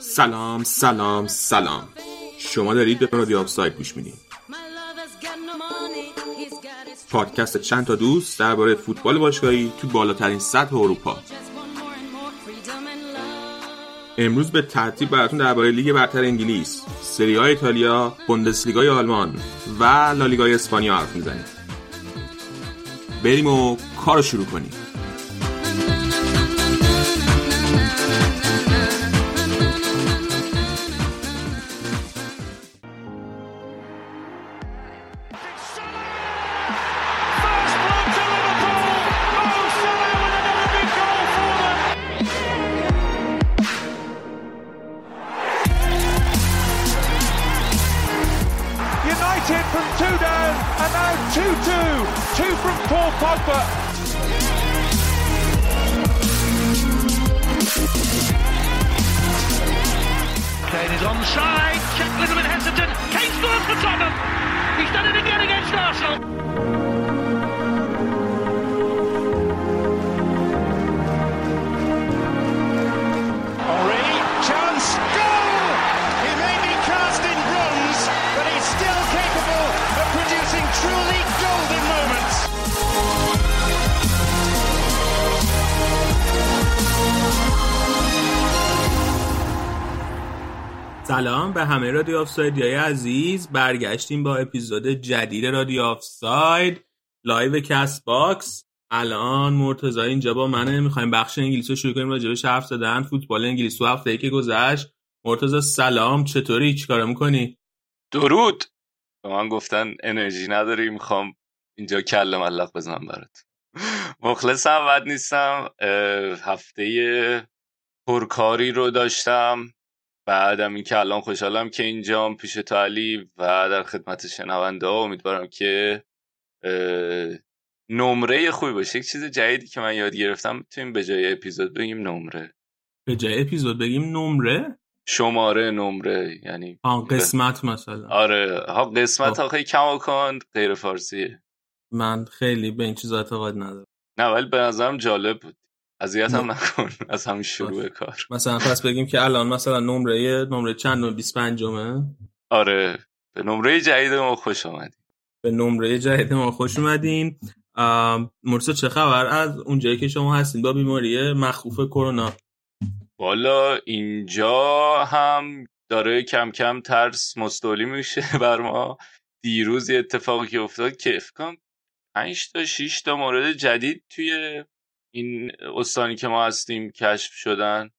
سلام سلام سلام. شما دارید به رادیو آفساید گوش می‌دید My lover's got no money, he's got his strong پادکست چند تا دوست درباره فوتبال باشگاهی تو بالاترین سطح اروپا. امروز به ترتیب براتون درباره لیگ برتر انگلیس سری های ایتالیا بوندسلیگای آلمان و لالیگای اسپانیا حرف می‌زنیم. بریم و کار رو شروع کنیم. همه رادیو آفسایدی های عزیز برگشتیم با اپیزود جدید رادیو آفساید. live Castbox. الان مرتضی اینجا با منه. می‌خوایم بخش انگلیس رو شروع کنیم. راجبش حرف زدن. فوتبال انگلیس تو هفته ای که گذشت. مرتضی سلام. چطوری؟ چیکار می‌کنی؟ درود. به من گفتن انرژی نداری. می‌خوام اینجا کله ملق بزنم برات. مخلصم بد نیستم. هفته پرکاری رو داشتم. بعدم این که الان خوشحالم که اینجام پیش تو علی و در خدمت شنونده ها امیدوارم که نمره خوبی باشه. یک چیز جدیدی که من یاد گرفتم می‌تونیم به جای اپیزود بگیم نمره. به جای اپیزود بگیم نمره؟ شماره نمره یعنی آن قسمت مثلا. آره. ها قسمت خب. آخه کم کن غیر فارسیه. من خیلی به این چیزا اعتقاد ندارم. نه ولی به نظرم جالب بود. اذیتم نه. نکن. از همین شروع کار. مثلا پس بگیم که الان مثلا نمره نمره چند 25 مه آره. به نمره جدید ما خوش آمدی به نمره جدید ما خوش اومدین مرسا چه خبر؟ از اونجایی که شما هستین با بیماری مخوف کرونا. والا اینجا هم داره کم کم ترس مستولی میشه بر ما. دیروز یه اتفاقی که افتاد که فکرم 5 تا 6 تا مورد جدید توی این استانی که ما هستیم کشف شدن.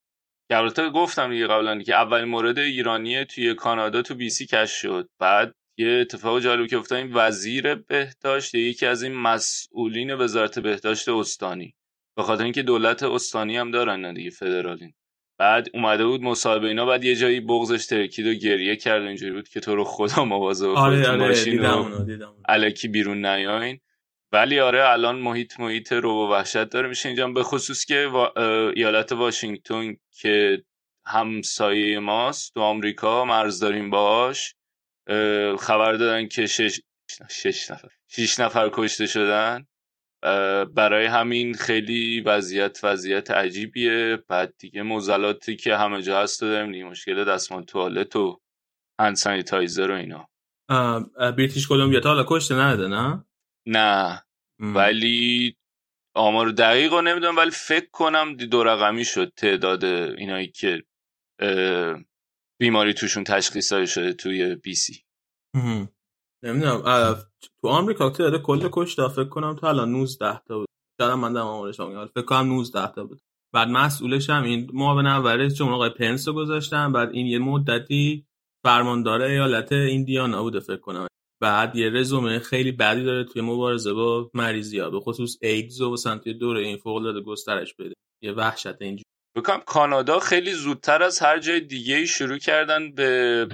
که البته گفتم دیگه قبلا که اولین مورد ایرانی توی کانادا تو بی سی کشف شد. بعد یه اتفاق جالب که افتاد این وزیر بهداشت یکی از این مسئولین وزارت بهداشت استانی. به خاطر اینکه دولت استانی هم دارن نه دیگه فدرالین. بعد اومده بود مصاحبه اینا بعد یه جایی بغزش ترکید و گریه کرد. اینجوری بود که تو رو خدا مواظب آره آره ماشین دیدم اونو دیدم. الکی بیرون نیاین. ولی آره الان محیط محیط رو و وحشت داره. میشه اینجا به خصوص که ایالت واشنگتن که همسایه ماست تو آمریکا مرز داریم باش خبر دادن که شش, شش نفر شش نفر کشته شدن. برای همین خیلی وضعیت وضعیت عجیبیه. بعد دیگه موزلاتی که همه جا هست داریم. مشکل دستمال توالت و هند سانیتایزر و اینا. بریتیش کلمبیا تا حالا کشته نده نه؟ نه م. ولی آمار دقیق رو نمی‌دونم ولی فکر کنم دو رقمی شد تعداد اینایی که بیماری توشون تشخیص داده شده توی بی سی. نمی‌دونم تو آمریکا تعداد کل کشته فکر کنم تا الان 19 تا بود شاید من دارم آمارش. فکر کنم 19 تا بود بعد مسئولش هم این معاون اول چون آقای پنس رو گذاشتن بعد این یه مدتی فرماندار ایالت ایندیانا بوده فکر کنم بعد یه رزومه خیلی بدی داره توی مبارزه با مریضی ها به خصوص ایدز و مثلا توی دوره این فوق العاده گسترش بده. یه وحشت اینجوری. بکنم کانادا خیلی زودتر از هر جای دیگه شروع کردن به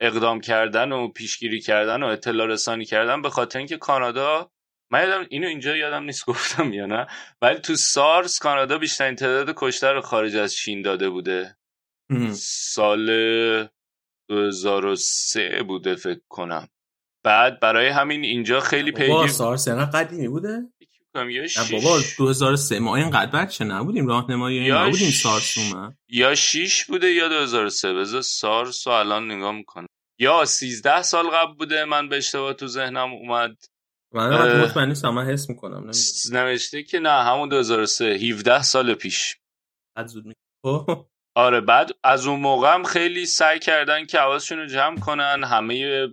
اقدام کردن و پیشگیری کردن و اطلاع رسانی کردن به خاطر اینکه کانادا من یادم اینو اینجا یادم نیست گفتم یا نه ولی تو سارس کانادا بیشترین تعداد کشته رو خارج از چین داده بوده. سال 2003 بوده فکر کنم. بعد برای همین اینجا خیلی پیگیر سارس یعنی قدیمی بوده؟ یا بابا 2003 ما اینقدر بچه نبودیم راهنمایی یا نبودیم ش- سارس اومد. یا 6 بوده یا 2003 بذار سارس رو الان نگاه می‌کنم. یا 13 سال قبل بوده من به اشتباه تو ذهنم اومد. من اه. مطمئن نیستم من حس می‌کنم نوشته که نه همون 2003 17 سال پیش. بعد زود آره بعد از اون موقع هم خیلی سعی کردن که حواسشون رو جمع کنن همه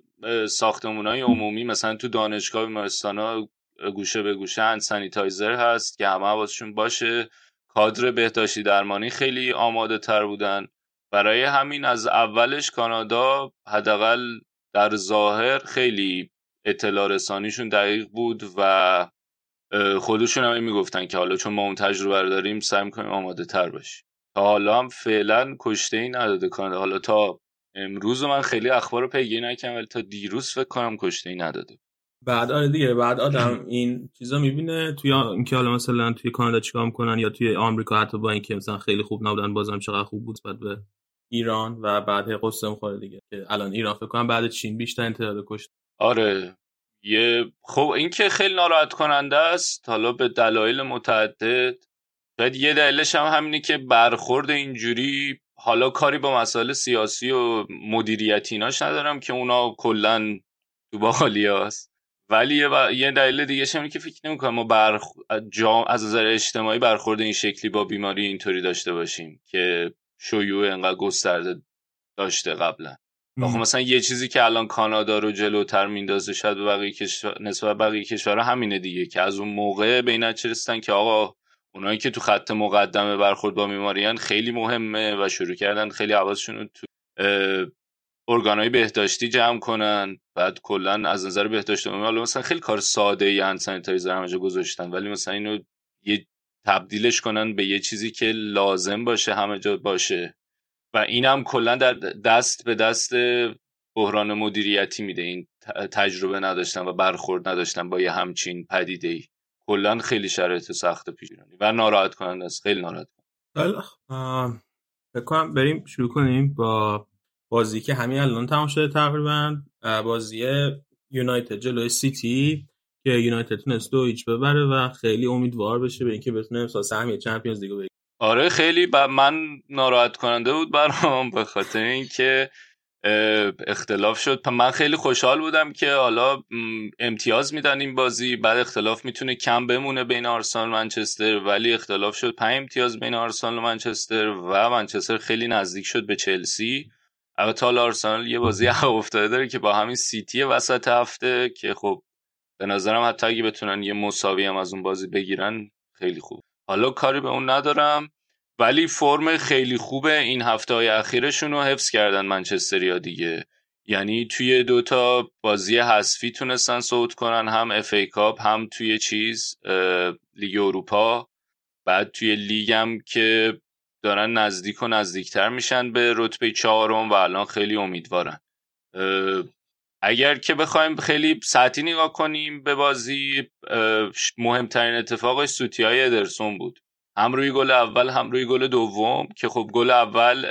ساختمون های عمومی مثلا تو دانشگاه بیمارستان گوشه به گوشه هند سانیتایزر هست که همه حواسشون باشه. کادر بهداشتی درمانی خیلی آماده تر بودن. برای همین از اولش کانادا حداقل در ظاهر خیلی اطلاع رسانیشون دقیق بود و خودشون هم این می‌گفتن که حالا چون ما اون تجربه رو داریم سعی می‌کنیم آماده تر باشیم. تا حالا هم فعلا کشته ای نداده کانادا. حالا تا امروز من خیلی اخبار رو پیگیری نکردم ولی تا دیروز فکر کنم کشته ای نداده. بعد آره دیگه بعد آدم این چیزا می‌بینه. توی اینکه حالا مثلا توی کانادا چیکار می‌کنن یا توی آمریکا حتی با اینکه مثلا خیلی خوب نبودن بازم چقدر خوب بود بعد به ایران و بعد قصه می‌خوره دیگه. که الان ایران فکر کنم بعد چین بیشتر تعداد کشته آره. یه خب این که خیلی ناراحت کننده است حالا به دلایل متعدد. شاید یه دلیلش هم همینه که برخورد اینجوری حالا کاری با مسائل سیاسی و مدیریتی ایناش ندارم که اونا کلا تو باحالیاست ولی یه, ب- یه دلیل دیگه همینه که فکر نمی‌کنم ما برخ... جا... از نظر اجتماعی برخورد این شکلی با بیماری اینطوری داشته باشیم که شیوع انقدر گسترده داشته قبلا. خب مثلا یه چیزی که الان کانادا رو جلوتر میندازه شاید به بقیه کشور نسبت بقیه کشورها همینه دیگه که از اون موقع به این رسیدن که آقا اونایی که تو خط مقدمه برخورد با بیماریان خیلی مهمه و شروع کردن خیلی حواسشون رو تو ارگانهای بهداشتی جمع کنن. بعد کلا از نظر بهداشت عمومی حالا مثلا خیلی کار ساده ای هند سانیتایزر همه گذاشتن ولی مثلا اینو یه تبدیلش کنن به یه چیزی که لازم باشه همه جا باشه. و اینم کلا در دست به دست بحران مدیریتی میده. این تجربه نداشتن و برخورد نداشتن با یه همچین پدیده ای کلا خیلی شرایط سخت پیش میاد. و ناراحت کننده است. خیلی ناراحت کننده. خوب. آه، فکر کنم بریم شروع کنیم با بازی که همین الان تمام شده تقریبا. بازی یونایتد جلوی سیتی که یونایتد تونست دو هیچ ببره و خیلی امیدوار بشه به اینکه بتونه امسال سهمیه چمپیونز لیگو بگیره. آره خیلی. ب... من ناراحت کننده بود برام به خاطر اینکه اختلاف شد. من خیلی خوشحال بودم که حالا امتیاز میدن این بازی. بعد اختلاف می‌تونه کم بمونه بین آرسنال و منچستر. ولی اختلاف شد. پنج امتیاز بین آرسنال و منچستر و منچستر خیلی نزدیک شد به چلسی. البته حالا آرسنال یه بازی افتاده داره که با همین سیتی وسط هفته که خب به نظرم حتی اگه بتونن یه مساوی هم از اون بازی بگیرن خیلی خوب. حالا کاری به اون ندارم. ولی فرم خیلی خوب این هفته های اخیرشون رو حفظ کردن منچستریا دیگه. یعنی توی دوتا بازی حذفی تونستن صعود کنن هم FA Cup هم توی چیز لیگ اروپا. بعد توی لیگ هم که دارن نزدیک و نزدیکتر میشن به رتبه چهارم و الان خیلی امیدوارن. اگر که بخوایم خیلی سطحی نگاه کنیم به بازی مهمترین اتفاقش سوتی های ادرسون بود. هم روی گل اول هم روی گل دوم که خب گل اول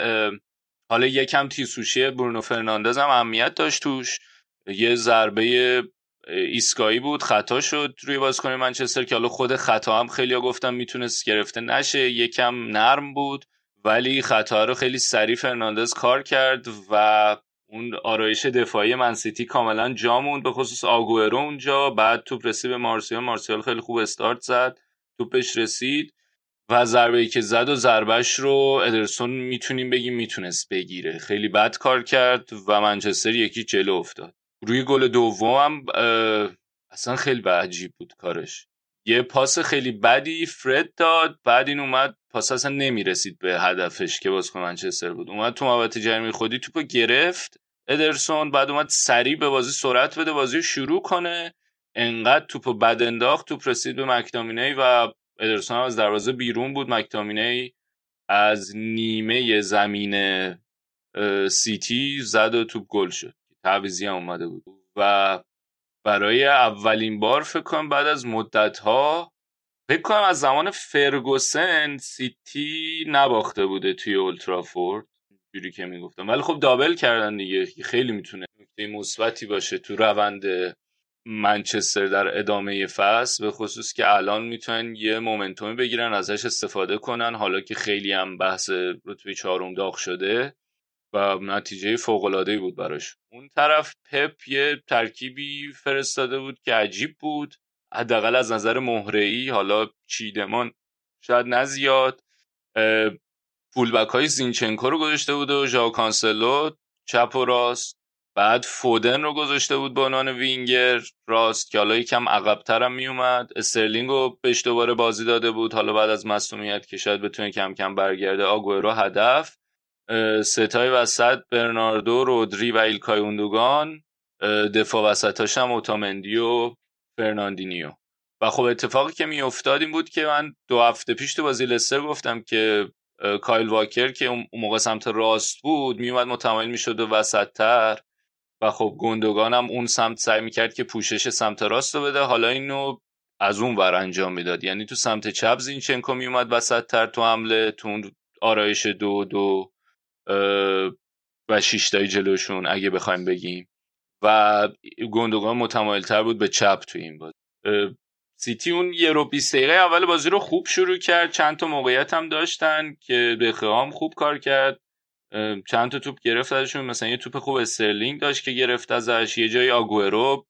حالا یکم تیزهوشی برونو فرناندز هم اهمیت داشت توش. یه ضربه ایستگاهی بود خطا شد روی بازیکن منچستر که حالا خود خطا هم خیلی گفتم می‌تونست گرفته نشه. یکم نرم بود ولی خطا رو خیلی سریع فرناندز کار کرد و اون آرایش دفاعی من سیتی کاملا جا موند به خصوص آگوئرو اونجا. بعد توپ رسید به مارسیال مارسیال خیلی خوب استارت زد توپش رسید. و ضربه که زد و ضربهش رو ادرسون می‌تونیم بگیم می‌تونست بگیره. خیلی بد کار کرد و منچستر یکی جلو افتاد. روی گل دوم اه، اصلا خیلی عجیب بود کارش. یه پاس خیلی بدی فرد داد بعد این اومد پاس اصلا نمی‌رسید به هدفش که بازیکن منچستر بود. اومد تو محوطه جریمه خودی توپو گرفت ادرسون بعد اومد سریع به بازی سرعت بده بازی رو شروع کنه. انقدر توپ بد انداخت توپ رسید به مکتامینی و ادرسون از دروازه بیرون بود. مکتامینی از نیمه زمین سیتی زد و توپ گل شد. تعویزی هم اومده بود. و برای اولین بار فکر کنم بعد از مدت ها فکر کنم از زمان فرگوسن سیتی نباخته بوده توی اولترافورد جوری که می‌گفتم. ولی خب دابل کردن دیگه. خیلی می‌تونه نکته مثبتی باشه تو روند منچستر در ادامه فصل به خصوص که الان می‌تونن یه مومنتومی بگیرن ازش استفاده کنن حالا که خیلی هم بحث رتبه چهارم داغ شده و نتیجه فوق العاده بود براش. اون طرف پپ یه ترکیبی فرستاده بود که عجیب بود. حداقل از نظر مهره ای حالا چیدمان شاید نزیاد فولبک های زینچنکو رو گذاشته بود و ژاو کانسلو چپ و راست. بعد فودن رو گذاشته بود به عنوان وینگر. راست که حالا یکم عقبتر هم میومد. استرلینگ رو بهش دوباره بازی داده بود. حالا بعد از مصدومیت که شاید بتونه کم کم برگرده آگوئرو هدف. سه تای وسط برناردو رودری و ایلکای گوندوگان. دفاع وسطاش هم اوتامندی و فرناندینیو. و خب اتفاقی که میافتاد این بود که من دو هفته پیش تو بازی لستر گفتم که کایل واکر که اون موقع سمت راست بود میومد متمایل می‌شد و وسطتر. و خب گندگان هم اون سمت سعی می‌کرد که پوشش سمت راست رو بده. حالا اینو از اون ور انجام می‌داد. یعنی تو سمت چپ زینچنکو میومد وسطتر تو حمله تو آرایش دو دو و شیشتای جلوشون اگه بخوایم بگیم. و گندگان متمایل تر بود به چپ تو این بازی. سیتی اون یه رو 20 دقیقه اول بازی رو خوب شروع کرد. چند تا موقعیت هم داشتن که بخوام خوب کار کرد. چند تا توپ گرفت ازشون. مثلا یه توپ خوب استرلینگ داشت که گرفت ازش. یه جای آگوئرو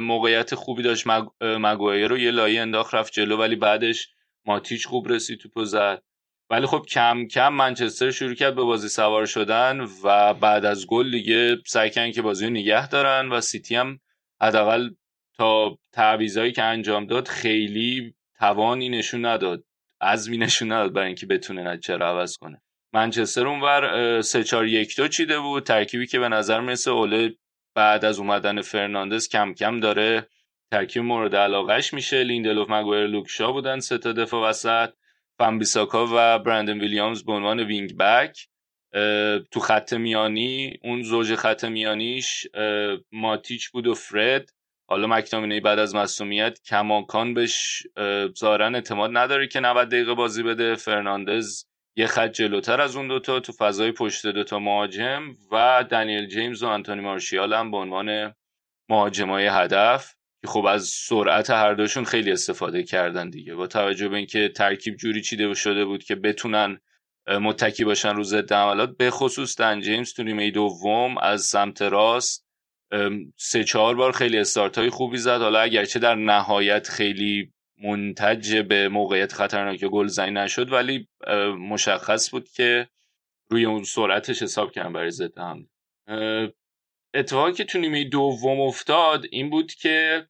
موقعیت خوبی داشت. مگوایر رو یه لایی انداخت رفت جلو ولی بعدش ماتیچ خوب رسید توپ زد. ولی خب کم کم منچستر شروع کرد به بازی سوار شدن و بعد از گل دیگه سعی کردن که بازی رو نگه دارن و سیتی هم حداقل تا تعویضایی که انجام داد خیلی توانی نشون نداد. عزمی نشون نداد برای اینکه بتونه نتیجه رو عوض کنه. منچستر اونور 3 4 1 2 چیده بود. ترکیبی که به نظر مثل اوله بعد از اومدن فرناندز کم کم داره ترکیب مورد علاقهش میشه. لیندلوف مگویر لوک شا بودن سه تا دفاع وسط. وان بیساکا و برندن ویلیامز به عنوان وینگ بک. تو خط میانی اون زوج خط میانیش ماتیچ بود و فرد. حالا مک‌تامینی بعد از مصدومیت کماکان بهش ظاهرا اعتماد نداره که 90 دقیقه بازی بده. فرناندز یه خط جلوتر از اون دوتا تو فضای پشت دوتا مهاجم و دنیل جیمز و آنتونی مارشیال هم به عنوان مهاجمای هدف که خب از سرعت هر دوشون خیلی استفاده کردن دیگه. با توجه به اینکه ترکیب جوری چیده شده بود که بتونن متکی باشن رو ضد حملات به خصوص دن جیمز تو نیمه دوم از سمت راست سه چهار بار خیلی استارت های خوبی زد. حالا اگرچه در نهایت خیلی منتج به موقعیت خطرناک گل زنی نشد ولی مشخص بود که روی اون سرعتش حساب کردن برای ضد هم اتفاقی که تو نیمه دوم افتاد این بود که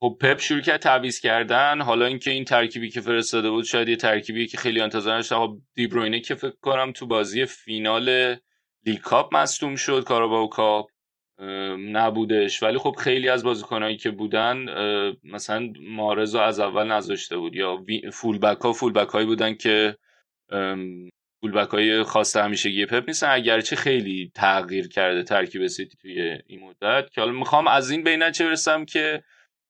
خب پپ شروع کرد تعویض کردن. حالا اینکه این ترکیبی که فرستاده بود شاید یه ترکیبی که خیلی انتظار داشتن خب دی بروینه که فکر کنم تو بازی فینال لیگ کاپ مصدوم شد کاراباو کاپ. نبودش. ولی خب خیلی از بازیکنایی که بودن مثلا مارزو از اول نذاشته بود یا فول بک ها فول بک هایی بودن که فول بک های خاص همیشگی پپ نیستن. اگرچه خیلی تغییر کرده ترکیب سیتی توی این مدت. که حالا می‌خوام از این بینه چه برسم که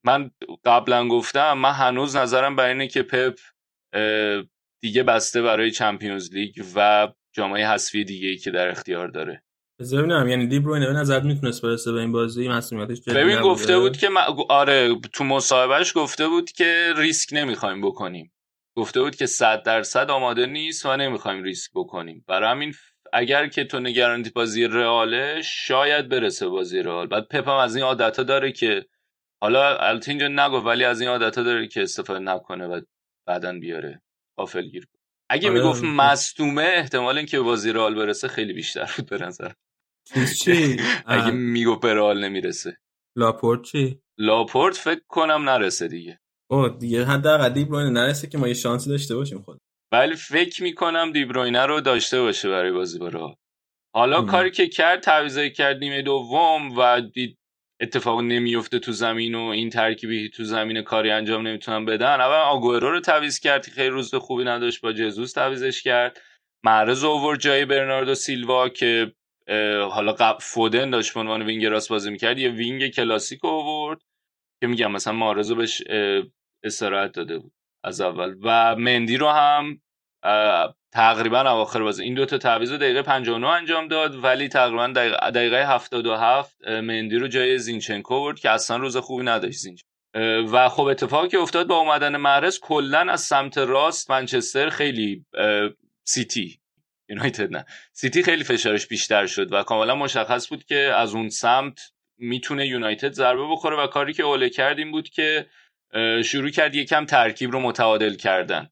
من قبلا گفتم من هنوز نظرم بر اینه که پپ دیگه بسته برای چمپیونز لیگ و جامعه حذفی دیگه ای که در اختیار داره. ببینم. یعنی دی بروینه به نظر می‌تونست برسه به این بازی؟ مسئولیتش ببین گفته بود که آره تو مصاحبهش گفته بود که ریسک نمی‌خوایم بکنیم. گفته بود که 100 درصد آماده نیست و نمی‌خوایم ریسک بکنیم. برای همین اگر که تو نگرانتی بازی رئاله شاید برسه بازی رئال. بعد پپ هم از این عادت داره که حالا البته اینجا نگفت ولی از این عادت داره که استفاده نکنه و بعدا بیاره. غافلگیر اگه آره می‌گفت مصدومه احتمال اینکه بازی رئال برسه خیلی بیشتر بود به نظر. چی؟ اگه می‌گفت به رئال نمی‌رسه. لاپورت چی؟ لاپورت فکر کنم نرسه دیگه. او دیگه حداقل دیبروینه نرسه که ما یه شانسی داشته باشیم خود ولی فکر می‌کنم دیبروینه رو داشته باشه برای بازی با رئال. حالا کاری که کرد تعویضای کرد نیمه دوم و دید اتفاق نمیفته تو زمین و این ترکیبی تو زمین کاری انجام نمی‌تونن بدن. اول آگورو رو تعویض کرد که خیلی روز خوبی نداشت با جزوس تعویزش کرد. محرز اوورد جای برناردو سیلوا که حالا قبل فودن داشت به عنوان وینگ راست بازی می‌کرد یه وینگ کلاسیک اوورد که میگم مثلا محرز بهش استراحت داده بود از اول. و مندی رو هم تقریبا اواخر بازی این دوتا تعویض دقیقه 59 انجام داد ولی تقریبا دقیقه, دقیقه 77 مندی رو جای زینچنکو برد که اصلا روز خوبی نداشت زینچنکو. و خب اتفاقی که افتاد با اومدن محرز کلا از سمت راست منچستر خیلی سیتی یونایتد نه. سیتی خیلی فشارش بیشتر شد و کاملا مشخص بود که از اون سمت می‌تونه یونایتد ضربه بخوره و کاری که اوله کرد این بود که شروع کرد یکم ترکیب رو متعادل کردن.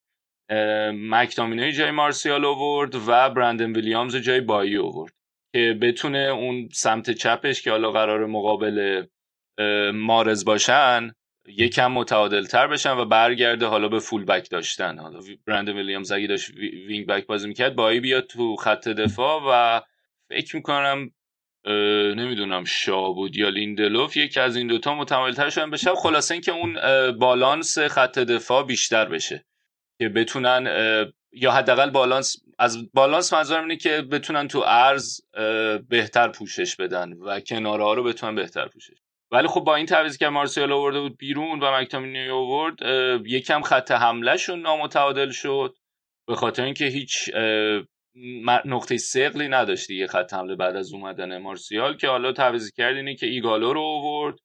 مکتامینوی جای مارسیال اوورد و برندن ویلیامز جای بایی اوورد که بتونه اون سمت چپش که حالا قرار مقابل مارز باشن یکم متعادل تر بشن و برگرده حالا به فول بک داشتن. حالا برندن ویلیامز اگه داشت وینگ بک بازی می‌کرد بایی بیاد تو خط دفاع و فکر می‌کنم نمی‌دونم شا بود یا لیندلوف یکی از این دوتا متعادل تر شدن بشه. خلاصه اینکه اون بالانس خط دفاع بیشتر بشه که بتونن یا حداقل بالانس از بالانس منظورم اینه که بتونن تو عرض بهتر پوشش بدن و کناره ها رو بتونن بهتر پوشش ولی خب با این تعویض که مارسیال آورده بود بیرون و مک‌تامینی آورد یکم خط حملهشون نامتعادل شد. به خاطر اینکه هیچ نقطه سقلی نداشت دیگه خط حمله بعد از اومدن مارسیال که حالا تعویض کرد اینه که ایگالو رو آورد.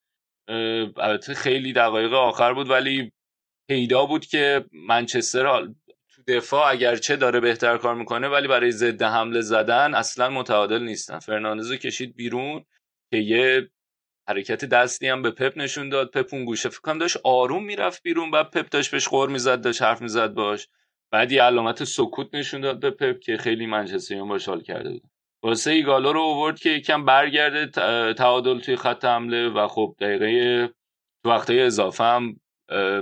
البته خیلی دقایق آخر بود ولی پیدا بود که منچستر تو دفاع اگرچه داره بهتر کار می‌کنه ولی برای ضد حمله زدن اصلا متعادل نیستن. فرناندزو کشید بیرون که یه حرکت دستی هم به پپ نشون داد. پپ اون گوشه فکر داشت آروم می‌رفت بیرون بعد پپ داشت بهش قور می‌زد داشت حرف می‌زد باش. بعد یه علامت سکوت نشون داد به پپ که خیلی منچستریان باش حال کرده بود. واسه ایگالو رو اوورد که یکم برگرده تعادل توی خط حمله و خب دقیقه تو وقتای اضافه هم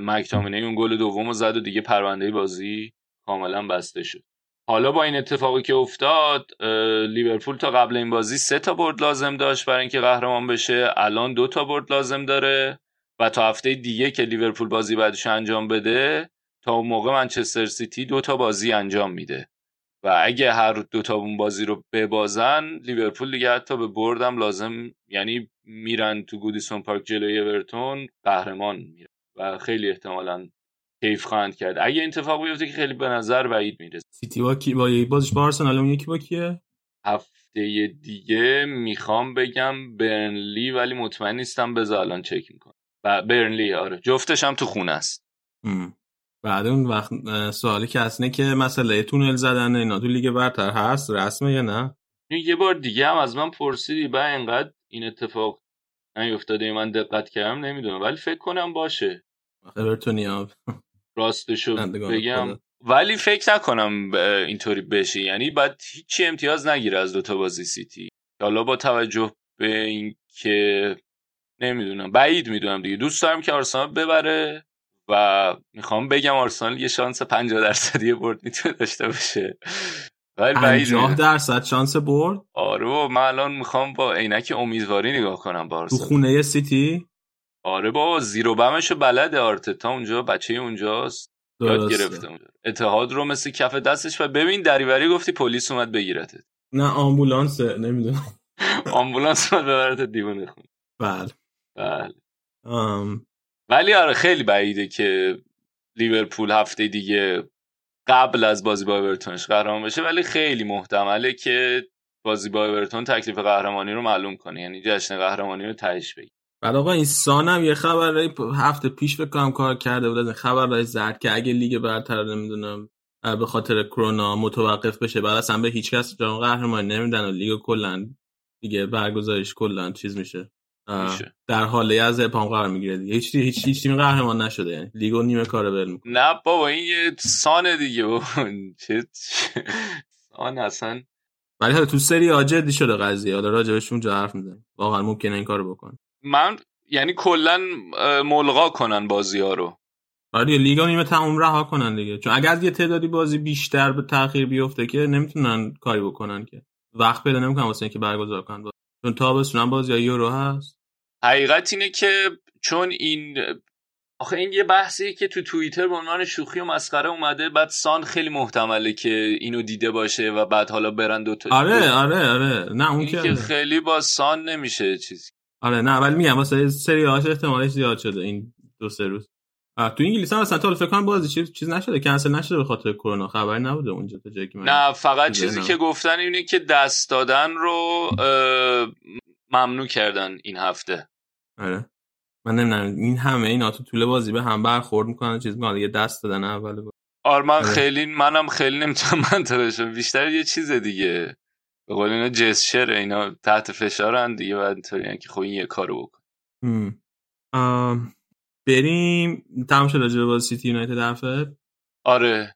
مکتامینه اون گل دوم رو زد و دیگه پرونده بازی کاملا بسته شد. حالا با این اتفاقی که افتاد لیورپول تا قبل این بازی سه تا برد لازم داشت برای اینکه قهرمان بشه. الان دو تا برد لازم داره و تا هفته دیگه که لیورپول بازی بعدش انجام بده تا اون موقع منچستر سیتی دو تا بازی انجام میده. و اگه هر دو تا اون بازی رو ببازن لیورپول دیگه حتی به بردم لازم یعنی میرن تو گودیسون پارک جلوی اورتون قهرمان میرن. و خیلی احتمالا کیف خواهند کرد. اگه اتفاق بیفته که خیلی به نظر بعید می‌رسه. سیتی با کی با بازش با آرسنال اون یکی با کیه؟ هفته دیگه می‌خوام بگم برنلی ولی مطمئن نیستم بذار الان چک می‌کنم. و برنلی آره. جفتش هم تو خونه است. بعد اون وقت سوالی که هست که مسئله تونل زدن اینا تو لیگ برتر هست؟ رسمه یا نه؟ یه بار دیگه هم از من پرسیدی با اینقدر این اتفاق نیفتاده من دقت کردم نمی‌دونم. ولی فکر کنم باشه. اورتونیا راستشو بگم. ولی فکر نکنم اینطوری بشه. یعنی بعد هیچی امتیاز نگیره از دوتا بازی سیتی. حالا با توجه به اینکه نمی‌دونم بعید می‌دونم دیگه. دوست دارم که آرسنال ببره و می‌خوام بگم آرسنال یه شانس 50 درصدی برد می‌تونه داشته باشه. ولی 50 درصد شانس برد؟ آره من الان می‌خوام با عینک امیدواری نگاه کنم با آرسنال. تو خونه سیتی؟ آره با زیرو بمشو بلده آرتتا اونجا بچه اونجاست. یاد گرفته اونجا. اتحاد رو مثل کف دستش و ببین دریوری گفتی پلیس اومد بگیرتت نه آمبولانس نمی‌دونم. آمبولانس اومد ببرت دیوونه خون بله. بله. ولی آره خیلی بعیده که لیورپول هفته دیگه قبل از بازی با اورتونش قهرمان بشه ولی خیلی محتمله که بازی با اورتون تکلیف قهرمانی رو معلوم کنه. یعنی جشن قهرمانی رو تهش بگیره بعد آقا این سانم یه خبر هفته پیش بکنم کار کرده بود از خبر زرد که اگه لیگ برتر نمی‌دونم به خاطر کرونا متوقف بشه بعد اصلا به هیچ کس جام قهرمانی نمیدن و لیگ کلا دیگه برگزارش کلا چیز میشه. در حاله از اپام قرار می‌گیره دیگه. هیچ هیچ هیچ تیم قهرمان نشده یعنی لیگو نیمه کاره ول می‌کنه. نه بابا این یه سان دیگه. چه سان اصلا ولی تو سری آ جدی شده قضیه. حالا راجبش اونجا حرف می‌زنیم. واقعا ممکنه این کارو بکنه. من یعنی کلا ملغا کنن بازی ها رو آره لیگا نیمه تموم رها کنن دیگه. چون اگر از یه تعدادی بازی بیشتر به تاخیر بیفته که نمی‌تونن کاری بکنن که. وقت پیدا نمی‌کنن واسه اینکه برگزار کنن چون تابستون بازی یورو هست. حقیقت اینه که چون این آخه این یه بحثی که تو توییتر به عنوان شوخی و مسخره اومده بعد سان خیلی محتمله که اینو دیده باشه و بعد حالا برن دو تا آره آره آره. نه اون که خیلی با سان نمیشه چیزی. آره نه ولی میگم واسه سری هاش احتمالش زیاد شده این دو سه روز. تو انگلیس هم اصلا تا فکر کنم بازی چیز چیز نشده کنسل نشده به خاطر کرونا خبری نبوده اونجا تا جایی که نه فقط چیزی که گفتن اینه که دست دادن رو ممنوع کردن این هفته. آره. من نمی‌دونم این همه اینا تو طول بازی به هم برخورد می‌کنن چیز می‌کنن یه دست دادن اول آرمان آره. خیلی منم خیلی نمی‌تونم منطقه بیشتر یه چیز دیگه. به قول اینا جسشره اینا تحت فشارن دیگه بعد اینطوری که خب این یه کارو بکن. بریم تمام شد راجع بازی سیتی یونایتد دفعه آره.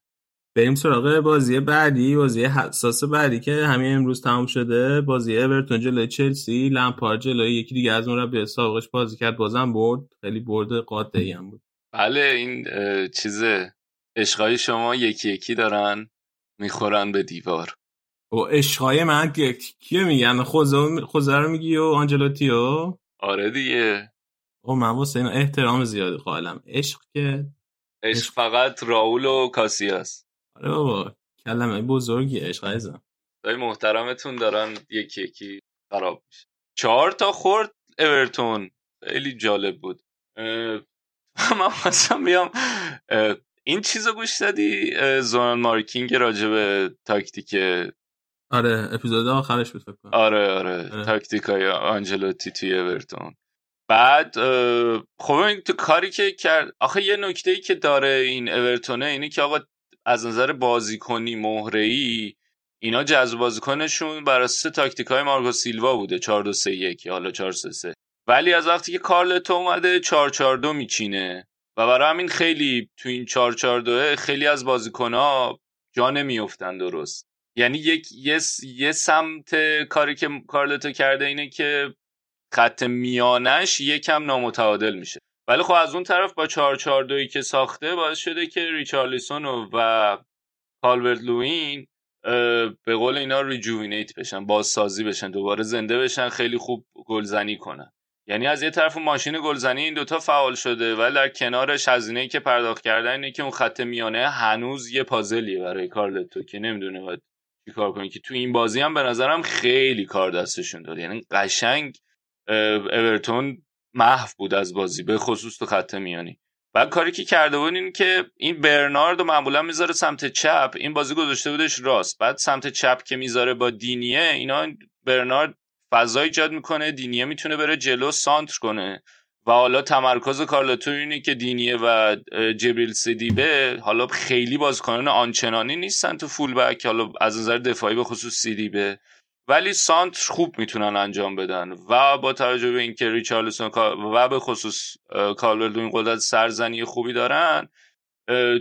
بریم سراغ بازی بعدی بازی حساس بعدی که همین امروز تمام شده. بازی اورتون جلوی چلسی لمپارد جلوی یکی دیگه از اون به سابقش بازی کرد بازم برد. خیلی برد قاطعی هم بود. بله این چیز عشقای شما یکی یکی دارن می‌خورن به دیوار. و عشقای من کیه میگن؟ خوزه رو میگی و آنجلوتیو آره دیگه. او من واسه این احترام زیادی قائلم عشق که عشق فقط راول و کاسیاس. آره بابا کلمه بزرگی عشق عزیزم. دای محترمتون دارن یکی یکی خراب میشه. چهار تا خورد اورتون. خیلی جالب بود. من مثلا میام این چیزو گوش دادی؟ Zonal Marking راجع به تاکتیک آره اپیزود آخرش بود فکر آره آره, آره. تاکتیک های آنچلوتی توی اورتون. بعد خب این تو کاری که کرد آخه یه نکته ای که داره این اورتونه اینه که آقا از نظر بازیکنی مهره ای اینا جذب بازیکنشون بر اساس تاکتیک های مارکو سیلوا بوده 4 2 3 1 حالا 4 3 3 ولی از وقتی که کارلتو اومده 4 4 2 میچینه. و برای همین خیلی تو این 4 4 2 خیلی از بازیکن‌ها جا نمیافتن درست. یعنی یک یه, یه سمت کاری که کارلتو کرده اینه که خط میانش یکم نامتعادل میشه. ولی خب از اون طرف با 4 4 2 که ساخته باعث شده که ریچارلیسون و کالورت لوین به قول اینا rejuvenate بشن بازسازی بشن دوباره زنده بشن خیلی خوب گلزنی کنن. یعنی از یه طرف ماشین گلزنی این دوتا فعال شده ولی در کنارش هزینه که پرداخت کردن اینه که اون خط میانه هنوز یه پازلیه برای کارلتو که نمی‌دونه باید چیکار کنه که تو این بازی هم به نظرم خیلی کار دستشون داد. یعنی قشنگ اورتون محو بود از بازی به خصوص تو خط میانی. و کاری که کرده بود این که این برنارد معمولا می‌ذاره سمت چپ. این بازی گذاشته بودش راست. بعد سمت چپ که می‌ذاره با دینیه اینا برنارد فضا ایجاد می‌کنه. دینیه می‌تونه بره جلو سانتر کنه. و حالا تمرکز کارلتو اینه که دینیه و جبریل سیدیبه حالا خیلی بازیکنان آنچنانی نیستن تو فول بک حالا از نظر دفاعی به خصوص سیدیبه ولی سانتر خوب می‌تونن انجام بدن و با توجه به اینکه ریچارلسون و به خصوص کالوردو قدرت سرزنی خوبی دارن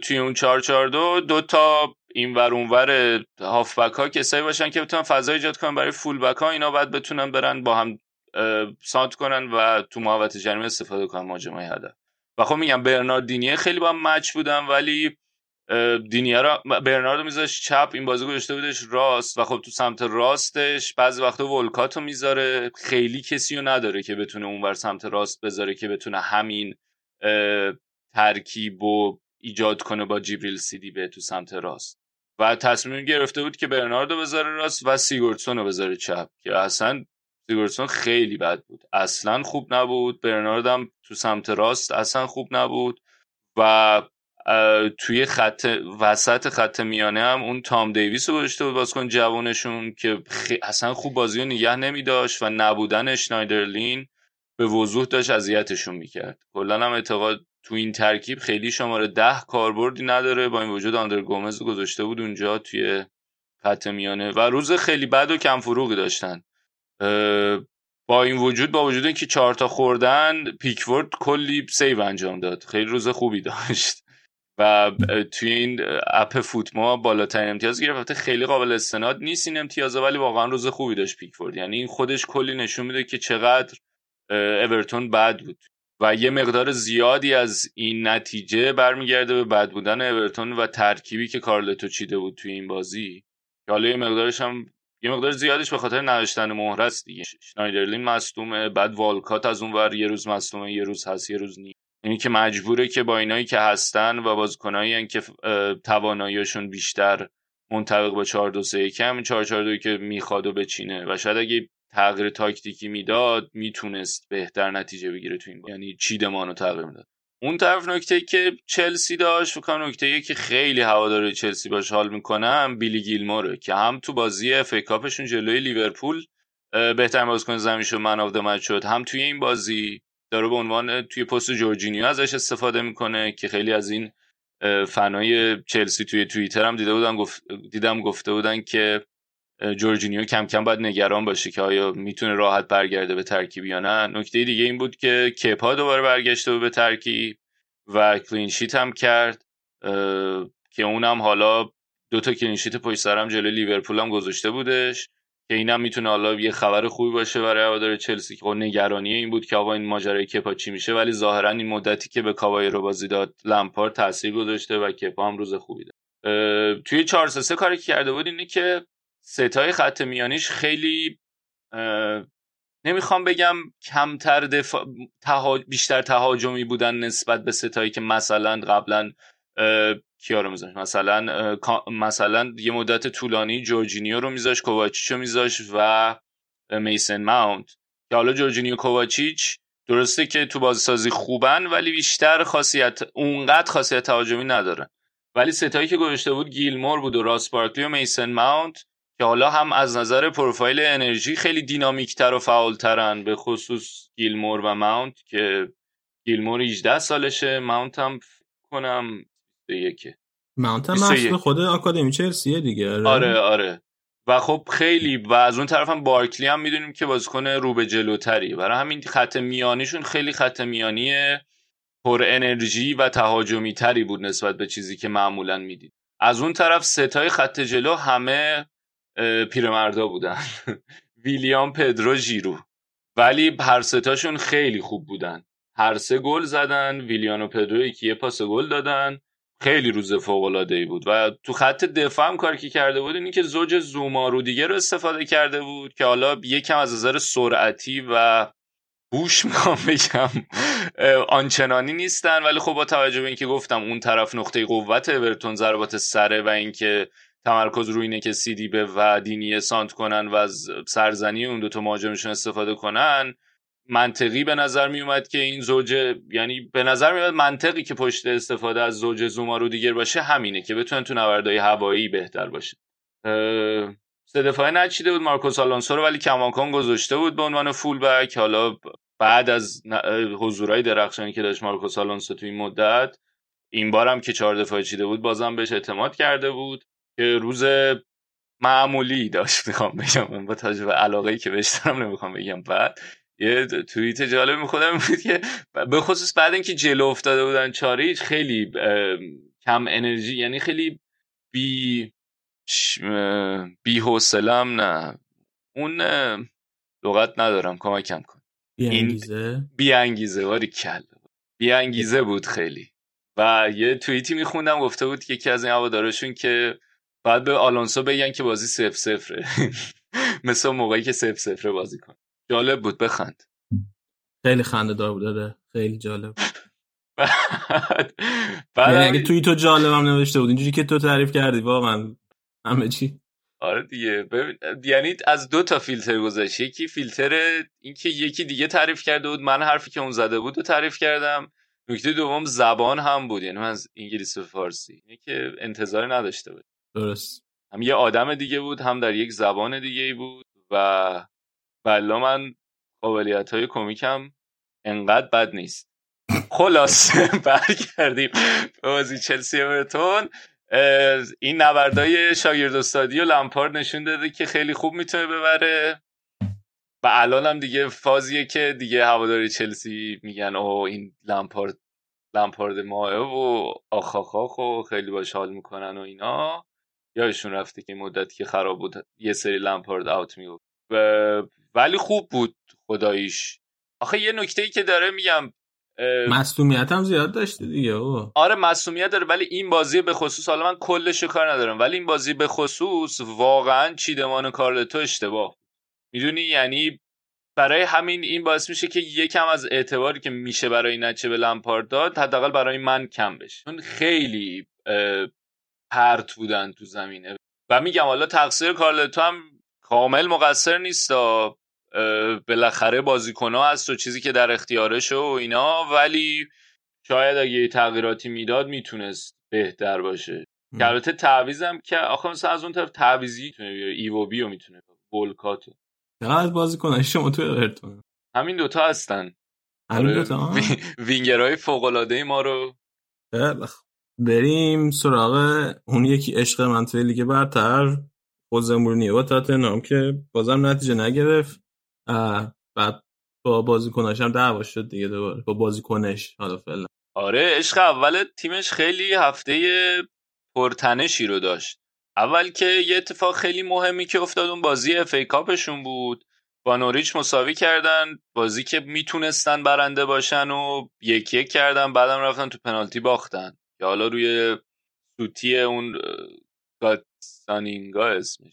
توی اون 442 دو تا این ور اونور هافبک ها کسایی باشن که بتونن فضا ایجاد کنن برای فول بک ها اینا بعد بتونن برن با هم سانت کنن و تو محوطه جریمه استفاده کنن مهاجمای هدف. و خب میگم برناردینیه خیلی با مچ بودن ولی دینیا را برناردو میذاش چپ این بازی گذاشته بودش راست و خب تو سمت راستش بعضی وقتا ولکاتو می‌ذاره. خیلی کسی رو نداره که بتونه اونور سمت راست بذاره که بتونه همین ترکیب و ایجاد کنه با جیبریل سیدی به تو سمت راست. و تصمیم گرفته بود که برناردو بذاره راست و سیگورتسون رو بذاره چپ که اصلا سیگورتسون خیلی بد بود. اصلا خوب نبود. برناردم تو سمت راست اصلا خوب نبود. و توی خط وسط خط میانه هم اون تام دیویس رو گذاشته بود بازیکن جوانشون که اصلا خوب بازی رو نگه نمی داشت و نبودن شنایدرلین به وضوح داشت اذیتشون می‌کرد. کلا هم اعتقاد تو این ترکیب خیلی شماره ده کاربردی نداره. با این وجود آندر گومز گذاشته بود اونجا توی خط میانه. و روز خیلی بد و کم فروغی داشتن. با این وجود با وجود اینکه چهار تا خوردن پیکفورد کلی سیو انجام داد. خیلی روز خوبی داشت. و توی این اپ فوت‌ماب بالاترین امتیاز گرفت. خیلی قابل استناد نیست این امتیازه ولی واقعا روز خوبی داشت پیکفورد یعنی این خودش کلی نشون میده که چقدر اورتون بد بود. و یه مقدار زیادی از این نتیجه برمیگرده به بد بودن اورتون و ترکیبی که کارلتو چیده بود توی این بازی. که حالا یه مقدارش هم یه مقدار زیادش به خاطر نداشتن مهره است دیگه. شنایدرلین مصدومه بعد والکات از اون ور یه روز مصدومه یه روز هست یه روز نی یعنی که مجبوره که با اینایی که هستن و بازیکنایی که تواناییشون بیشتر منطبق با 4 2 3 1 4 4 2 که می‌خواد و بچینه. و شاید اگه تغییر تاکتیکی می‌داد می‌تونست بهتر نتیجه بگیره تو این با. یعنی چیدمان رو تغییر می‌داد. اون طرف نکته که چلسی داشت فکر نکته که خیلی هواداره چلسی باش حال می‌کنم بیلی گیلموره که هم تو بازی اف کاپشون جلوی لیورپول بهترین بازیکن زمین شد man of شد. هم توی این بازی داره به عنوان توی پست جورجینیو ازش استفاده می‌کنه که خیلی از این فنای چلسی توی توییتر هم دیده بودن گفت دیدم گفته بودن که جورجینیو کم کم باید نگران باشه که آیا می‌تونه راحت برگرده به ترکیب یا نه. نکته دیگه این بود که کپا دوباره برگشته بود به ترکیب و clean sheet هم کرد که اونم حالا دو تا کلینشیت پشت سرم جلوی لیورپول هم گذاشته بودش که اینم می‌تونه حالا یه خبر خوبی باشه برای هوادار چلسی که نگرانی این بود که آقا این ماجرای کپا چی میشه ولی ظاهرا این مدتی که به کاوای رو بازی داد لمپار تاثیر گذاشته و کپا هم روز خوبی داد. توی 4 3 کاری که کرده بود اینه که ستای خط میانیش خیلی نمی‌خوام بگم کمتر دفاع بیشتر تهاجمی بودن نسبت به ستایی که مثلا قبلا کیا رو میذاش؟ مثلا مثلا یه مدت طولانی جورجینیو رو میذاش کوواچیچ رو میذاش و میسن ماونت. که حالا جورجینیو کوواچیچ درسته که تو بازیسازی خوبن ولی بیشتر خاصیت اونقدر خاصیت تهاجمی ندارن. ولی ستایی که گذاشته بود گیلمور بود و راس بارکلی و میسن ماونت که حالا هم از نظر پروفایل انرژی خیلی دینامیکتر و فعالترن به خصوص گیلمور و ماونت که گیلمور 18 سالشه. ماونت هم کنم یکه. ماونت هم خود آکادمی چلسیه دیگه آره. آره آره. و خب خیلی و از اون طرف هم بارکلی هم می‌دونیم که بازیکن رو به جلوتری. برای همین خط میانیشون خیلی خط میانی پر انرژی و تهاجمی تری بود نسبت به چیزی که معمولا می‌دید. از اون طرف ستای خط جلو همه پیرمردا بودن. ویلیام پدرو ژیرو ولی هر ستاشون خیلی خوب بودن. هر سه گل زدن ویلیان و پدرو یکی یه پاس گل دادن. خیلی روز فوق العاده ای بود. و تو خط دفاع هم کاری که کرده بود اینی که زوج زوما رو دیگه رو استفاده کرده بود که حالا یکم از نظر سرعتی و بوش می‌خوام بگم آنچنانی نیستن. ولی خب با توجه به اینکه گفتم اون طرف نقطه قوت اورتون ضربات سره و اینکه تمرکز روی اینه که سیدی به و دینی سانت کنن و از سرزنی اون دوتا مهاجمشون استفاده کنن منطقی به نظر می اومد که این زوج یعنی به نظر می اومد منطقی که پشت استفاده از زوج زوما رو دیگر باشه همینه که بتونن تو نوردهای هوایی بهتر باشه سه دفاعه نچیده بود مارکوس آلونسو رو ولی کماکان گذاشته بود به عنوان فول بک حالا بعد از حضورهای درخشانی که داشت مارکوس آلونسو تو این مدت این بارم که چهار دفاعه چیده بود بازم بهش اعتماد کرده بود. که روز معمولی داشت می‌خوام بگم. با تجربه علاقه که بهش دارم نمی‌خوام بگم بعد. یه توییت جالب میخودم بود که به خصوص بعد اینکه جلو افتاده بودن چاریچ خیلی کم انرژی یعنی خیلی بی بی حوصلم نه. اون لغت ندارم کمکم کن. بی انگیزه؟ بی انگیزه واری کل. بی انگیزه بود خیلی. و یه توییتی میخوندم گفته بود که یکی از این هوادارشون که بعد به آلونسو بگن که بازی سف سفره مثل موقعی که سف سفره بازی کن جالب بود بخند. خیلی خنده دار بود آره. خیلی جالب بعد یعنی توی تو جالبم نوشته بود اینجوری که تو تعریف کردی واقعا همه چی. آره دیگه. یعنی از دو تا فیلتر گذاشت یکی فیلتر اینکه یکی دیگه تعریف کرده بود. من حرفی که اون زده بود و تعریف کردم. نکته دوم زبان هم بود. یعنی از انگلیسی و فارسی. اینه که انتظار نداشته بود درست. هم یه آدم دیگه بود هم در یک زبان دیگه بود و بلا من قابلیت های کمیکم انقدر بد نیست. خلاصه برگردیم به بازی چلسی اورتون. این نبردای شاگرد استادی و لمپارد نشون داده که خیلی خوب می‌تونه ببره. و الان هم دیگه فازیه که دیگه هواداری چلسی میگن اوه این لمپارد لمپارد ماه و آخاخاخ و خیلی باش حال می‌کنن و اینا. یادشون رفته که مدتی که خراب بود یه سری لمپارد اوت می‌گفت. ولی خوب بود خداییش. آخه یه نکته ای که داره میگم مصومیت هم زیاد داشته دیگه او. آره مصومیت داره ولی این بازی به خصوص حالا من کلش کار ندارم ولی این بازی به خصوص واقعا چیدمان کارلتو اشتباه می‌دونی؟ یعنی برای همین این باعث میشه که یکم از اعتباری که میشه برای نچه به لمپارد داد حداقل برای من کم بشه. چون خیلی پرت بودن تو زمینه. و میگم حالا تقصیر کارلتو هم کامل مقصر نیست بالاخره بازیکنها هست و چیزی که در اختیارشه و اینا ولی شاید اگه تغییراتی می‌داد می‌تونست بهتر باشه. که البته تعویزم که آخه مثلا از اون طرف تعویزی می‌تونه ایو بیو می‌تونه بولکاتو. چقدر بازیکن شما تو اورتون؟ همین دوتا هستن. همین آره، دوتا؟ وینگرهای فوق العاده ما رو. بریم سراغ اون یکی عشق من توی لیگ برتر خوزه مورینیو تاتنهام که بازم نتیجه نگرفت. بعد با بازیکناش هم دعوا شد دیگه دوباره با بازیکنش حالا فعلا. آره عشق اول تیمش خیلی هفته پرتنشی رو داشت. اول که یه اتفاق خیلی مهمی که افتاد اون بازی اف بود. با نوریچ مساوی کردن بازی که می‌تونستن برنده باشن و یک یک کردن بعدم رفتن تو پنالتی باختن. که حالا روی سوتی اون گاتسانینگا اسمش.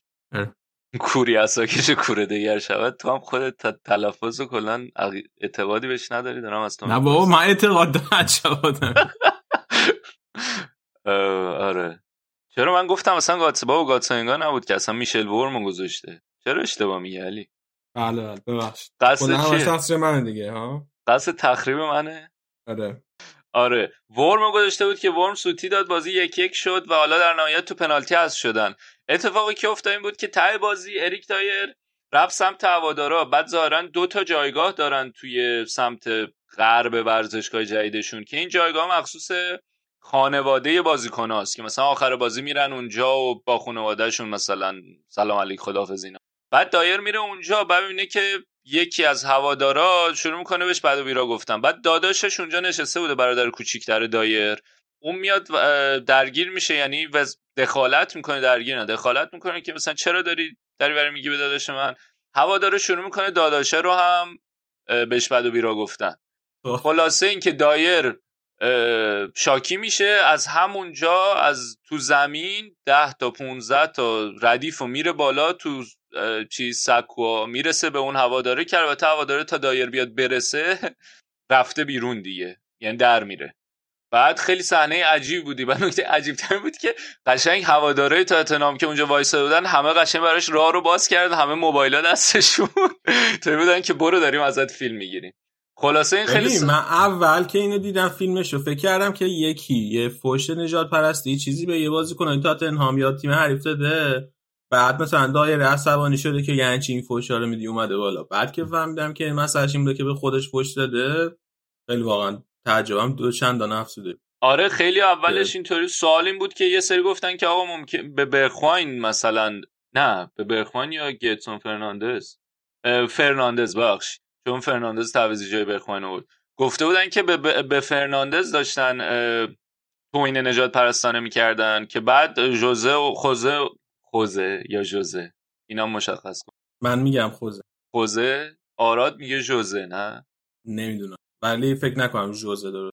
کوری اساکش کوره دیگر شود تو هم خودت تلفظ و کلا اعتقادی بهش نداری دارم از تو نه بابا من اعتقاد دارم شود آره. چرا من گفتم اصلا گاتسبا و گاتسانگا نبود که اصلا میشل ورمو گذاشته. چرا اشتباه میگی علی؟ بله بله ببخشید. قصد چیه؟ منه دیگه ها؟ قصد تخریب منه؟ آره. آره. ورم گذاشته بود که ورم سوتی داد بازی یک یک شد و حالا در نهایت تو پنالتی از شدن. اتفاقی که افتاد این بود که ته بازی اریک تایر رفت سمت هوادارا. بعد ظاهرا دو تا جایگاه دارن توی سمت غرب ورزشگاه جدیدشون که این جایگاه مخصوص خانواده بازیکناست که مثلا آخر بازی میرن اونجا و با خانوادهشون مثلا سلام علیک خداحافظ اینا. بعد دایر میره اونجا ببینه که یکی از هوادارا شروع می‌کنه بهش بعد و بیرا گفتم بعد داداشش اونجا نشسته بوده برادر کوچیکتر دایر. اون میاد درگیر میشه یعنی دخالت می‌کنه درگیر نه دخالت می‌کنه که مثلا چرا داری داری برای میگی به داداش من؟ هوادارا شروع می‌کنه داداشه رو هم بهش بعد و بیرا گفتن. خب. خلاصه اینکه دایر شاکی میشه. از همونجا از تو زمین ده تا 15 تا ردیف و میره بالا تو چیز سکو می‌رسه به اون هواداره که البته هواداره تا دایر بیاد برسه رفته بیرون دیگه. یعنی در میره. بعد خیلی صحنه عجیب بودی. و نکته عجیب تر بود که قشنگ هواداره تاتنهام که اونجا وایساده بودن همه قشنگ براش راه رو باز کرد همه موبایلا دستشون. تو بودن که برو داریم ازت فیلم می‌گیریم. خلاصه این خیلی من اول که اینو دیدم فیلمشو فکر کردم که یکی یه فوش نجات پرستی چیزی به یه بازیکن تاتنهام یا تیم حریف داده بعد مثلا دایره عصبانی شده که یعنی چی این فوشا رو میدی اومده بالا. بعد که فهمیدم که مسئله این بوده که به خودش فوش داده خیلی واقعا تعجبم دو چند افسوده. آره خیلی اولش اینطوری سوال این بود که یه سری گفتن که آقا ممکن به برخواین مثلا نه به برخواین یا گدسون فرناندز؟ فرناندز بخش چون فرناندز تعویضی جای برخواین بود. گفته بودن که به, به فرناندز داشتن توهین نژادپرستانه می‌کردن که بعد جوزه و خوزه خوزه یا جوزه؟ اینا مشخص کن. من میگم خوزه. خوزه؟ آراد میگه جوزه نه؟ نمی‌دونم. ولی فکر نکنم جوزه داره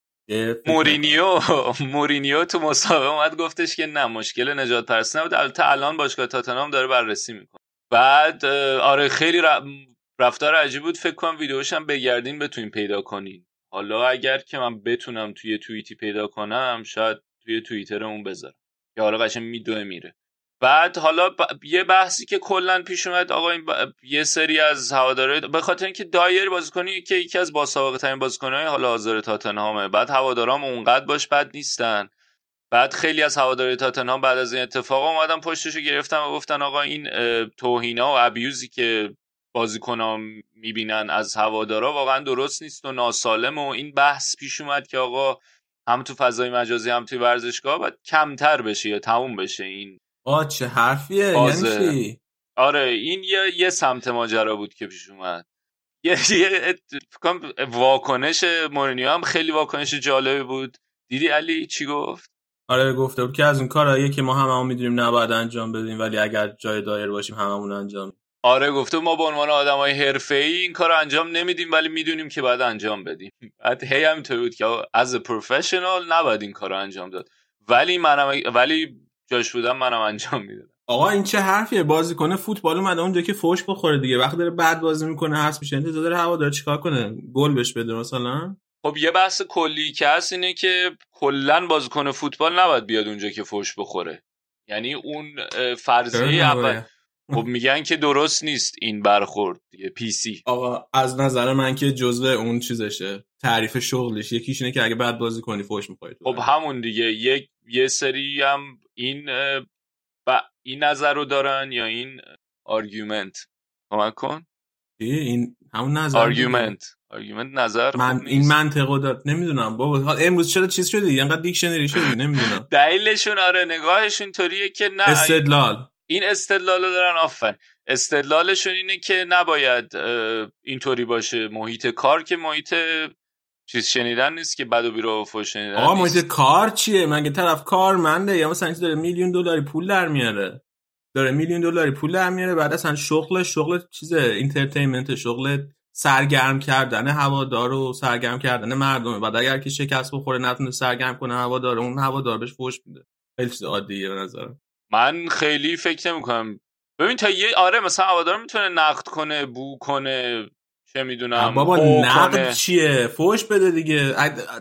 مورینیو مورینیو تو مسابقه اومد گفتش که نه مشکل نژادپرستی نبود. البته الان باشگاه تاتنهام داره بررسی می‌کنه. بعد آره خیلی رفتار عجیب بود فکر کنم ویدیوش هم بگردین بتونین پیدا کنین. حالا اگر که من بتونم توی توییتی پیدا کنم شاید توی توییتر اون بذارم. که حالا قشنگ میدوه میره. بعد حالا یه بحثی که کلا پیش اومد آقا این یه سری از هواداره به خاطر اینکه دایر بازیکنی که یکی از باسابقه ترین بازیکنهای حالا حاضر تاتنهامه. بعد هوادارام اونقدر باش بد نیستن. بعد خیلی از هواداری تاتنهام بعد از این اتفاق اومدن پشتشو گرفتن و گفتن آقا این توهینا و ابیوزی که بازیکنها می‌بینن از هوادارا واقعا درست نیست و ناسالم و این بحث پیش اومد که آقا هم تو فضای مجازی هم توی ورزشگاه باید کمتر بشه یا تموم بشه این آ چه حرفیه یعنی آره این یه, یه سمت ماجرا بود که پیش اومد. یه, یه واکنش مورینیو هم خیلی واکنش جالبی بود. دیدی علی چی گفت؟ آره گفته بود که از اون کارهایی که ما هممون می‌دونیم نباید انجام بدیم ولی اگر جای دایر باشیم هممون انجام آره گفته ما به عنوان آدمای حرفه‌ای این کار رو انجام نمیدیم ولی می‌دونیم که باید انجام بدیم. بعد هی همینطوری بود که از پروفشنال نباید این کار رو انجام داد. ولی منم ولی جاش بودم منم انجام می‌دادم. آقا این چه حرفیه؟ بازی کنه فوتبال اومده اونجا که فوش بخوره دیگه. وقتی داره بعد بازی می‌کنه هست میشه. انتظار داره هوا داره چیکار کنه؟ گل بهش بده مثلا. خب یه بحث کلی که هست اینه که کلا بازیکن فوتبال نباید بیاد اونجا که فوش بخوره. یعنی اون فرضیه اول خب میگن که درست نیست این برخورد یه پی سی آقا از نظر من که جزء اون چیزشه. تعریف شغلش. یکیش اینه که اگه بعد بازی کنی فوش می‌خوری خب همون دیگه. یک یه سری هم این و این نظر رو دارن یا این argument کمک کن. این همون نظر argument argument نظر من این منطقو داد. نمی‌دونم. بابا امروز چرا چیز شده؟ اینقدر دیکشنری شده نمی‌دونم. دلیلشون آره نگاهشون طوریه که نه. استدلال. این استدلال رو دارن آفن استدلالشون اینه که نباید اینطوری باشه. محیط کار که محیط چیز شنیدن نیست که بد و بیراه و فوش شنیدن آقا محیط کار چیه؟ مگه طرف کارمنده یا مثلا داره میلیون دلاری پول در میاره؟ داره میلیون دلاری پول در میاره بعد اصلا شغل شغل چیز entertainment شغل سرگرم کردن هوادار و سرگرم کردن مردمه بعد اگر که شکست بخوره نتونه سرگرم کنه هوادار اون هوادار بهش فوش میده. خیلی چیز عادیه به نظرم. من خیلی فکر نمی کنم ببین تا یه آره مثلا هوادار می‌تونه نقد کنه هو کنه چه می‌دونم بابا نقد چیه؟ فوش بده دیگه.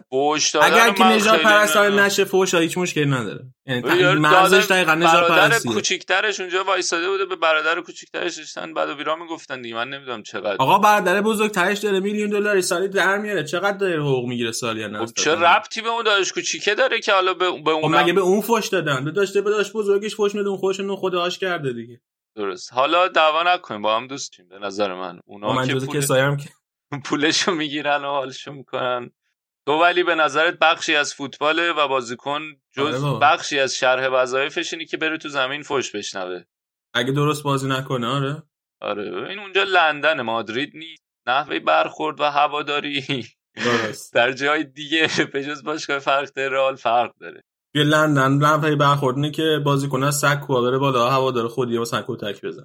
فوش اگر که نژادپرستانه نشه فوش هیچ مشکلی نداره. یعنی مرزش دقیقا نژادپرستیه. کوچیکترش اونجا وایساده بوده به برادر کوچیکترش داشتن بعد و بیرا می‌گفتن دیگه. من نمی‌دونم چقدر. آقا برادر بزرگترش داره میلیون دلاری سالی در میاره. چقدر داره حقوق می‌گیره سالی نه؟ خب چه ربطی به اون داداش کوچیکه داره که حالا به, به اون خب مگه به اون فوش دادن؟ داشته به داشت بزرگش فوش میده اون نون خداش کرده دیگه. درست. حالا دعوا نکنیم با هم دوستیم به نظر من. اونا من که پول... کسایم که پولشو می‌گیرن و حالشو می‌کنن. تو ولی به نظرت بخشی از فوتباله و بازیکن جز آره بخشی از شرح وظایفش اینه که بره تو زمین فوش بشنوه. اگه درست بازی نکنه آره. آره این اونجا لندن مادرید نیست. نحوه برخورد و هواداری درست. در جای دیگه به جز باشگاه فرق داره رئال فرق داره. توی لندن لنفه برخورد که بازیکن از سکو بره بالا هوا داره خودی مثلا کتک بزن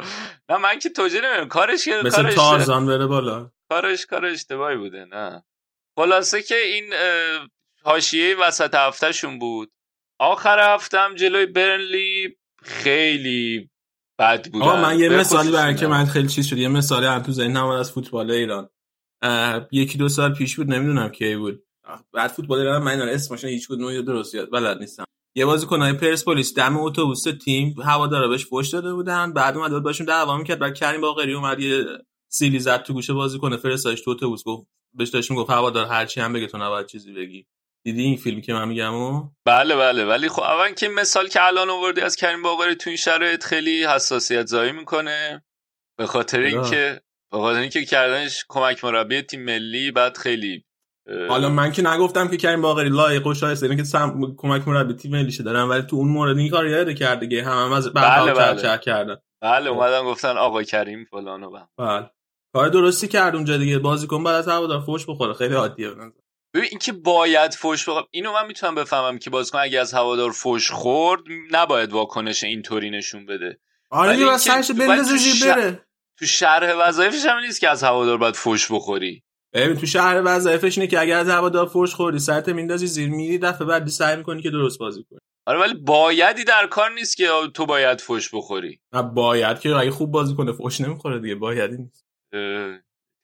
نه من که توجیه نمی‌دونم کارش که مثل کارش تارزان بره بالا. کارش کار اشتباهی بوده نه. خلاصه که این حاشیه وسط هفتهشون بود. آخر هفتم جلوی برنلی خیلی بد بود آه من یه مثالی برای که من خیلی چیز شد یه مثالی هم تو ذهنم از فوتبال ایران. یکی دو سال پیش بود نمی‌دونم کی بود. بعد فوتبال ایران من اسمش هیچ کدوم درست یاد بلد نیستم. یه بازیکنای پرسپولیس دم اتوبوس تیم هوادارا بهش فوش داده بودن بعد اومد باشون دعوا می‌کرد بعد کریم باقری اومد یه سیلی زد تو گوشه بازیکن فرستادش تو اتوبوس گفت بهش داشت می‌گفت هوادار هر چی هم بگه تو نباید چیزی بگی. دیدی این فیلمی که من میگم و؟ بله بله ولی خب اول که مثال که الان آوردی از کریم باقری تو این شرایط خیلی حساسیت زایی می‌کنه. به خاطر اینکه به خاطر اینکه کردنش کمک مربی تیم ملی بعد خیلی حالا من که نگفتم که کریم باقری لایق و شایسته اینه که سم... کمک مربی تیم ملیشه دارن ولی تو اون مورد این کار یاد کرد دیگه هم, هم از بله بله. چه کردن. بله اومدن گفتن آقا کریم فلان و بله. کار درستی کرد اونجا دیگه. بازیکن بعد از هوادار فوش بخوره. خیلی عادیه ببین اینکه باید فوش بخوره. اینو من می‌تونم بفهمم که بازیکن اگه از هوادار فوش خورد نباید واکنش اینطوری نشون بده. آره یه سرش بندازه بره. تو شرح وظایفش هم نیست که از هوادار باید فوش بخوری. ببین تو شهر وظایفش اینه که اگر از هوادار فوش خوردی سرت میندازی زیر میری دفعه بعد سعی می‌کنی که درست بازی کنی. آره ولی بایدی در کار نیست که تو باید فوش بخوری. نه باید که اگه خوب بازی کنه فوش نمی‌خوره دیگه بایدی نیست.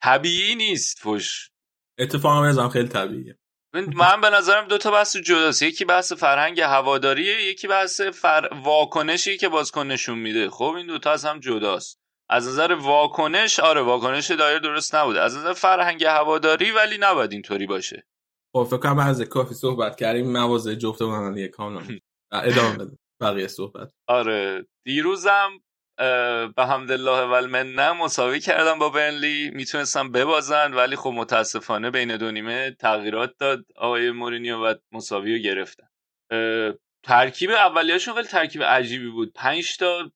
طبیعی نیست فوش اتفاقا نظام خیلی طبیعیه. من به نظرم دو تا بحث جداست. یکی بحث فرهنگ هواداریه یکی بحث فر... واکنشی که بازیکن نشون میده. خب این دوتا از هم جداست. از نظر واکنش آره واکنش دایر درست نبوده. از نظر فرهنگ هواداری ولی نباید اینطوری باشه. خب فکر کنم از کافی صحبت کردیم. موازه جفت من کاملا. ادامه بده. بقیه صحبت. آره دیروزم به حمدالله و المنه مساوی کردم با برنلی می‌تونستم ببازن ولی خب متاسفانه بین دو نیمه تغییرات داد. آقای مورینیو و مساوی رو گرفتن. ترکیب اولیاشون خیلی ترکیب عجیبی بود. پنج تا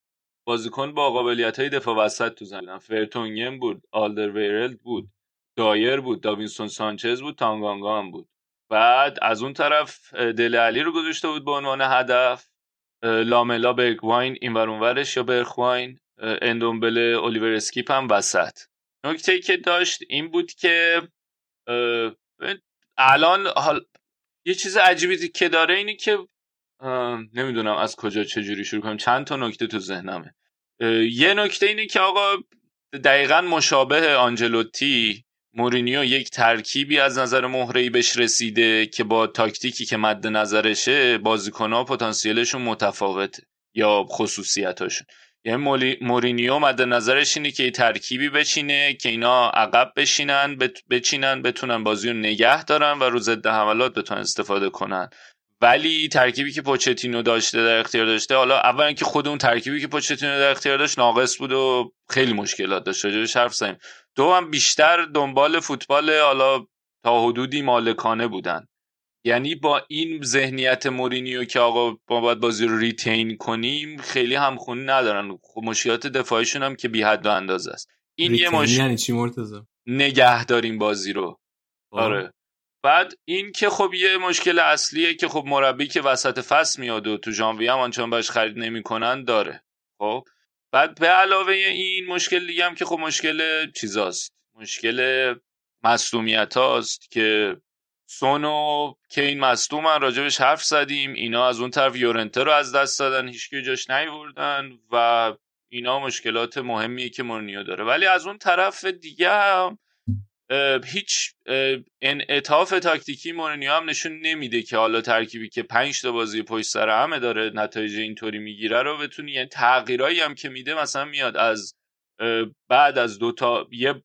بازیکن با قابلیت های دفاع وسط تو زمین. فرتونگن بود آلدر ویرلد بود دایر بود داوینسون سانچز بود تانگانگا هم بود. بعد از اون طرف دله علی رو گذاشته بود به عنوان هدف. لاملا برگواین این ورش یا برخواین اندومبل الیور اسکیپ هم وسط. نکته که داشت این بود که الان حال یه چیز عجیبی که داره اینه که نمی‌دونم از کجا چجوری شروع کنم. چند تا نکته تو ذهنمه. یه نکته اینه که آقا دقیقا مشابه آنجلوتی مورینیو یک ترکیبی از نظر مهرهی بهش رسیده که با تاکتیکی که مد نظرشه بازیکنها پتانسیلشون متفاوته یا خصوصیتاشون. یعنی مورینیو مد نظرش اینه که ترکیبی بچینه که اینا عقب بشینن بچینن بتونن بازی رو نگه دارن و رو ضد حملات بتونن استفاده کنن. ولی ترکیبی که پوچتینو داشته در اختیار داشته حالا اولا که خود اون ترکیبی که پوچتینو در اختیار داشت ناقص بود و خیلی مشکلات داشت. راجبش حرف زدیم دو هم بیشتر دنبال فوتبال حالا تا حدودی مالکانه بودن. یعنی با این ذهنیت مورینیو که آقا ما باید بازی رو ریتین کنیم خیلی همخونی ندارن. خب مشکلات دفاعیشون هم که بی حد و اندازه است. این یه مش... یعنی چی مرتضی؟ نگه داریم بازی رو. آره. بعد این که خب یه مشکل اصلیه که خب مربی که وسط فصل میاد و تو ژانویه هم آنچنان باش خرید نمی‌کنن داره خب؟ بعد به علاوه این مشکل دیگه هم که خب مشکل چیزاست مشکل مصومیت هاست که سون و کین مصدومن راجبش حرف زدیم اینا از اون طرف یورنته رو از دست دادن هیچکی جاش نیوردن و اینا مشکلات مهمیه که مورنیو داره. ولی از اون طرف دیگه هم هیچ انعطاف تاکتیکی مورنیو هم نشون نمیده که حالا ترکیبی که پنج تا بازی پشت سر همه داره نتایج اینطوری می‌گیره رو بتونی یعنی تغییرایی هم که میده مثلا میاد از بعد از دو تا یه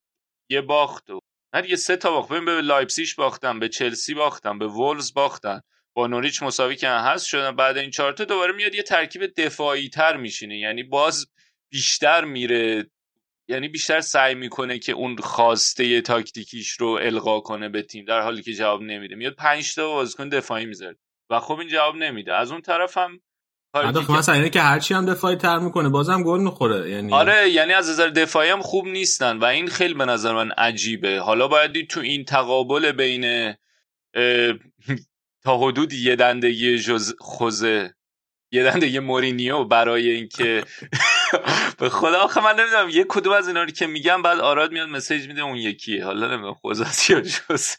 یه باخت و نه یه سه تا باخت. به لایپسیش باختن به چلسی باختن به وولز باختن. با نوریچ مساوی که هست شدن. بعد این چهار دوباره میاد یه ترکیب دفاعی تر میشینه. یعنی باز بیشتر میره یعنی بیشتر سعی می‌کنه که اون خواسته تاکتیکیش رو القا کنه به تیم در حالی که جواب نمیده. میاد 5 تا بازیکن دفاعی می‌ذاره. و خب این جواب نمیده. از اون طرف هم خب مثلا اینه که هرچی هم دفاعی تر می‌کنه بازم گل می‌خوره. یعنی آره یعنی از نظر دفاعی هم خوب نیستن و این خیلی به نظر من عجیبه. حالا باید دید تو این تقابل بین تا حدود یه دندگی جز خوزه یه دنده مورینیو برای اینکه به خدا آخه من نمی‌دونم یه کدوم از اینا رو که میگم بعد آراد میاد مسیج میده اون یکیه حالا نمی‌دونم خوزاسی یا جز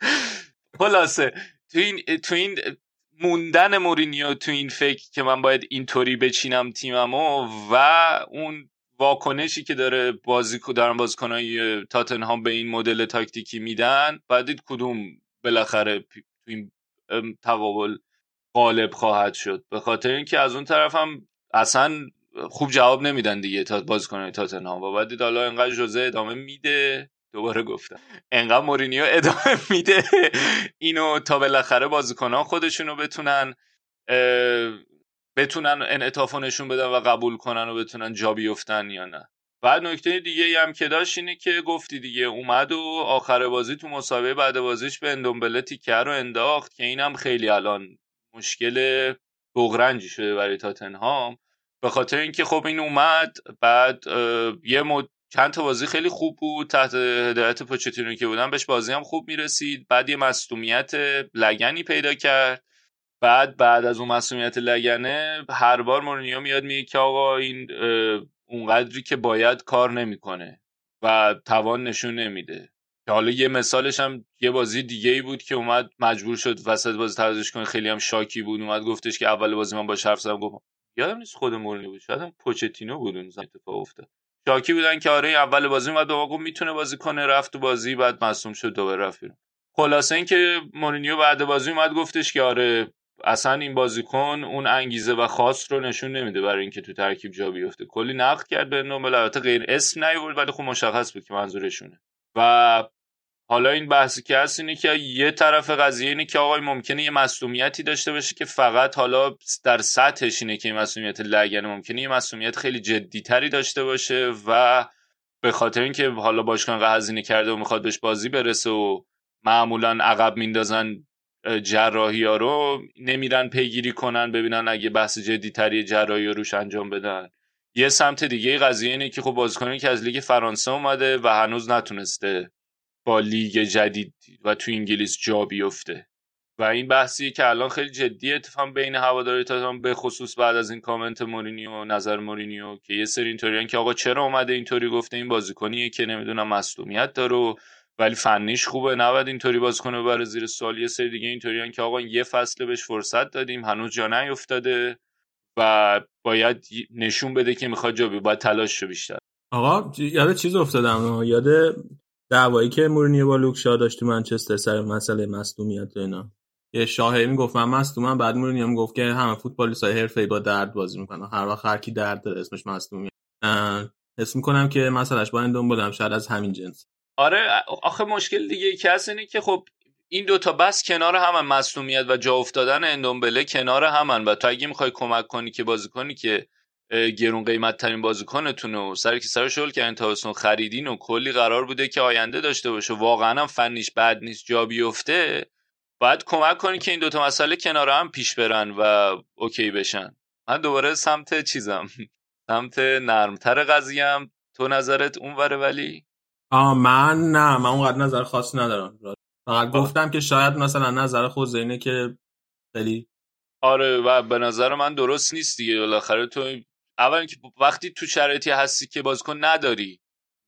خلاصه تو این تو این موندن مورینیو تو این فکر که من باید اینطوری بچینم تیممو و اون واکنشی که داره بازی دارن بازیکنای تاتنهام به این مدل تاکتیکی میدن بعد کدوم بالاخره تو این تقابل غالب خواهد شد. به خاطر اینکه از اون طرف هم اصلا خوب جواب نمیدن دیگه تا بازیکنان تاتنهام. و بعد حالا انقدر جوزه ادامه میده دوباره گفتم. انقدر مورینیو ادامه میده. اینو تا بالاخره بازیکنان خودشونو بتونن بتونن انعطاف نشون بدن و قبول کنن و بتونن جا بیفتن یا نه. بعد نکته دیگه هم که داشت اینه که گفتی دیگه اومد و آخر بازی تو مسابقه بعد بازیش به اندومبله تیکه رو انداخت که اینم خیلی الان مشکل بغرنجی شده برای تاتنهام. به خاطر اینکه خب این اومد بعد یه مد... چند تا بازی خیلی خوب بود تحت هدایت پوچتینو که بودن بهش بازی هم خوب می‌رسید. بعد یه مصومیت لگنی پیدا کرد. بعد بعد از اون مصومیت لگنه هر بار مورینیو میاد میگه که آقا این اونقدری که باید کار نمی‌کنه و توان نشون نمیده. که حالا یه مثالش هم یه بازی دیگه ای بود که اومد مجبور شد وسط بازی تعویضش کنه. خیلی هم شاکی بود. اومد گفتش که اول بازی من با حرف زدم گفت یادم نیست خود مورینیو بود. شاید پوچتینو بود اون اتفاق افتاد. شاکی بودن که آره اول بازی اومد گفت می‌تونه بازی کنه رفت تو بازی بعد مصوم شد دوباره رفت خلاصه اینکه مورینیو بعد بازی اومد گفتش که آره اصلا این بازیکن اون انگیزه و خاص رو نشون نمیده برای اینکه تو ترکیب جا بیفته. کلی نقد کرد به نوبل البته غیر اسم نیورد ولی خب مشخص بود که منظورشونه. و حالا این بحثی که هست اینه که یه طرف قضیه اینه که آقای ممکنه یه مسئولیتی داشته باشه که فقط حالا در سطحش اینه که این مسئولیت لگنه ممکنه یه مسئولیت خیلی جدیتری داشته باشه و به خاطر اینکه حالا باشگاه هزینه کرده و می‌خواد بهش بازی برسه و معمولا عقب میندازن جراحی ها رو نمیرن پیگیری کنن ببینن اگه بحث جدیتری جراحی رو روش انجام بدن. یه سمت دیگه قضیه اینه که خب بازیکنی که از لیگ فرانسه اومده و هنوز نتونسته با لیگ جدید و تو انگلیس جا بیفته. و این بحثی که الان خیلی جدی اتفاق بین هواداری تاتنهام به خصوص بعد از این کامنت مورینیو نظر مورینیو که یه سری اینطوریان که آقا چرا اومده اینطوری گفته این بازیکنیه که نمی‌دونم مصونیت داره ولی فنیش خوبه نباید اینطوری بازیکن ببره زیر سوال. یه سری دیگه اینطوریان که آقا یه فصل بهش فرصت دادیم هنوز جا نیافتاده و باید نشون بده که می‌خواد جا باید تلاش بیشتر. آقا یاد چیز افتادم یاد دعوایی که مورینیو با لوکشا داشت تو منچستر سر مسئله مصدومیت اینا. یه شاهی می‌گفت من مصدومم بعد مورینیو می‌گفت که همه فوتبالیستای حرفه‌ای با درد بازی می‌کنن. هر وقت هر کی درد داره اسمش مصدومیت. حس می‌کنم که مسئلهش با این دنبالم شاید از همین جنس. آره آخه مشکل دیگه هست اینه که خب این دوتا بس کنار همن مصومیت و جا افتادن اندومبله کنار همن. و تو اگه می‌خوای کمک کنی که بازیکنی که گرون قیمت ترین بازیکنتون و سر که سر شل که تابستون خریدین و کلی قرار بوده که آینده داشته باشه. واقعا هم فنیش بد نیست جا بیفته. باید کمک کنی که این دوتا مسئله کنار هم پیش برن و اوکی بشن. من دوباره سمت چیزم. سمت نرمتر قضیم تو نظرت اونوره ولی؟ آه من نه. من اونقدر نظر خاصی ندارم. فقط گفتم که شاید مثلا نظر خود اینه که خیلی آره و به نظر من درست نیست دیگه. بالاخره تو اول که وقتی تو شرایطی هستی که بازیکن نداری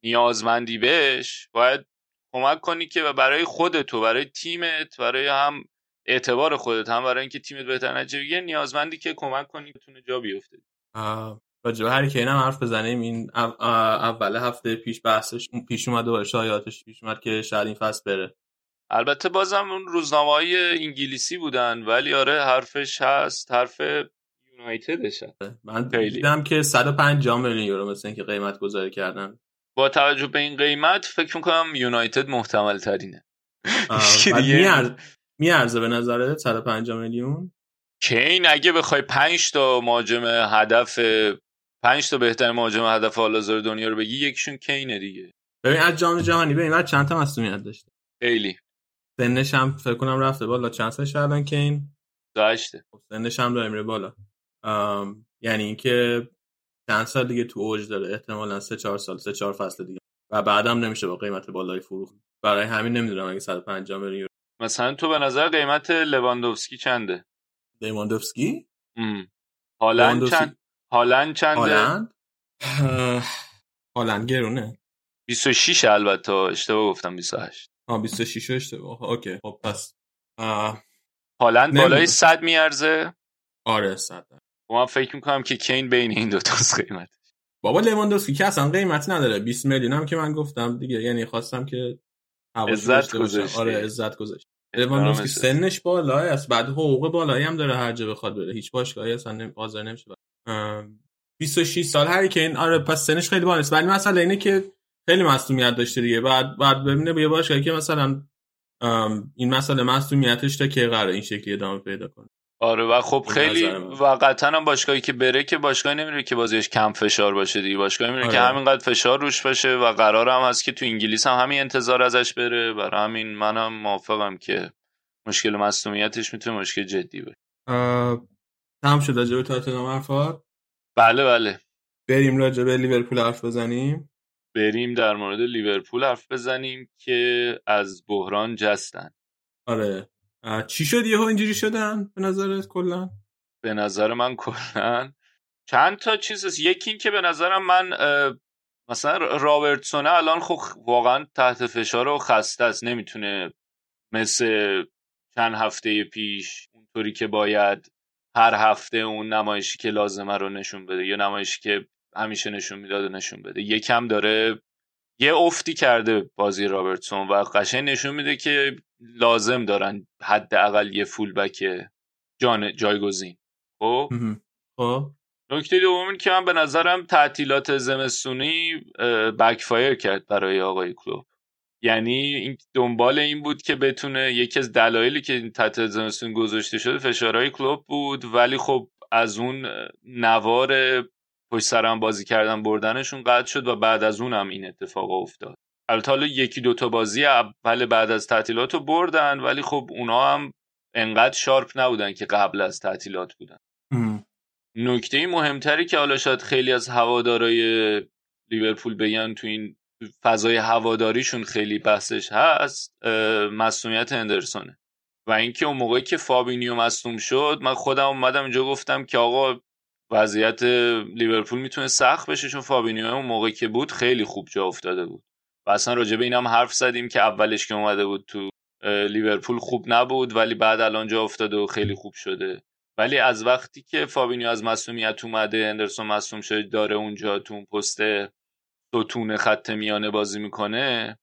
نیازمندی بهش باید کمک کنی که برای خودت و برای تیمت برای هم اعتبار خودت هم برای اینکه تیمت بهتر نتیجه نیازمندی که کمک کنی بتونه جا بیفته. راجب هری کین هم حرف بزنیم. این اول هفته پیش بحثش پیش اومد و شایعاتش پیش اومد که شاید این فصل بره. البته بازم اون روزنامه های انگلیسی بودن ولی آره حرفش هست حرف یونایتدش من دیدم که 150 میلیون یورو مثل اینکه قیمت گذاری کردن. با توجه به این قیمت فکر می‌کنم یونایتد محتمل ترینه. میارزه به نظرت 150 میلیون؟ کین اگه بخوای 5 تا مهاجم هدف 5 تا بهترین مهاجم هدف حال دنیا رو بگی یکیشون کینه دیگه. ببین از جام جهانی ببین چند تا مصونیت داشته؟ خیلی. سنش هم فکر کنم رفته بالا. چند سالش الان کین؟ داشته خب، سنش هم داره میره بالا. یعنی اینکه چند سال دیگه تو اوج داره. احتمالا سه چهار سال سه چهار فصل دیگه. و بعدم نمیشه با قیمت بالای فروخت برای همین نمی‌دونم اگه 150 میلیون مثلا تو به نظر قیمت لواندوفسکی چنده؟ لواندوفسکی هالند چند؟ هالند چنده؟ هالند؟ هالند گرونه. 26 البته اشتباه گفتم 28 آه 26 اشتباه. اوکی خب پس هالند بالای 100 میارزه. آره 100 خب من فکر می‌کنم که کین بین این دو تا قیمت بابا لواندوفسکی که اصلا قیمت نداره. 20 میلیون هم که من گفتم دیگه یعنی خواستم که عزت گذاشت آره عزت گذاشت لواندوفسکی سنش بالای است. بعد حقوق بالایی هم داره هر جا بخواد بره. هیچ باشگاهی اصلا حاضر نمیشه 26 سال هری کین. آره پس سنش خیلی بالاست ولی مسئله اینه که خیلی مصونیت داشته دیگه. بعد بعد ببینه یه باشگاهی که مثلا این مسئله مصونیتش تا که قرار این شکلی ادامه پیدا کنه. آره و خب خیلی و قطعا هم باشگاهی که بره که باشگاهی نمیره که بازیش کم فشار باشه دیگه. باشگاهی میره آره. که همینقدر فشار روش باشه و قرار هم هست که تو انگلیس هم همین انتظار ازش بره. برای همین منم موافقم که مشکل مصونیتش می‌تونه مشکل جدی باشه. تمام شد راجع به تاتنهام حرفات بله بله. بریم راجع به لیورپول حرف بزنیم. بریم در مورد لیورپول حرف بزنیم که از بحران جستن. آره. چی شد یهو اینجوری شدن به نظرت کلا؟ به نظر من کلا چند تا چیز هست یکی این که به نظرم من مثلا رابرتسونه الان خب واقعا تحت فشار و خسته است. نمی‌تونه مثل چند هفته پیش اونطوری که باید هر هفته اون نمایشی که لازمه رو نشون بده یا نمایشی که همیشه نشون می‌داد نشون بده. یکم داره یه افتی کرده بازی رابرتسون و قشنگ نشون میده که لازم دارن حداقل یه فول بک جان جایگزین. خب؟ خب. نکته دوم که من به نظرم تعطیلات زمستونی بکفایر کرد برای آقای کلوب. یعنی این دنبال این بود که بتونه یکی از دلایلی که تحت زمستون گذاشته شده فشارهای کلوب بود ولی خب از اون نوار پشت سرم بازی کردن بردنشون قطع شد و بعد از اون هم این اتفاق افتاد. البته حالا یکی دوتا بازی اول بعد از تعطیلات رو بردن ولی خب اونا هم انقدر شارپ نبودن که قبل از تعطیلات بودن. نکته مهمتری که حالا شاید خیلی از هوادارای لیورپول بگن تو این فضای هواداریشون خیلی بحثش هست مسئولیت هندرسونه. و اینکه اون موقعی که فابینیو مصدوم شد من خودم اومدم اینجا گفتم که آقا وضعیت لیورپول می‌تونه سخت بشه چون فابینیو اون موقعی که بود خیلی خوب جا افتاده بود. و اصلا راجع به اینم حرف زدیم که اولش که اومده بود تو لیورپول خوب نبود ولی بعد الان جا افتاده و خیلی خوب شده. ولی از وقتی که فابینیو از مصدومیت اومده هندرسون مصدوم شده داره اونجا تو اون پست ستون خط میانه بازی می‌کنه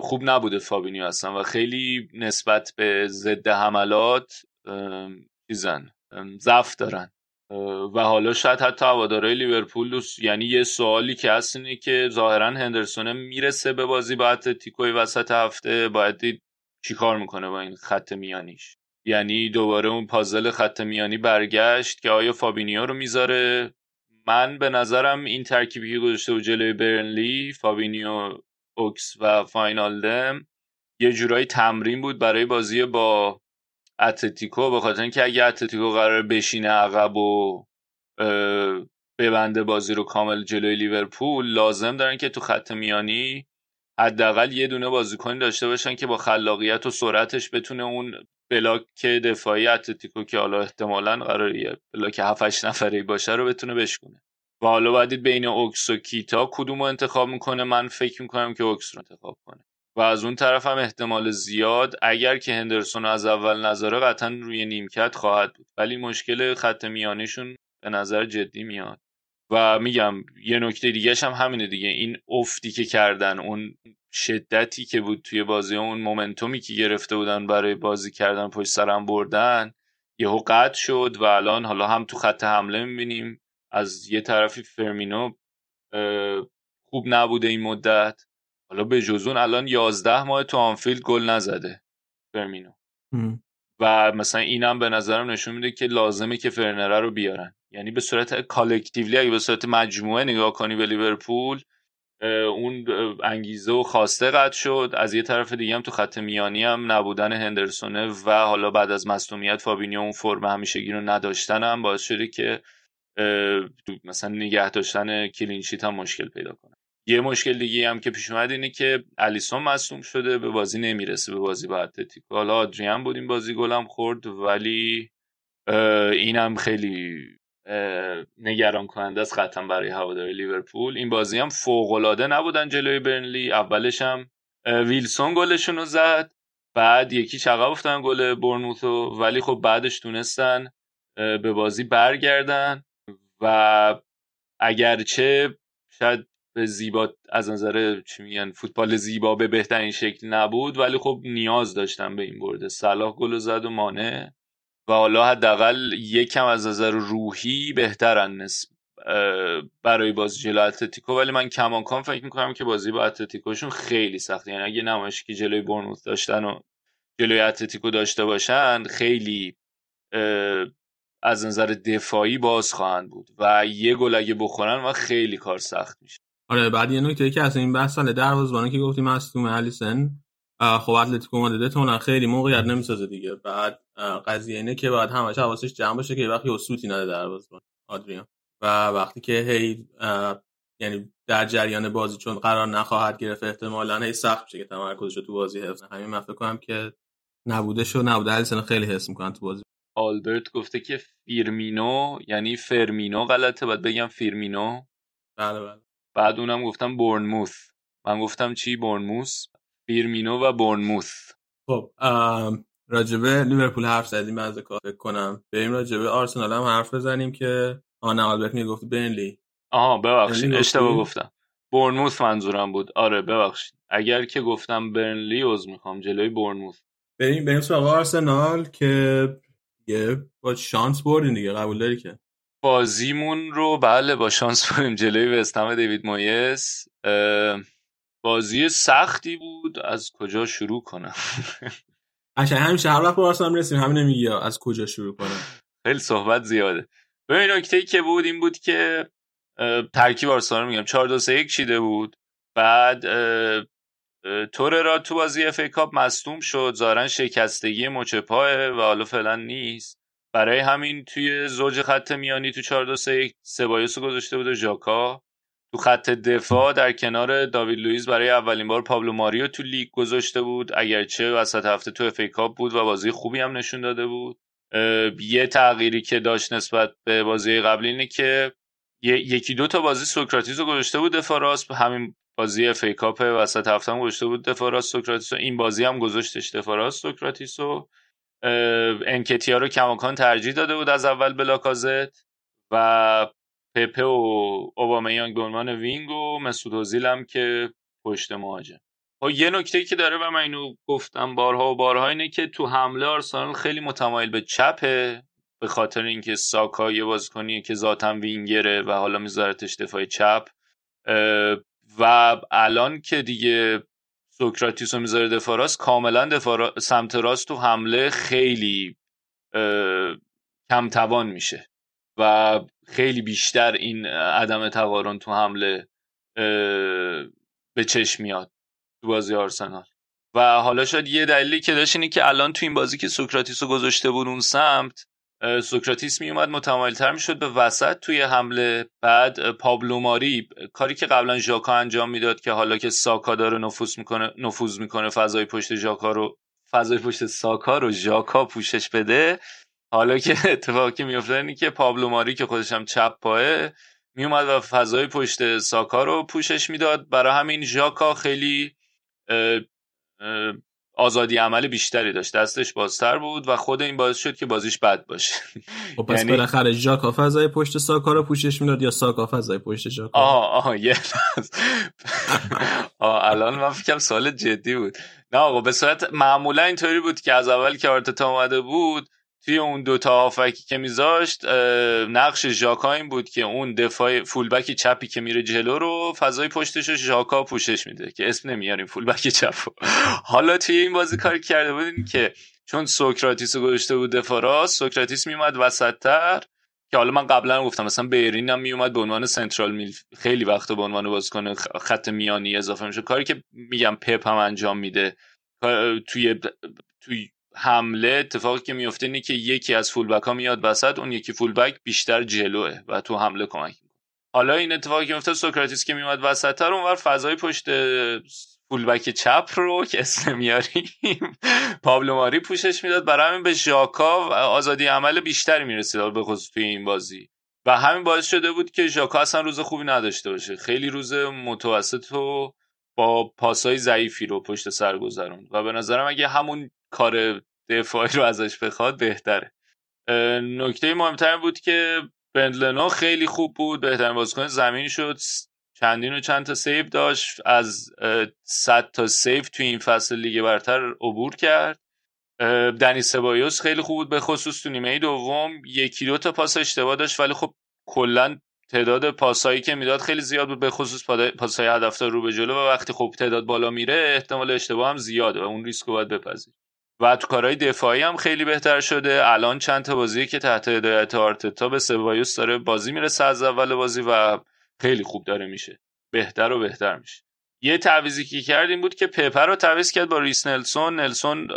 خوب نبوده فابینیو اصلا و خیلی نسبت به ضد حملات چیزن ضعف دارن. و حالا شاید حتی هوادارهای لیورپول یعنی یه سوالی که هست اینه که ظاهرا هندرسون می‌رسه به بازی با اتلتیکوی وسط هفته باید دید چیکار می‌کنه با این خط میانیش؟ یعنی دوباره اون پازل خط میانی برگشت که آیا فابینیو رو می‌ذاره؟ من به نظرم این ترکیبی که گذاشته و جلوی برنلی فابینیو اوکس و فاینالدم یه جورایی تمرین بود برای بازی با اتلتیکو به خاطر اینکه اگه اتلتیکو قراره بشینه عقب و ببنده بازی رو کامل جلوی لیورپول لازم دارن که تو خط میانی حداقل یه دونه بازیکنی داشته باشن که با خلاقیت و سرعتش بتونه اون block دفاعی اتلتیکو که حالا احتمالا قراره block 7 8 نفره باشه رو بتونه بشکنه و حالا باید بین اوکس و کیتا کدوم رو انتخاب می‌کنه؟ من فکر می‌کنم که اوکس رو انتخاب کنه. از اون طرف هم احتمال زیاد اگر که هندرسون از اول نظره قطعا روی نیمکت خواهد بود. ولی مشکل خط میانیشون به نظر جدی میاد. و میگم یه نکته دیگه هم همینه دیگه. این افتی که کردن اون شدتی که بود توی بازی اون مومنتومی که گرفته بودن برای بازی کردن پشت سرم بردن یهو قطع شد و الان حالا هم تو خط حمله می‌بینیم. از یه طرفی فرمینو خوب نبوده این مدت. حالا به جز اون الان 11 ماه تو آنفیلد گل نزده فرمینو و مثلا اینم به نظرم نشون میده که لازمه که ورنر رو بیارن. یعنی به صورت collectively اگه به صورت مجموعه نگاه کنی به لیورپول اون انگیزه و خواسته قطع شد. از یه طرف دیگه هم تو خط میانی هم نبودن هندرسونه و حالا بعد از مصدومیت فابینیو اون فرم همیشگی رو نداشتن هم باعث شده که مثلا نگه داشتن کلینشیت هم مشکل پیدا کنه. یه مشکل دیگه هم که پیش اومد اینه که الیسون مصوم شده به بازی نمی‌رسه به بازی با اتلتیکو. حالا آدریان بود این بازی گلم خورد ولی اینم خیلی نگران کننده است قطعا برای هواداری لیورپول. این بازی هم فوق العاده نبودن جلوی برنلی. اولش هم ویلسون گلشون رو زد بعد یکی چقدر افتادن گل برنوتو ولی خب بعدش تونستن به بازی برگردن. و اگرچه شاید زیبا از نظر چی میگن فوتبال زیبا به بهترین شکل نبود ولی خب نیاز داشتن به این برده. صلاح گل زد و مانع. و حالا حداقل یکم از نظر روحی بهترن نسب برای بازی جلو اتلتیکو. ولی من کماکان فکر می‌کنم که بازی با اتلتیکوشون خیلی سخته. یعنی اگه نمایشی که جلوی برنوت داشتن و جلوی اتلتیکو داشته باشن خیلی از نظر دفاعی باز خواهند بود. و یه گل اگه بخورن و خیلی کار سخت میشه. آره بعد یه نکته که اصلا این بحث سال دروازه‌بان که گفتیم مصدوم الیسن خب اتلتیکو مادرید تون خیلی موقعیت نمی‌سازه دیگه. بعد قضیه اینه که بعد همش حواسش جمع باشه که وقتی اسوتی نده دروازه‌بان آدریان. و وقتی که هی یعنی در جریان بازی چون قرار نخواهد گرفت احتمالاً هی سخت میشه که تمرکزش رو تو بازی حفظ همین من فکر کنم که نبوده شو نبوده الیسن خیلی حس می‌کنن تو بازی. آلبرت گفته که فیرمینو یعنی فرمینو غلطه. باید بگم فیرمینو. بله بله. بعد اونم گفتم بورنموث. من گفتم چی بورنموث؟ فیرمینو و بورنموث. خب راجبه لیورپول حرف زدیم فکر کنم. بریم راجبه آرسنال هم حرف بزنیم که آن آلبرت می‌گفت برنلی آها ببخشید اشتباه گفتم. بورنموث منظورم بود. آره ببخشید. اگر که گفتم برنلی عذر می‌خوام. جلوی بورنموث. بریم بریم سراغ آرسنال که یه با شانس بردین دیگه قبول داری که؟ بازیمون رو بله با شانس بردیم جلوی وستهم دیوید مویس. بازی سختی بود. از کجا شروع کنم؟ قشنگ همیشه هر وقت با آرسنال می‌رسیم همین نمیگی از کجا شروع کنم؟ خیلی صحبت زیاده. ببین نکته که بود این بود که ترکیب آرسنال میگم. 4 2 3 1 چیده بود. بعد توریرا تو بازی FA Cup مصدوم شد. ظاهرا شکستگی مچ پاعه و حالا فعلا نیست. برای همین توی زوج خط میانی تو 4 2 3 1 سبایوس گذاشته بود ژاکا. تو خط دفاع در کنار داوید لوئیس برای اولین بار پابلو ماری رو تو لیگ گذاشته بود. اگرچه وسط هفته تو FA Cup بود و بازی خوبی هم نشون داده بود. یه تغییری که داشت نسبت به بازی قبلی اینه که یکی دو تا بازی سوکراتیس رو گذاشته بود دفاع راست. همین بازی FA Cup وسط هفته هم گذاشته بود دفاع راست سوکراتیس این بازی هم گذاشتش دفاع راست سوکراتیس و انکتیا رو کماکان ترجیح داده بود از اول به لاکازت و پپه و اوبامیانگ به عنوان wing و مسعود اوزیل هم که پشت مهاجم. خب یه نکته که داره و من اینو گفتم بارها و بارها اینه که تو حمله آرسنال خیلی متمایل به چپه به خاطر اینکه ساکا یه بازیکنیه که ذاتا وینگره و حالا میذارتش دفاع چپ. و الان که دیگه سوکراتیس رو می‌ذاره دفاع راست کاملا دفاع سمت راست تو حمله خیلی کم توان میشه و خیلی بیشتر این عدم تقارن تو حمله به چشم میاد تو بازی آرسنال. و حالا شاید یه دلیلی که داشت اینه که الان تو این بازی که سوکراتیس رو گذاشته بود اون سمت سوکراتیس می اومد متمایل تر می‌شد به وسط. توی حمله بعد پابلو ماری کاری که قبلا ژاکا انجام می‌داد که حالا که ساکا داره نفوذ می‌کنه نفوذ می‌کنه فضای پشت ژاکا رو فضای پشت ساکا رو ژاکا پوشش بده. حالا که اتفاقی میفته اینه که پابلو ماری که خودش هم چپ پاه میومد و فضای پشت ساکا رو پوشش می‌داد. برای همین ژاکا خیلی آزادی عمل بیشتری داشت. دستش بازتر بود و خود این باعث شد که بازیش بد باشه. خب پس یعنی... بالاخره ژاکا فضای پشت ساکا رو پوشش می‌داد یا ساکا فضای پشت ژاکا؟ آه آه یه آه الان من فکرم سوال جدی بود. نه آقا به صورت معمولا اینطوری بود که از اول که آرتتا اومده بود توی اون دوتا آفکی که میذاشت نقش ژاکا این بود که اون دفاع فولبک چپی که میره جلو رو فضای پشتش رو ژاکا پوشش میده که اسم نمیاریم فولبک چپ حالا توی این بازی کاری که کرده بود این که چون سوکراتیس رو گذاشته بود دفاع راست سوکراتیس میومد وسطتر که حالا من قبلا گفتم مثلا بلرین هم میومد به عنوان central mid خیلی وقت به عنوان بازیکن خط میانی اضافه میشه کاری که میگم پپ هم انجام میده توی توی حمله اتفاقی که میفته اینه که یکی از فولبک ها میاد وسط اون یکی فولبک بیشتر جلوه و تو حمله کمک می‌کنه. حالا این اتفاقی که میفته سوکراتیس که میاد وسط تر اونور فضای پشت فولبک چپ رو که اسم میاریم پابلو ماری پوشش می‌داد. برای همین به ژاکا آزادی عمل بیشتری می‌رسید به خصوص توی این بازی. و همین باعث شده بود که ژاکا اصلا روز خوبی نداشته باشه. خیلی روز متوسط و با پاسای ضعیفی رو پشت سر گذروند. و به نظرم اگه همون کار دفاعی رو ازش بخواد بهتره. نکته مهمتر بود که بندلنو خیلی خوب بود بهترین بازیکن زمین شد. چندین و چند تا save داشت از 100 تا save توی این فصل لیگ برتر عبور کرد. دنی سبایوس خیلی خوب بود به خصوص تو نیمه دوم. یکی دو تا پاس اشتباه داشت ولی خب کلا تعداد پاسایی که می‌داد خیلی زیاد بود به خصوص پاسای هدفدار رو به جلو. و وقتی خوب تعداد بالا میره احتمال اشتباه هم زیاده و اون ریسک رو باید بپذیر و تو کارهای دفاعی هم خیلی بهتر شده. الان چند تا بازی که تحت هدایت آرتتا به سبایوس داره بازی می‌رسه از اول بازی و خیلی خوب داره میشه. بهتر و بهتر میشه. یه تعویضی که کردیم بود که پپه رو تعویض کرد با ریس نلسون. نلسون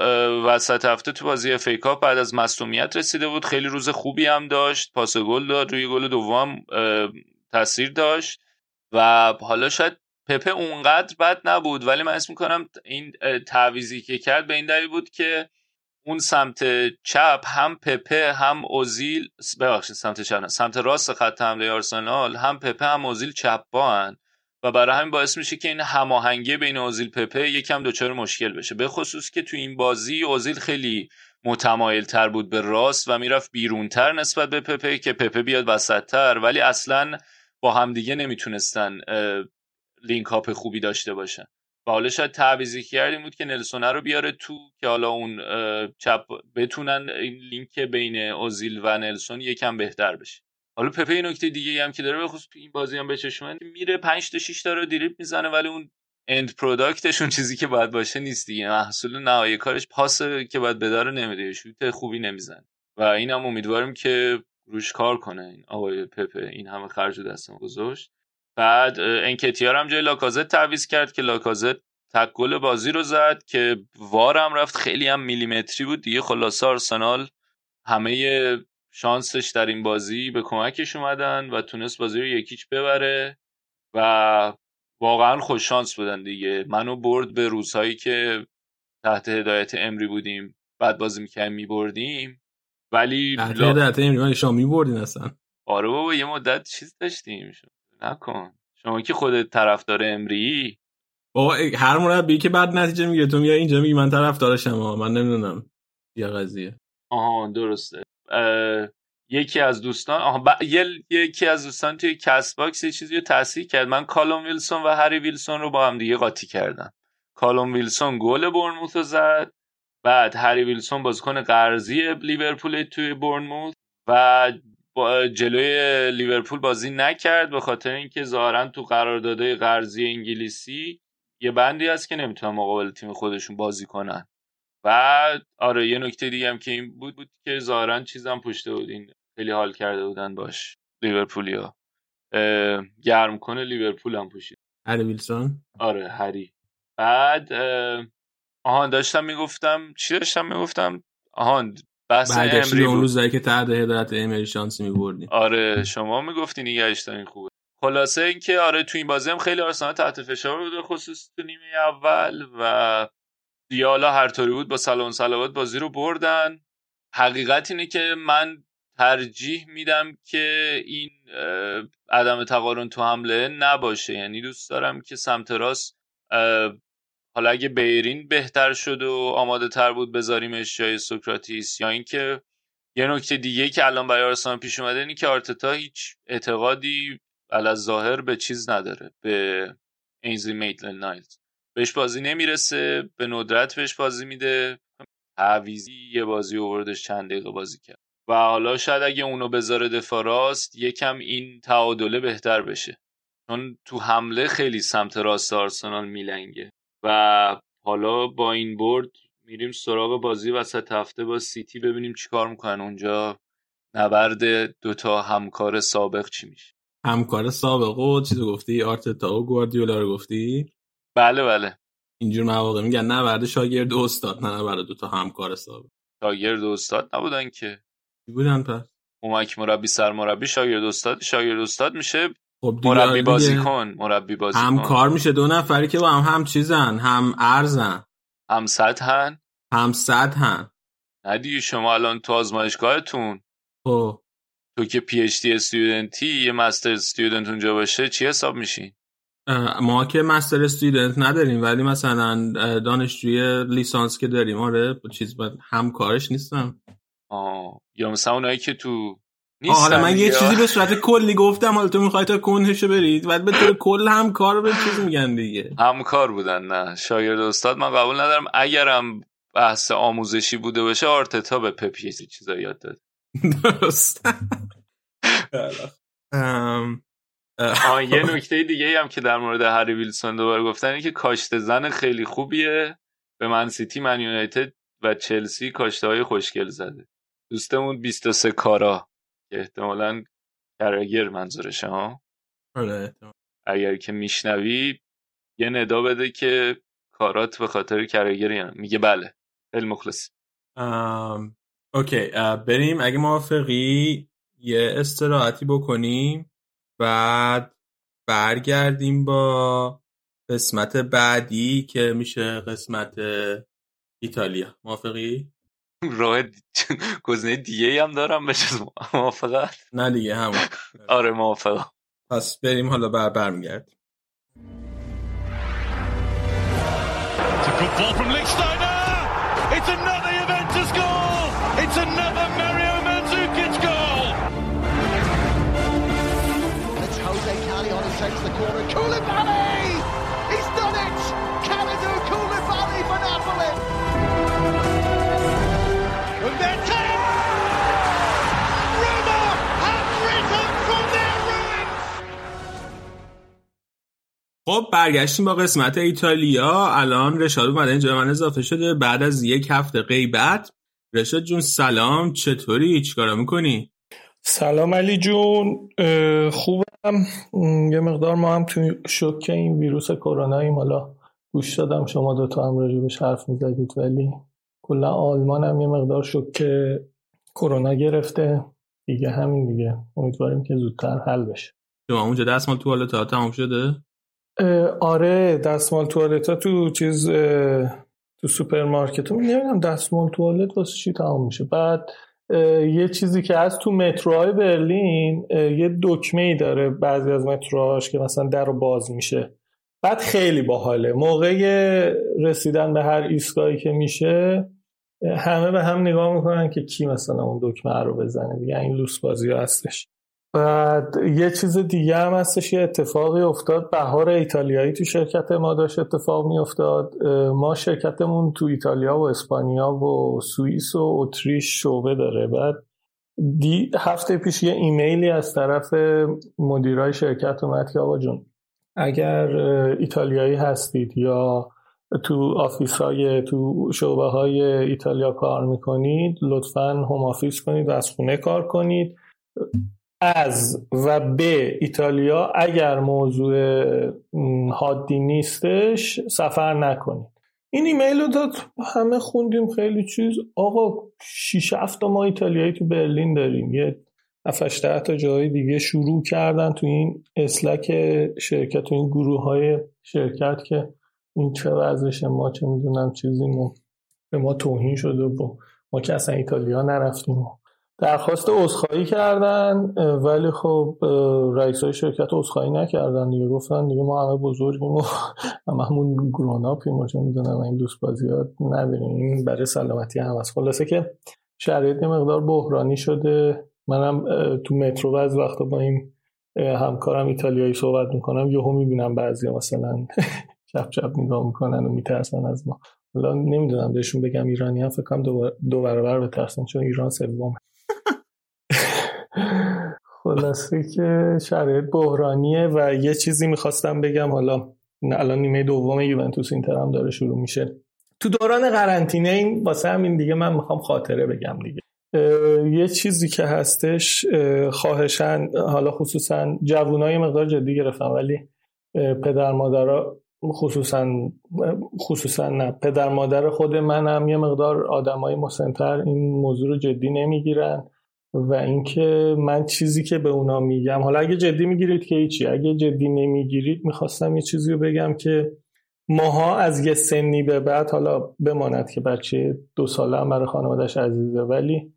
وسط هفته تو بازی FA Cup بعد از مصدومیت رسیده بود. خیلی روز خوبی هم داشت. پاس گل داد روی گل دوم تاثیر داشت. و حالا شاید پپه اونقدر بد نبود ولی من اسم می‌کنم این تعویضی که کرد به این دلیل بود که اون سمت چپ هم پپه هم اوزیل ببخشید سمت چپ سمت راست خط حمله آرسنال هم پپه هم اوزیل چپ با و برای همین باعث میشه که این هماهنگی بین اوزیل پپه یکم دچار مشکل بشه. به خصوص که تو این بازی اوزیل خیلی متمایل تر بود به راست و می‌رفت بیرونتر نسبت به پپه که پپه بیاد وسطتر ولی اصلا با همدیگه نمی‌تونستن لینک هاپ خوبی داشته باشن و حالا شاید تعویزی کردیم بود که نلسونه رو بیاره تو که حالا اون چپ بتونن این لینک بین اوزیل و نلسون یکم بهتر بشه. حالا پپه نکته دیگه هم که داره به خصوص تو این بازی هم به چشم من میره 5 تا 6 تا رو دریبل می‌زنه ولی اون end product ش اون چیزی که باید باشه نیست دیگه. محصول نهایی کارش پاس که باید بده نمیده شوت خوبی نمی‌زنه. و اینم امیدواریم که روش کار کنه این آقای پپه این همه خرج دستم گذاشت. بعد انکتیا رو هم جای لاکازت تعویض کرد که لاکازت تک گل بازی رو زد که وارم رفت خیلی هم میلیمتری بود دیگه. خلاصه آرسنال همه شانسش در این بازی به کمکش اومدن و تونست بازی رو یکیچ ببره و واقعا خوش شانس بودن دیگه. منو برد به روزهایی که تحت هدایت امری بودیم. بعد بازی می‌کردیم میبردیم. ولی تحت هدایت امری شما میبردین اصلا. آره بابا یه مدت چیز داشتیم. نکن. شما که خودت طرفدار امری؟ بابا هر مربی که بد نتیجه می‌گیره. تو میای اینجا میگی من طرفدارشم من نمی‌دونم. یا قضیه. آها درسته. اه، یکی از دوستان آها ب... یه... یکی از دوستان توی Castbox یه چیزی رو تصحیح کرد. من کالوم ویلسون و هری ویلسون رو با هم دیگه قاطی کردم. کالوم ویلسون گل برنموث رو زد. بعد هری ویلسون بازیکن قرضی لیورپول توی برنموث و با جلوی لیورپول بازی نکرد به خاطر اینکه ظاهرا تو قراردادهای قرضی انگلیسی یه بندی هست که نمی‌تونن مقابل تیم خودشون بازی کنن. و آره یه نکته دیگه هم که این بود بود که ظاهرا چیزم پشته بود این خیلی حال کرده بودن باش لیورپولیا. گرم کنه لیورپول هم پوشید. هری ویلسون؟ آره هری. بعد آهان داشتم می‌گفتم چی داشتم می‌گفتم؟ آهان بحث امری اون روزایی که تحت هدایت امری شانسی میبردین آره شما می‌گفتی نگهش دارین خوبه. خلاصه اینکه آره تو این بازی هم خیلی آرسنال تحت فشار بود خصوص تو نیمه اول و دیگه حالا هر طوری بود با سلام سلوات بازی رو بردن. حقیقت اینه که من ترجیح میدم که این عدم تقارن تو حمله نباشه. یعنی دوست دارم که سمت راست حالا اگه بیرین بهتر شد و آماده تر بود بذاریمش جای سوکراتیس یا اینکه یه نکته دیگه که الان برای آرسنال پیش اومده اینه که آرتتا هیچ اعتقادی علی ظاهر به چیز نداره به اینزلی میتلن نایلز. بهش بازی نمی‌رسه به ندرت بهش بازی میده. تعویزی یه بازی اووردش چند دقیقه بازی کرد. و حالا شاید اگه اونو بذاره دفاع راست یکم این تعادله بهتر بشه. چون تو حمله خیلی سمت راست آرسنال میلنگه. و حالا با این برد میریم سراغ بازی وسط هفته با سیتی ببینیم چیکار می‌کنن اونجا. نبرد دوتا همکار سابق چی میشه؟ همکار سابق و چیزو گفتی؟ آرتتا و گواردیولا رو گفتی؟ بله بله. اینجور مواقع میگن نبرد شاگرد و استاد نه نبرد دو تا همکار سابق. شاگرد و استاد نبودن که. چی بودن پس؟ کمک مربی سرمربی شاگرد استاد. شاگرد استاد میشه خب مربی دیگه بازیکن مربی بازیکن همکار میشه دو نفری که با هم هم چیزن هم ارزن. هم سطحن هم سطحن نه دیگه شما الان تو آزمایشگاهتون. خب. تو که پی اچ دی استودنتی یه مستر استودنت اونجا باشه چی حساب میشین ما که مستر استودنت نداریم ولی مثلا دانشجوی لیسانس که داریم آره چیز با همکارش نیستم آه. یا مثلا اونایی که تو حالا من یه. چیزی به صورت کلی گفتم حالا تو می‌خوای تا کنهشو برید ولی به طور کل همکار به چیز میگن دیگه. همکار بودن نه. شاگرد استاد من قبول ندارم اگرم بحث آموزشی بوده باشه آرتتا به پپ یه چیزا یاد داد. درست. آه یه نکته دیگه هم که در مورد هری ویلسون دوباره گفتن اینه که کاشته زن خیلی خوبیه. به من سیتی من یونایتد و چلسی کاشته های خوشگل زده. دوستمون 23 کارا. که احتمالا کرگر منظورشه ها آره. اگر که میشنوی یه ندا بده که کارات به خاطر کرگری هم. میگه بله خیلی مخلصی ام، اوکی بریم اگه موافقی یه استراحتی بکنیم بعد برگردیم با قسمت بعدی که میشه قسمت ایتالیا موافقی؟ راه دی- گزینه دیگه هم دارم به جز موافقت؟ نه دیگه همون. آره موافقم. پس بریم حالا بر برمیگردیم. It's a good ball from Lichtsteiner. It's another خب برگشتیم با قسمت ایتالیا. الان رشاد اومده اینجا من اضافه شده. بعد از یک هفته غیبت. رشاد جون سلام. چطوری؟ چیکارا می‌کنی؟ سلام علی جون. خوبم. یه مقدار ما هم تو شوک این ویروس کروناییم حالا گوش دادم. شما دوتا هم راجبش حرف می‌زدید ولی کلا آلمان هم یه مقدار شوک کرونا گرفته. دیگه همین دیگه. امیدواریم که زودتر حل بشه. شما اونجا دستمال توالت ها تمام شده؟ آره دستمال توالت ها تو چیز تو سوپرمارکت ها. نمی‌دونم دستمال توالت واسه چی تمام میشه. بعد یه چیزی که از تو متروهای برلین یه دکمه ای داره بعضی از متروهاش که مثلا در رو باز میشه. بعد خیلی باحاله. موقع رسیدن به هر ایستگاهی که میشه همه به هم نگاه می‌کنن که کی مثلا اون دکمه رو بزنه. دیگه این لوس بازی هستش. بعد یه چیز دیگه هم هستش یه اتفاقی افتاد. بهار ایتالیایی تو شرکت ما داشت اتفاق می افتاد ما شرکتمون تو ایتالیا و اسپانیا و سوئیس و اتریش شعبه داره. بعد دو هفته پیش یه ایمیلی از طرف مدیرای شرکت اومد که آقا جون اگر ایتالیایی هستید یا تو office های تو شعبه های ایتالیا کار می‌کنید لطفا home office کنید و از خونه کار کنید. از و به ایتالیا اگر موضوع حادی نیستش سفر نکنید. این ایمیل رو داد همه خوندیم خیلی چیز. آقا 6 7 ما ایتالیایی تو برلین داریم. یه 7 تا جای دیگه شروع کردن تو این اسلک شرکت تو این گروه های شرکت که این چه وضعشه ما چه می‌دونم چیزی ما به ما توهین شده و ما که اصلا ایتالیا نرفتیم. درخواست عذرخواهی کردن ولی خب رئیس های شرکت عذرخواهی نکردن دیگه. گفتن دیگه ما همه بزرگیم و همه همون گروناپیم و می‌دونم این دوست بازی نداریم برای سلامتی هم هست. خلاصه که شرایط یه مقدار بحرانی شده. منم تو مترو بعض وقتا با این همکارم ایتالیایی صحبت می‌کنم یهو می‌بینم بعضی مثلا چپ چپ نگاه می‌کنن و میترسن از ما. حالا نمی‌دونم بهشون بگم ایرانی هم فکر کنم دو برابر بترسن چون ایران سوم خلاصه که شرایط بحرانیه و یه چیزی می‌خواستم بگم. حالا الان نیمه دوم یوونتوس اینتر هم داره شروع میشه. تو دوران قرنطینه این واسه همین دیگه من می‌خوام خاطره بگم دیگه. یه چیزی که هستش خواهشن حالا خصوصا جوانای مقدار جدی گرفتم ولی پدر مادرها خصوصا خصوصا نه. پدر مادر خود منم یه مقدار آدمای مسنتر این موضوع رو جدی نمی‌گیرن و اینکه من چیزی که به اونا میگم حالا اگه جدی می‌گیرید که هیچی اگه جدی نمی‌گیرید می‌خواستم یه چیزی رو بگم که ماها از یه سنی به بعد حالا بماند که بچه دو ساله هم برای خانوادش عزیزه ولی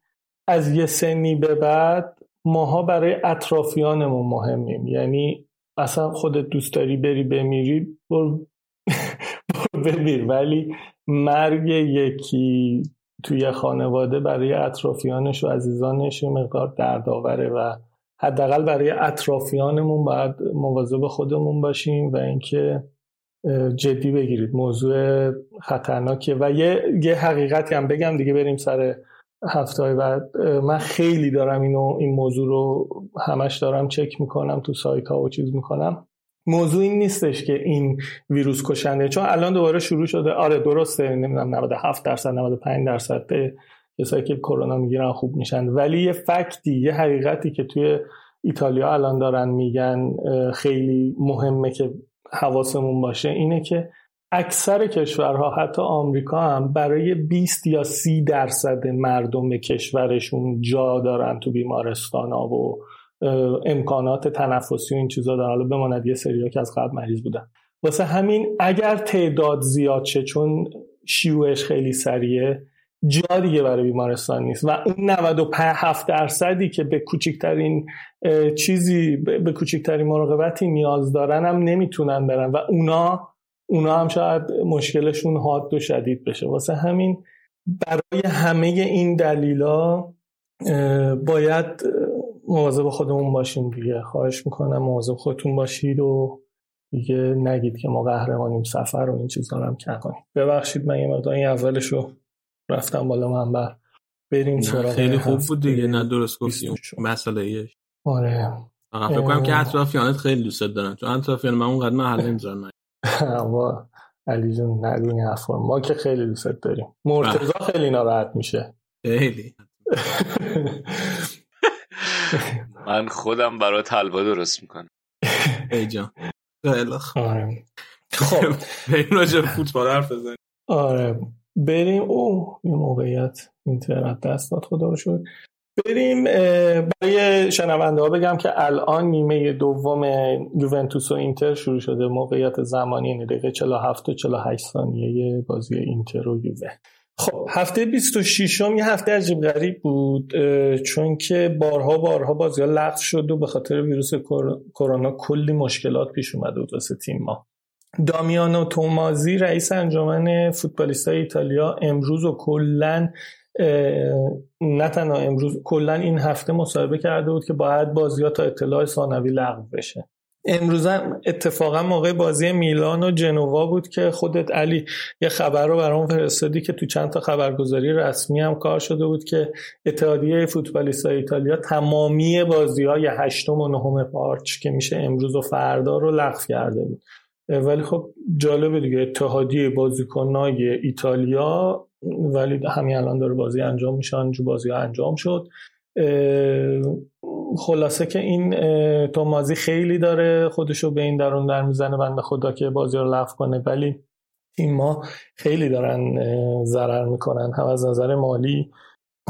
از یه سنی به بعد ماها برای اطرافیانمون مهمیم. یعنی اصلا خودت دوست داری بری بمیری برو بمیر. ولی مرگ یکی توی خانواده برای اطرافیانش و عزیزانش یه مقدار دردآوره و حداقل برای اطرافیانمون باید مواظب خودمون باشیم و اینکه جدی بگیرید. موضوع خطرناکه و یه, یه حقیقتی هم بگم دیگه بریم سر هفته های بعد من خیلی دارم اینو این موضوع رو همش دارم چک می‌کنم تو سایت ها و چیز می‌کنم. موضوع این نیستش که این ویروس کشنده چون الان دوباره شروع شده. آره درسته نمی‌دونم 97 درصد 95 درصد کسایی که کرونا می‌گیرن خوب میشن. ولی یه فکتی یه حقیقتی که توی ایتالیا الان دارن میگن خیلی مهمه که حواسمون باشه اینه که اکثر کشورها حتی آمریکا هم برای 20 یا 30 درصد مردم کشورشون جا دارن تو بیمارستان ها و امکانات تنفسی و این چیزا دارن. حالا بماند یه سری که از قبل مریض بودن. واسه همین اگر تعداد زیاد شه چون شیوعش خیلی سریه جا دیگه برای بیمارستان نیست. و اون 97 درصدی که به کوچکترین چیزی به کوچکترین مراقبتی نیاز دارن هم نمی‌تونن برن. و اونا اونا هم شاید مشکلشون حاد و شدید بشه. واسه همین برای همه این دلیلا باید مواظب خودمون باشیم دیگه. خواهش می‌کنم مواظب خودتون باشید و دیگه نگید که ما قهرمانیم سفر و این چیزا رو هم کنیم ببخشید من یه مقدار این اولش رو رفتم بالا منبر. بریم سراغ خیلی خوب بود دیگه نه درست گفتیم مسئله ایش آره. فکر کنم که اطرافیانت خیلی دوست دارن. چون اطرافیان من اونقدر محل نمی‌ذارن با علی جون نگو این ما که خیلی دوست داریم. مرتضی خیلی ناراحت میشه. خیلی. من خودم برای حلوا درست می‌کنم. ای جان. خیلی آره. خب. بریم راجع فوتبال حرف بزنیم. آره. بریم. او یه موقعیت. اینترنت دست داد خدا رو شد بریم برای شنونده ها بگم که الان نیمه دوم یوونتوس و اینتر شروع شده. موقعیت زمانی یعنی دقیقه 47 و 48 ثانیه بازی اینتر و یووه. خب هفته 26 م یه هفته عجیب غریب بود چون که بارها بارها بازی ها لغو شد و به خاطر ویروس کرونا کلی مشکلات پیش اومده بود واسه تیم ما. دامیانو تومازی رئیس انجمن فوتبالیستای ایتالیا امروز و کلا نه تنها امروز کلا این هفته مصاحبه کرده بود که باید بازی ها تا اطلاع ثانوی لغو بشه. امروز اتفاقا موقع بازی میلان و جنوا بود که خودت علی یه خبر رو برام فرستادی که تو چند تا خبرگزاری رسمی هم کار شده بود که اتحادیه فوتبالیست ایتالیا تمامی بازی های هشتم و نهم پارچ که میشه امروز و فردا رو لغو کرده بود. ولی خب جالبه دیگه اتحادیه بازیکنای ایتالیا ولی همین الان داره بازی انجام میشه جو بازی انجام شد. خلاصه که این تومازی خیلی داره خودشو به این درون در می‌زنه بنده خدا که بازی رو لغو کنه. ولی این ما خیلی دارن ضرر می‌کنن. هم از نظر مالی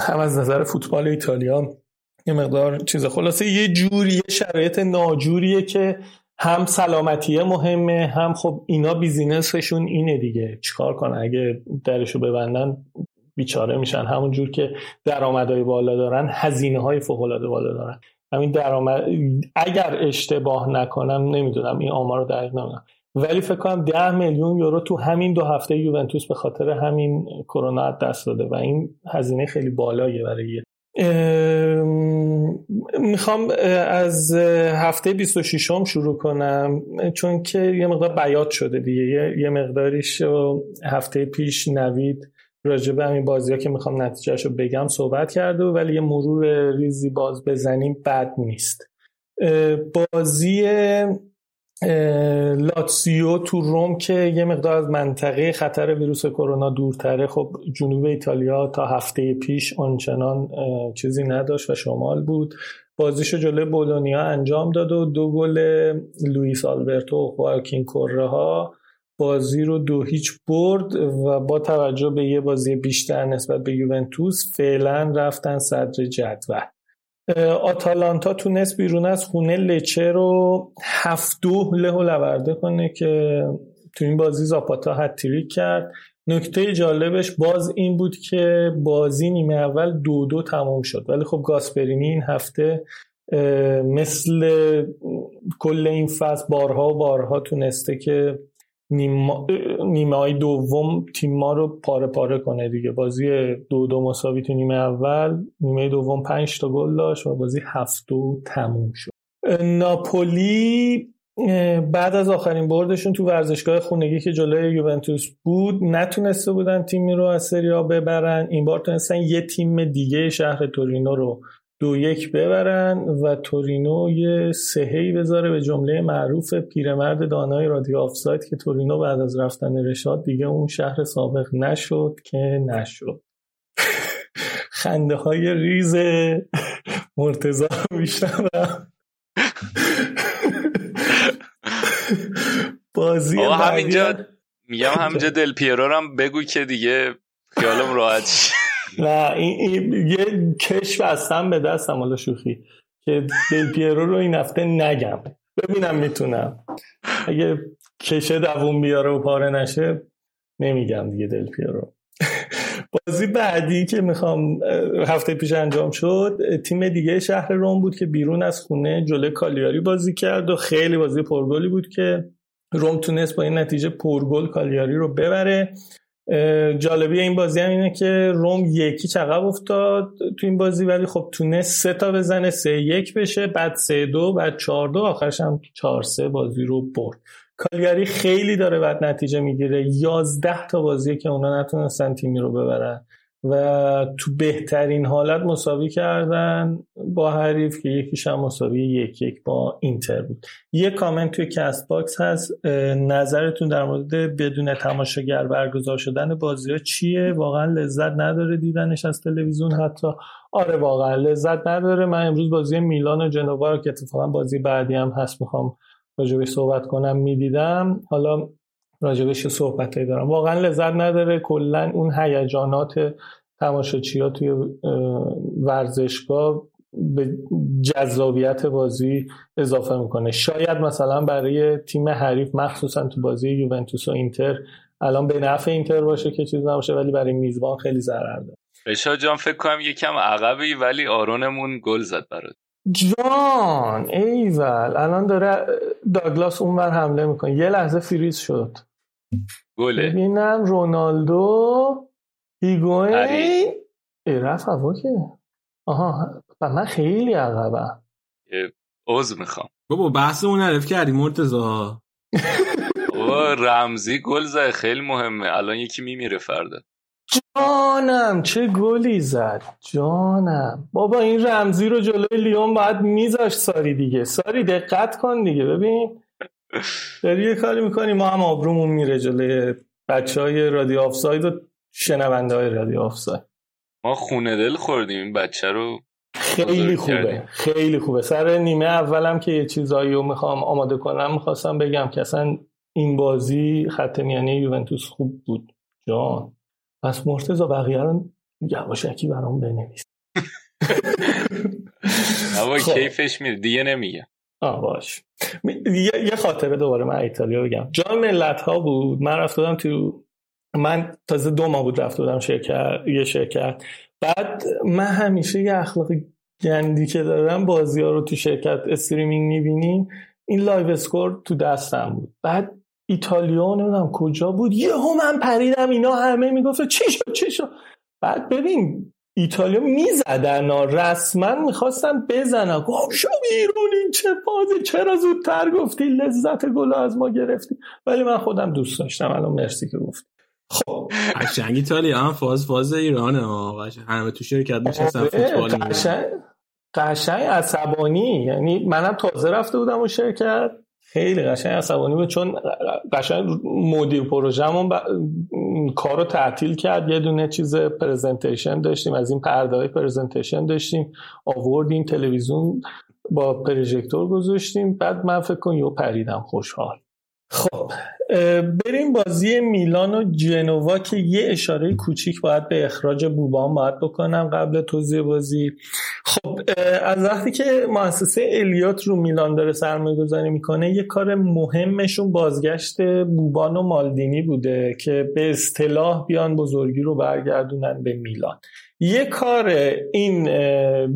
هم از نظر فوتبال ایتالیا یه مقدار چیز خلاصه یه جوری شرایط ناجوریه که هم سلامتیه مهمه هم خب اینا بیزینسشون اینه دیگه. چیکار کنن؟ اگه درشو ببندن بیچاره میشن. همون جور که درآمدهای بالا دارن هزینه های فوق بالا دارن. همین درآمد اگر اشتباه نکنم نمی‌دونم این آمار رو دقیق نمی‌دونم ولی فکر کنم ده میلیون یورو تو همین دو هفته یوونتوس به خاطر همین کرونا دست داده و این هزینه خیلی بالاییه برای می‌خوام از هفته 26 هم شروع کنم چون که یه مقدار بیات شده دیگه. یه مقداریش هفته پیش نوید راجع به همین بازی ها که می‌خوام نتیجهش رو بگم صحبت کرده ولی یه مرور ریزی باز بزنیم بد نیست. بازی لاتسیو تو روم که یه مقدار از منطقه خطر ویروس کرونا دورتره. خب جنوب ایتالیا تا هفته پیش آنچنان چیزی نداشت و شمال بود. بازیشو جلوی بولونیا انجام داد و دو گل لوئیس آلبرتو و خواکین کره ها بازی رو دو هیچ برد و با توجه به یه بازی بیشتر نسبت به یوونتوس فعلا رفتن صدر جدول. آتالانتا تونست بیرون از خونه لچه رو هفت دو له لورده کنه که تو این بازی زاپاتا هتریک کرد. نکته جالبش باز این بود که بازی نیمه اول دو دو تمام شد. ولی خب گاسپرینی این هفته مثل کل این فصل بارها و بارها تونسته که نیمه های دوم تیم ما رو پاره پاره کنه دیگه. بازی دو دو مساوی تو نیمه اول نیمه دوم پنج تا گل داشت و بازی هفت دو تموم شد. ناپولی بعد از آخرین بردشون تو ورزشگاه خونگی که جلوی یوونتوس بود نتونسته بودن تیمی رو از سریا ببرن. این بار تونستن یه تیم دیگه شهر تورینو رو دو یک ببرن و تورینو یه سهی بذاره به جمله معروف پیرمرد دانای رادیو آفساید که تورینو بعد از رفتن رشاد دیگه اون شهر سابق نشد که نشد. خنده های ریز مرتزا میشنم بازی همینجا میگم همینجا دل پیرو هم بگو که دیگه خیالم راحت نه این, یه کش بستم به دستم حالا شوخی که دل پیرو رو این هفته نگم. ببینم می‌تونم. اگه کشه دووم بیاره و پاره نشه نمیگم دیگه دل پیرو. بازی بعدی که می‌خوام هفته پیش انجام شد تیم دیگه شهر روم بود که بیرون از خونه جلوی کالیاری بازی کرد و خیلی بازی پرگلی بود که روم تونست با این نتیجه پرگل کالیاری رو ببره. جالبی این بازی هم اینه که روم یکی چقب افتاد تو این بازی ولی خب تونست سه تا بزنه سه یک بشه بعد سه دو بعد چهار دو آخرش هم چهار سه بازی رو برد. کالیاری خیلی داره بعد نتیجه می‌گیره. یازده تا بازی که اونا نتونستن تیمی رو ببرن. و تو بهترین حالت مساوی کردن با حریف که یکیش هم مساوی یک یک با اینتر بود. یه کامنت توی Castbox هست نظرتون در مورد بدون تماشاگر برگزار شدن بازی ها چیه؟ واقعا لذت نداره دیدنش از تلویزیون حتی؟ آره واقعا لذت نداره. من امروز بازی میلان و جنوا که اتفاقا بازی بعدی هم هست می‌خوام راجع بهش صحبت کنم می‌دیدم. حالا راجبش صحبت دارم. واقعا لذت نداره. کلا اون هیجانات تماشاچی ها توی ورزشگاه به جذابیت بازی اضافه می‌کنه. شاید مثلا برای تیم حریف مخصوصا تو بازی یوونتوس و اینتر الان به نفع اینتر باشه که چیز نباشه ولی برای میزبان خیلی ضرر داره. بشا جان فکر کنم یکم عقبی ولی آرونمون گل زد برات. جان ایول. الان داره داگلاس اونور حمله می‌کنه. یه لحظه فریز شد. گله. ببینم رونالدو هیگوین رفت هوا که آها و من خیلی عقبم. عوض می‌خوام. بابا بحث اون عرف کردی مرتزا بابا رمزی گل زد خیلی مهمه. الان یکی میمیره فردا. جانم چه گلی زد. جانم. بابا این رمزی رو جلوی لیون باید میذاش ساری دیگه. ساری دقت کن دیگه. ببین داری یه کاری می‌کنی ما هم آبرومون میره جلوی بچه های رادیو آفساید و شنونده های رادیو آفساید. ما خونه دل خوردیم این بچه رو خیلی خوبه کردیم. خیلی خوبه. سر نیمه اولم که یه چیزایی رو می‌خوام آماده کنم می‌خواستم بگم که اصلا این بازی خط میانی یوونتوس خوب بود. جان. پس مرتزا بقیه رو یواشکی برام بنویس. اما خب. کیفش میره دیگه نمیگه. آه باش. یه خاطره دوباره من ایتالیا بگم. جام ملت ها بود. من رفت تو من تازه دو ماه بود رفته بودم شرکت یه شرکت. بعد من همیشه یه اخلاق گندی که دارم بازی ها رو تو شرکت streaming می‌بینیم. این live score تو دستم بود. بعد ایتالیا نمی‌دونم کجا بود. یهو من پریدم. اینا همه می‌گفت چی شد؟ چی شد؟ بعد ببین ایتالیا می‌زدن رسما می‌خواستن بزنن. گفت شو این چه بازی؟ چرا زودتر گفتی؟ لذت گل از ما گرفتی. ولی من خودم دوست داشتم. الان مرسی که گفتی. خب. قشنگ ایتالیا هم فاز فاز ایرانه ها همه تو شرکت نشستن آره، فوتبال قشنگ. قشنگ عصبانی. یعنی منم تازه رفته بودم اون شرکت. خیلی قشنگ عصبانی بود. چون قشنگ مدیر پروژهمون ب... کار رو تعطیل کرد. یه دونه چیز پرزنتیشن داشتیم. از این پرده های پرزنتیشن داشتیم آوردیم تلویزیون. با پروژکتور گذاشتیم. بعد من فکر کن یو پریدم. خوشحال. خب بریم بازی میلان و جنوا که یه اشاره کوچیک باید به اخراج بوبان باید بکنم قبل توضیح بازی. خب از وقتی که مؤسسه الیوت رو میلان داره سرمایه گذاری می‌کنه یه کار مهمشون بازگشت بوبان و مالدینی بوده که به اصطلاح بیان بزرگی رو برگردونن به میلان. یه کار این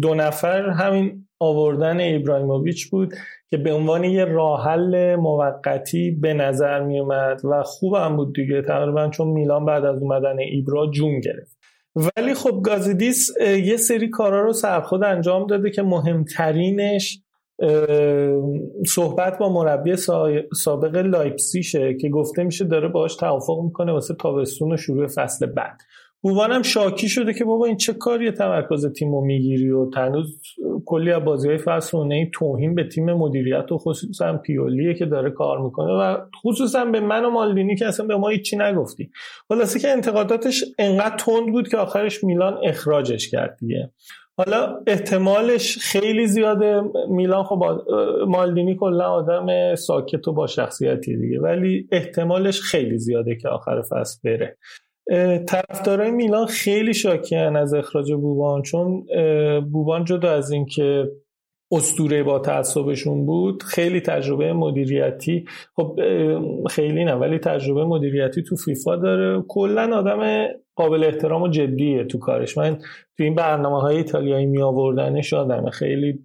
دو نفر همین آوردن ابراهیموویچ بود که به عنوان یه راه حل موقتی به نظر می اومد و خوبم بود دیگه تقریبا چون میلان بعد از اومدن ایبرا جون گرفت. ولی خب گازیدیس یه سری کارا رو سرخود انجام داده که مهمترینش صحبت با مربی سابق لایپسیشه که گفته میشه داره باهاش توافق می‌کنه واسه تابستون و شروع فصل بعد. بوانم شاکی شده که بابا این چه کاری تمرکز تیم رو می‌گیری و تنوز کلی از بازی های فصل این توهین به تیم مدیریت و خصوصا پیولیه که داره کار می‌کنه و خصوصا به من و مالدینی که اصلا به ما هیچی نگفتی. خلاصه که انتقاداتش انقدر تند بود که آخرش میلان اخراجش کرد دیگه. حالا احتمالش خیلی زیاده. میلان خب مالدینی کلا آدم ساکت و با شخصیتی دیگه ولی احتمالش خیلی زیاده که آخر فصل بره. طرفدارای میلان خیلی شاکیان از اخراج بوبان چون بوبان جدا از اینکه استوره با تعصبشون بود خیلی تجربه مدیریتی خب خیلی نه ولی تجربه مدیریتی تو فیفا داره. کلا آدم قابل احترام و جدیه تو کارش. من تو این برنامه های ایتالیایی می آوردنش آدم خیلی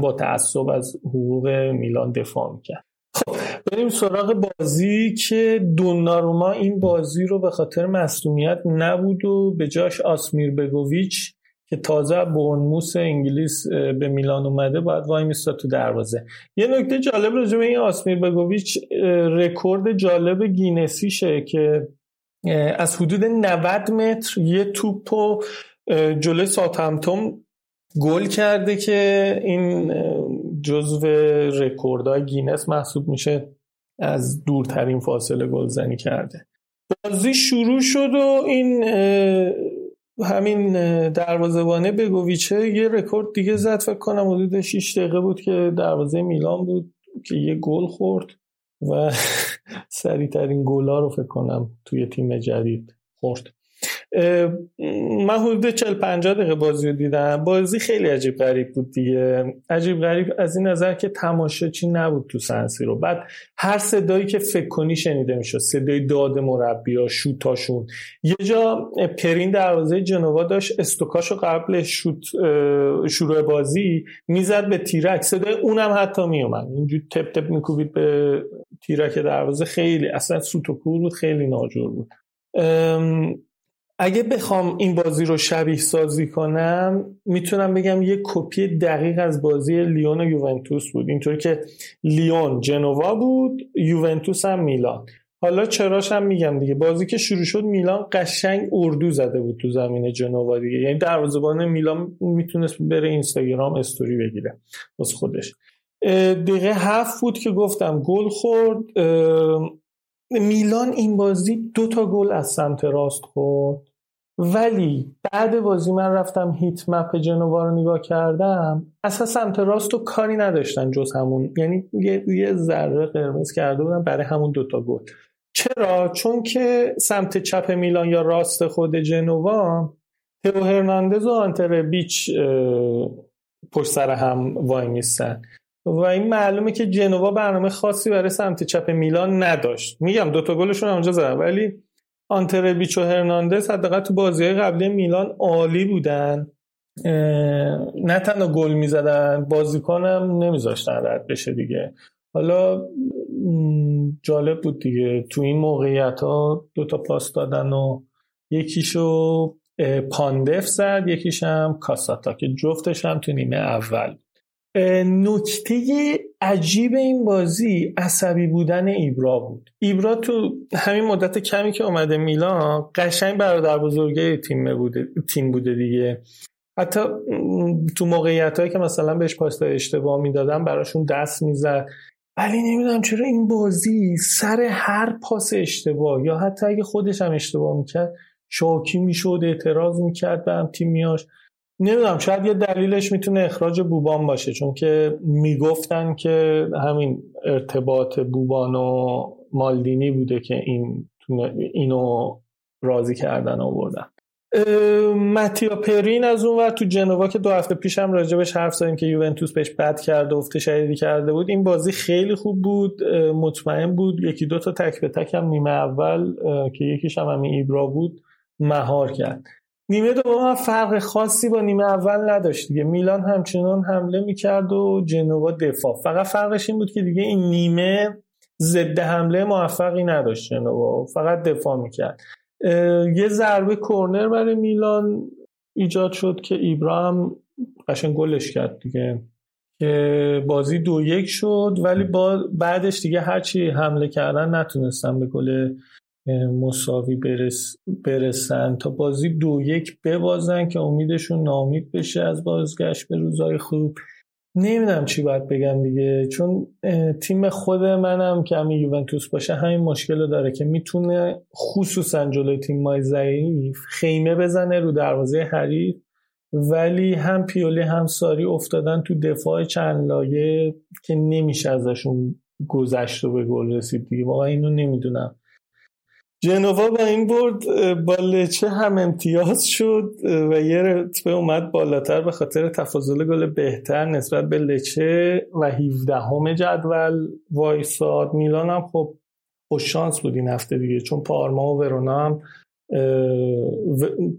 با تعصب از حقوق میلان دفاع می‌کرد. خب بریم سراغ بازی که دوناروما این بازی رو به خاطر مصومیت نبود و به جاش آسمیر بگوویچ که تازه برنموس انگلیس به میلان اومده باید وای میستا تو دروازه. یه نکته جالب راجع به این آسمیر بگوویچ رکورد جالب گینسیشه که از حدود 90 متر یه توپ و جلوی ساتمتوم گل کرده که این جزو رکوردهای گینس محسوب میشه از دورترین فاصله گلزنی کرده. بازی شروع شد و این همین دروازه‌بانه بگوویچه یه رکورد دیگه زد. فکر کنم حدود 6 دقیقه بود که دروازه میلان بود که یه گل خورد و سریعترین گلا رو فکر کنم توی تیم جدید خورد. من حدود 40 50 دقیقه بازی رو دیدم. بازی خیلی عجیب غریب بود دیگه. عجیب غریب از این نظر که تماشاچی نبود تو سنسی رو. بعد هر صدایی که فکر کنی شنیده می‌شد. صدای داد مربیا شوتاشون یه جا پرین دروازه جنوا داشت. استوکاشو قبل شوت شروع بازی می‌زد به تیرک. صدای اونم حتی میومد اینجوری تپ تپ میکوبید به تیرک دروازه. خیلی اصلا سوت و بود. خیلی ناجور بود. اگه بخوام این بازی رو شبیه سازی کنم می‌تونم بگم یه کپی دقیق از بازی لیون و یوونتوس بود. اینطوری که لیون جنوا بود یوونتوس هم میلان. حالا چراش هم میگم دیگه. بازی که شروع شد میلان قشنگ اردو زده بود تو زمین جنوا دیگه. یعنی دروازه‌بان میلان می‌تونست بره اینستاگرام استوری بگیره. واسه خودش. دقیقه هفت بود که گفتم گل خورد. میلان این بازی دو تا گل از سمت راست خورد. ولی بعد بازی من رفتم هیت مپ جنوا رو نگاه کردم اصلا سمت راست رو کاری نداشتن جز همون. یعنی یه, یه ذره قرمز کرده بودن برای همون دوتا گل. چرا؟ چون که سمت چپ میلان یا راست خود جنوا تئو هرناندز و آنتر بیچ پشت سر هم وای میستن. و این معلومه که جنوا برنامه خاصی برای سمت چپ میلان نداشت. میگم دوتا گلشون اونجا زدن ولی آنتربیچ و هرناندز حداقل تو بازی قبلی میلان عالی بودن. نه تنها گل می‌زدن بازیکنم نمیذاشتن رد بشه دیگه. حالا جالب بود دیگه. تو این موقعیت ها دوتا پاس دادن و یکیشو پاندف زد یکیشم کاساتا که جفتش هم تو نیمه اول نکته عجیب این بازی عصبی بودن ایبرا بود. ایبرا تو همین مدت کمی که اومده میلان قشنگ برادر بزرگه تیم بوده تیم بوده دیگه. حتی تو موقعیت هایی که مثلا بهش پاس اشتباه می‌دادن براشون دست می‌زد. ولی نمی‌دونم چرا این بازی سر هر پاس اشتباه یا حتی اگه خودش هم اشتباه می‌کرد شاکی می‌شد اعتراض می‌کرد به هم تیمیاش نمی‌دونم شاید یه دلیلش می‌تونه اخراج بوبان باشه چون که می‌گفتن که همین ارتباط بوبان و مالدینی بوده که این اینو راضی کردن آوردن. متیا پرین از اون وقت تو جنوا که دو هفته پیش هم راجبش حرف زدیم که یوونتوس بهش بد کرده افت شدیدی کرده بود. این بازی خیلی خوب بود مطمئن بود. یکی دو تا تک به تک هم نیمه اول که یکیش هم همین ایبرا بود مهار کرد. نیمه دوم فرق خاصی با نیمه اول نداشت دیگه. میلان همچنان حمله می‌کرد و جنوا دفاع. فقط فرقش این بود که دیگه این نیمه ضد حمله موفقی نداشت جنوا. فقط دفاع می‌کرد. یه ضربه کرنر برای میلان ایجاد شد که ایبراهم قشنگ گلش کرد دیگه. که بازی دو یک شد ولی بعدش دیگه هرچی حمله کردن نتونستن به گل مساوی برس برسن تا بازی دو یک ببازن که امیدشون نامید بشه از بازگشت به روزای خوب. نمی‌دونم چی باید بگم دیگه. چون تیم خود منم که همین یوونتوس باشه همین مشکل رو داره که می‌تونه خصوصا جلوی تیم مای ضعیف خیمه بزنه رو دروازه حریف ولی هم پیولی هم ساری افتادن تو دفاع چند لایه که نمیشه ازشون گذشت و به گل رسید دیگه. واقعا اینو نمی‌دونم. جنوا با این برد با لچه هم امتیاز شد و یه رتبه اومد بالاتر به خاطر تفاضل گل بهتر نسبت به لچه و 17 همه جدول. وایساد میلان هم خب خوش شانس بود این هفته دیگه چون پارما و ورونا هم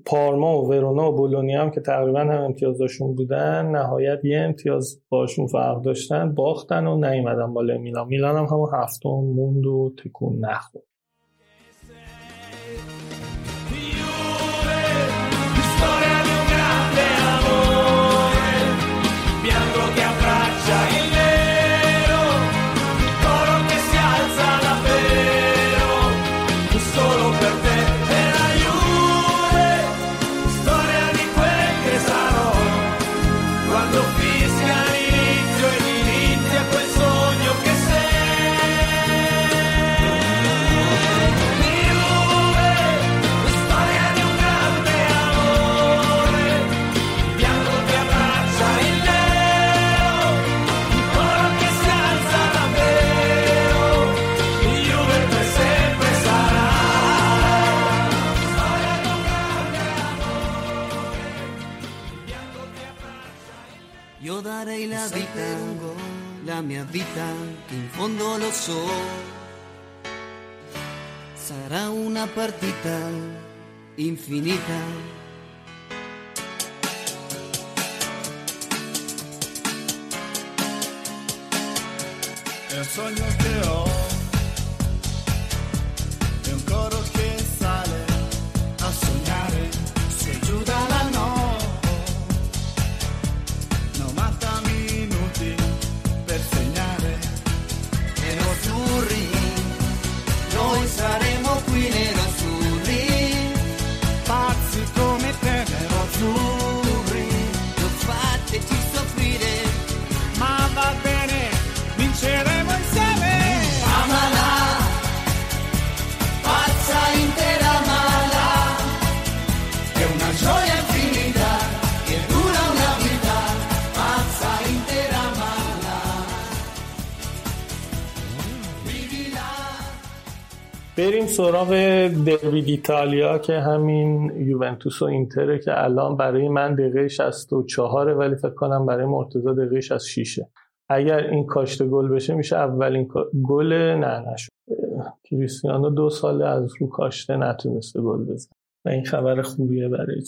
پارما و ورونا و بولونی هم که تقریبا هم امتیازشون بودن نهایت یه امتیاز باشون فرق داشتن باختن و نیومدن بالا میلان. میلان هم همون هفتم موند و تکون نخورد. para y la vita, la mia vita che in fondo lo so, sarà una partita infinita. El sueño es hoy. سراغ دربی ایتالیا که همین یوونتوس و اینتره که الان برای من دقیقه 64 ولی فکر کنم برای مرتضی دقیقه 66 اگر این کاشته گل بشه میشه اولین گل نه نشد. کریستیانو دو ساله از رو کاشته نتونسته گل بزنه. و این خبر خوبیه برای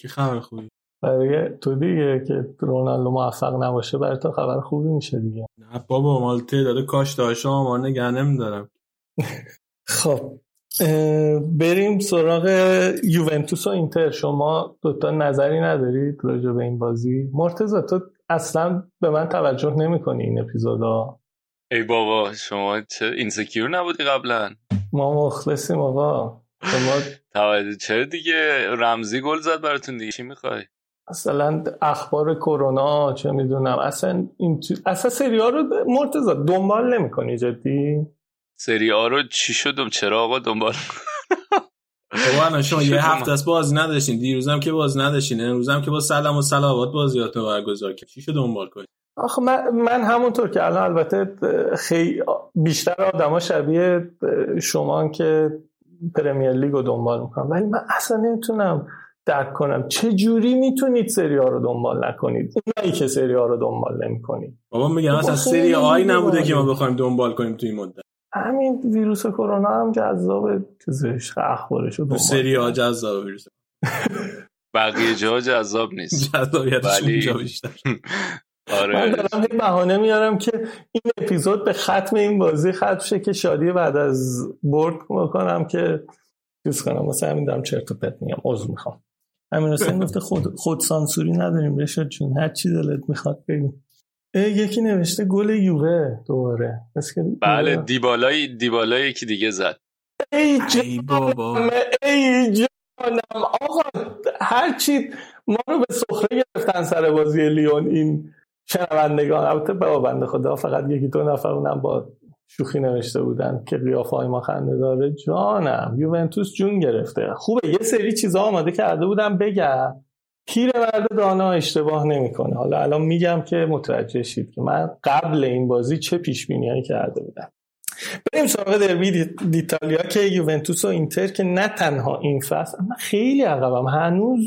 کی خبر خوبی؟ برای تو دیگه که رونالدو موفق نباشه برای تو خبر خوبی میشه دیگه. نه بابا مال تعداد کاشته هاشو آمار نگه نمیدارم. خب بریم سراغ یوونتوس و اینتر. شما دوتا نظری ندارید راجع به این بازی؟ مرتضی تو اصلا به من توجه نمی کنی این اپیزودا ای بابا شما چه اینسکیور نبودی قبلا؟ ما مخلصیم آقا. شما توجه چرا دیگه رمزی گل زد براتون دیگه؟ چی می‌خوای؟ اصلا اخبار کرونا چه می‌دونم اصلا این تو- اصلا سری ها رو مرتضی دنبال نمی کنی جدی؟ سری آ رو چی شدم چرا آقا دنبال؟ بابا الان شما یه. هفته است بازی نداشتین. دیروزم که بازی نداشتین. امروزم که با سلام و صلوات بازیاتون رو برگزار کرد چی شد دنبال کنید آخه من, من همونطور که الان البته خیلی بیشتر آدما شبیه شما که پرمیر لیگ رو دنبال می‌کنم ولی من اصلا نمی‌تونم درک کنم. چه جوری می‌تونید سری ها رو دنبال نکنید؟ اونایی که سری ها رو دنبال نمی‌کنید. بابا میگم اصلا سری آی نبوده که ما. بخوایم دنبال کنیم توی این مدت. همین ویروس کرونا هم جذاب چیزش اخبارش تو سری ها. جذاب ویروس. بقیه جا جذاب نیست. جذابیتش اونجا بیشتر. من آره دارم هی بهانه میارم که این اپیزود به ختم این بازی ختم شه که شادی بعد از برد بکنم که چیز کنم. مثلا همین دارم چرت و پرت میگم. عذر می‌خوام. همین حسین گفته خود خود سانسوری نداریم. رشاد جون هر چی دلت می‌خواد بگیم یکی نوشته گل یووه دوباره. بله دیبالای دیبالای یکی دیگه زد. ای ای بابا. جانم ای جانم. آقا هر چی ما رو به سخره گرفتن سر بازی لیون این شنوندگان. البته بابا بنده خدا فقط یکی دو نفر اونم با شوخی نوشته بودن که قیافه های ما خنده داره. جانم یوونتوس جون گرفته. خوبه یه سری چیزا آماده کرده بودم بگم. پیرمرد دانا اشتباه نمی‌کنه. حالا الان میگم که متوجه شید که من قبل این بازی چه پیش بینیایی کرده بودم. بریم سراغ دربی دی- دیتالیا که یوونتوس و اینتر که نه تنها این فصل اما خیلی عقبم. هنوز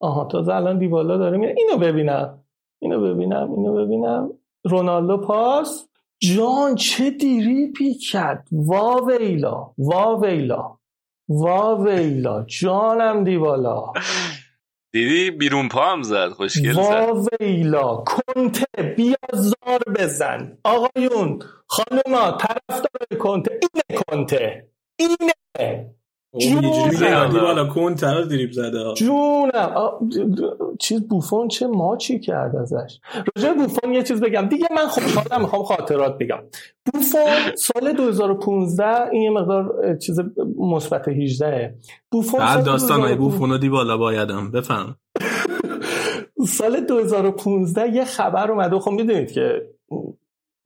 آها تازه الان دیبالا داره میره. اینو ببینم. اینو ببینم اینو ببینم. رونالدو پاس. جان چه دیریپی کرد. وا ویلا وا ویلا وا ویلا. جانم دیبالا. دیدی؟ بیرون پا هم زد خوشگل زد. ویلا کنته بیا زار بزن. آقایون خانوما طرفدار کنته. اینه کنته. اینه. بابا یه جوری میگه جون. ایرانی بالا کن تر دریب زده. جونم. چیز بوفون چه ماچی کرد ازش؟ راجع بوفون یه چیز بگم. دیگه من خوشحالم می‌خوام خاطرات بگم. بوفون سال 2015 این یه مقدار چیز مثبت 18 بوفون بعد سال داستان های 2015 بوفون و دیبالا بایدم. بفهم. سال 2015 یه خبر اومده خب می‌دونید که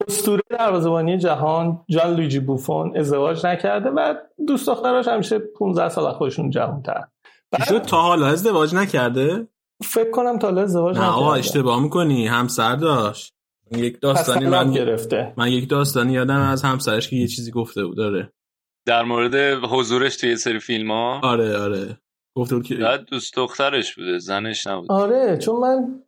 اسطوره دروازه‌بانی جهان جان لویجی بوفون ازدواج نکرده و دوست دختراش همیشه 15 سال از خودشون جوان‌تر. شد تا حالا ازدواج نکرده؟ فکر کنم تا حالا ازدواج نه آقا اشتباه می‌کنی همسر داشت. یک داستانی من گرفته. من یک داستانی یادم از همسرش که یه چیزی گفته بود داره در مورد حضورش توی یه سری فیلم ها آره آره. گفته بود که بعد دوست دخترش بوده زنش نبود آره چون من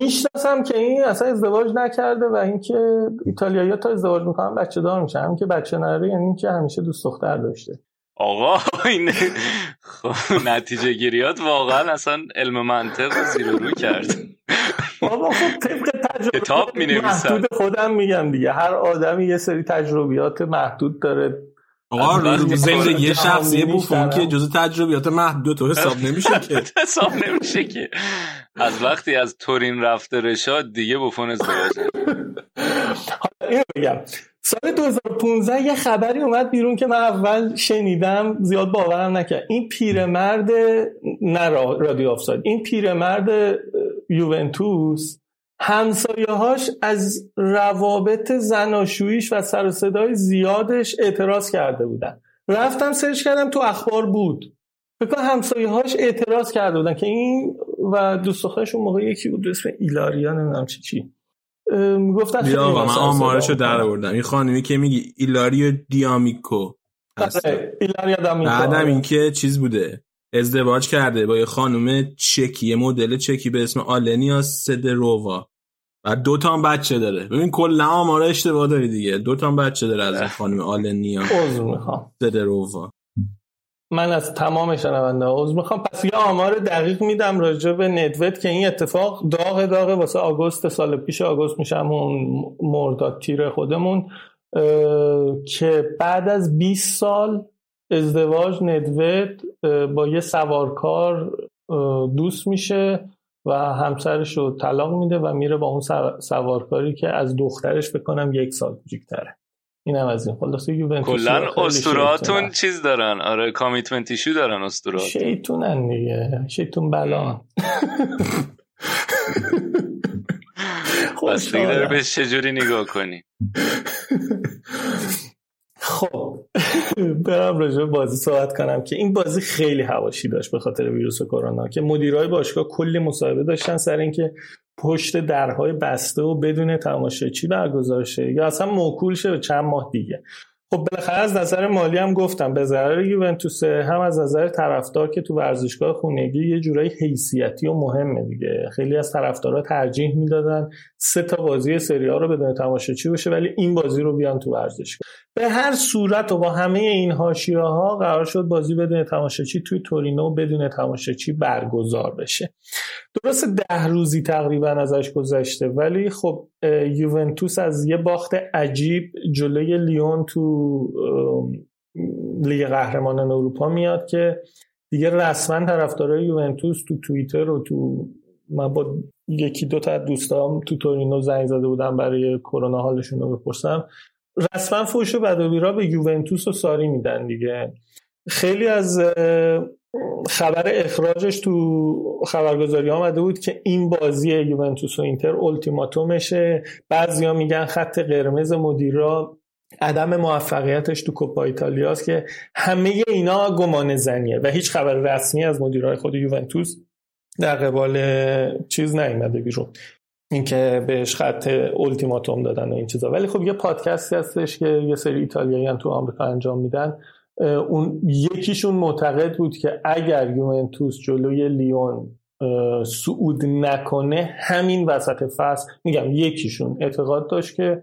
می‌شناسم که این اصلا ازدواج نکرده و اینکه ایتالیایی تا ازدواج می‌کنن بچه دار میشن. همین که بچه نره یعنی که همیشه دوست دختر داشته. آقا این خب نتیجه گیریات واقعا اصلا علم منطق رو زیر رو کرد. بابا خب طبق تجربه کتاب می محدود خودم میگم دیگه. هر آدمی یه سری تجربیات محدود داره. آقا زندگی کار شخصی جهانی بوفون. که جز تجربیات محدود تو حساب نمیشه که. حساب نمیشه که. از وقتی از تورین رفته رشاد دیگه بوفون ازدواج. اینو بگم. سال 2015 یه خبری اومد بیرون که من اول شنیدم زیاد باورم نکرد. این پیرمرد نه را- رادیو آفساید. این پیرمرد یوونتوس همسایه هاش از روابط زناشوییش و سر و صدای زیادش اعتراض کرده بودن رفتم سرچ کردم تو اخبار بود فکر همسایه هاش اعتراض کرده بودن که این و دوست دخترش اون موقع یکی بود اسم ایلاریا نمی‌دونم چی چی می‌گفتن خیلی آقا من آمارشو در. آوردم این خانمی که میگی ایلاریو دیامیکو. آره، ایلاریا دامیکو بعدم آره. اینکه چیز بوده ازدواج کرده با یه خانم چکی یه مدل چکی به اسم آلنیا سدرووا. و دو تا بچه داره. ببین کلا آمار اشتباه داری دیگه. دو تا بچه داره از خانم آلنیا سدرووا. من از تمام شنونده ها عذر می‌خوام. پس یه آمار دقیق میدم راجع به ندوت که این اتفاق داغ داغ واسه آگوست سال پیش آگوست میشه همون مرداد تیر خودمون که بعد از 20 سال ازدواج ندوت با یه سوارکار دوست میشه و همسرش رو طلاق میده و میره با اون سو- سوارکاری که از دخترش بکنم یک سال کوچیک‌تره. اینم از این. خلاصه یوونتوس کلا استوراتون. چیز دارن. آره کامیتمنت ایشو دارن استورات شیطونن دیگه. شیطون بلا. بستگی داره به چجوری نگاه کنی؟ خب برم راجع بازی صحبت کنم که این بازی خیلی هواشی داشت به خاطر ویروس کرونا که مدیرای باشگاه کلی مصاحبه داشتن سر اینکه پشت درهای بسته و بدون تماشاچی برگزار شه یا اصلا موکول شه به چند ماه دیگه. خب بالاخره از نظر مالی هم گفتم به ضرر یوونتوس هم از نظر طرفدار که تو ورزشگاه خونگی یه جورایی حیثیتی و مهمه دیگه. خیلی از طرفدارا ترجیح می‌دادن سه تا بازی سری رو بدون تماشاچی بشه ولی این بازی رو بیان تو ورزشگاه. به هر صورت و با همه این حاشیه ها قرار شد بازی بدون تماشاچی توی تورینو بدون تماشاچی برگزار بشه. درست ده روزی تقریبا ازش گذشته ولی خب یوونتوس از یه باخت عجیب جلوی لیون تو لیگ قهرمانان اروپا میاد که دیگه رسما طرفدارای یوونتوس تو توییتر و تو من با یکی دو تا دوستام تو تورینو زنگ زده بودم برای کرونا حالشون رو بپرسم. رسما فوش و بد و بیرا به یوونتوس و ساری میدن دیگه. خیلی از خبر اخراجش تو خبرگزاری آمده بود که این بازی یوونتوس و اینتر التیماتومشه بعضیا میگن خط قرمز مدیرا عدم موفقیتش تو کوپا ایتالیاست که همه اینا گمان زنیه و هیچ خبر رسمی از مدیرای خود یوونتوس در قبال چیز نیومده بیرون. اینکه بهش خط التیماتوم دادن و این چیزا. ولی خب یه پادکستی هستش که یه سری ایتالیایی هم تو آمریکا انجام میدن. اون یکیشون معتقد بود که اگر یوونتوس جلوی لیون اه، صعود نکنه همین وسط فصل میگم یکیشون اعتقاد داشت که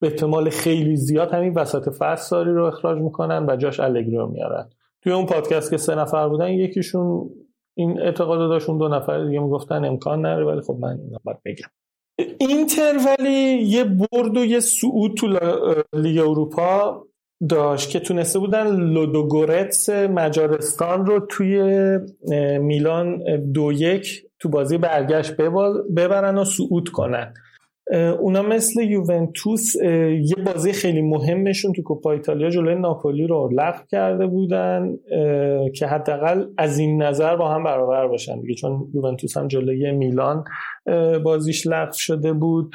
به احتمال خیلی زیاد همین وسط فصل ساری رو اخراج می‌کنن و جاش الگری رو میارن. توی اون پادکست که سه نفر بودن یکیشون این اعتقاد داشت اون دو نفر دیگه می‌گفتن امکان نداره ولی خب من اینو باید بگم. اینتر ولی یه برد و یه صعود تو لیگ اروپا داشت که تونسته بودن لودوگورتس مجارستان رو توی میلان دو یک تو بازی برگشت ببرن و صعود کنن. اونا مثل یوونتوس یه بازی خیلی مهمشون تو کوپا ایتالیا جلوی ناپولی رو لغو کرده بودن که حداقل از این نظر با هم برابر باشن دیگه چون یوونتوس هم جلوی میلان بازیش لغو شده بود.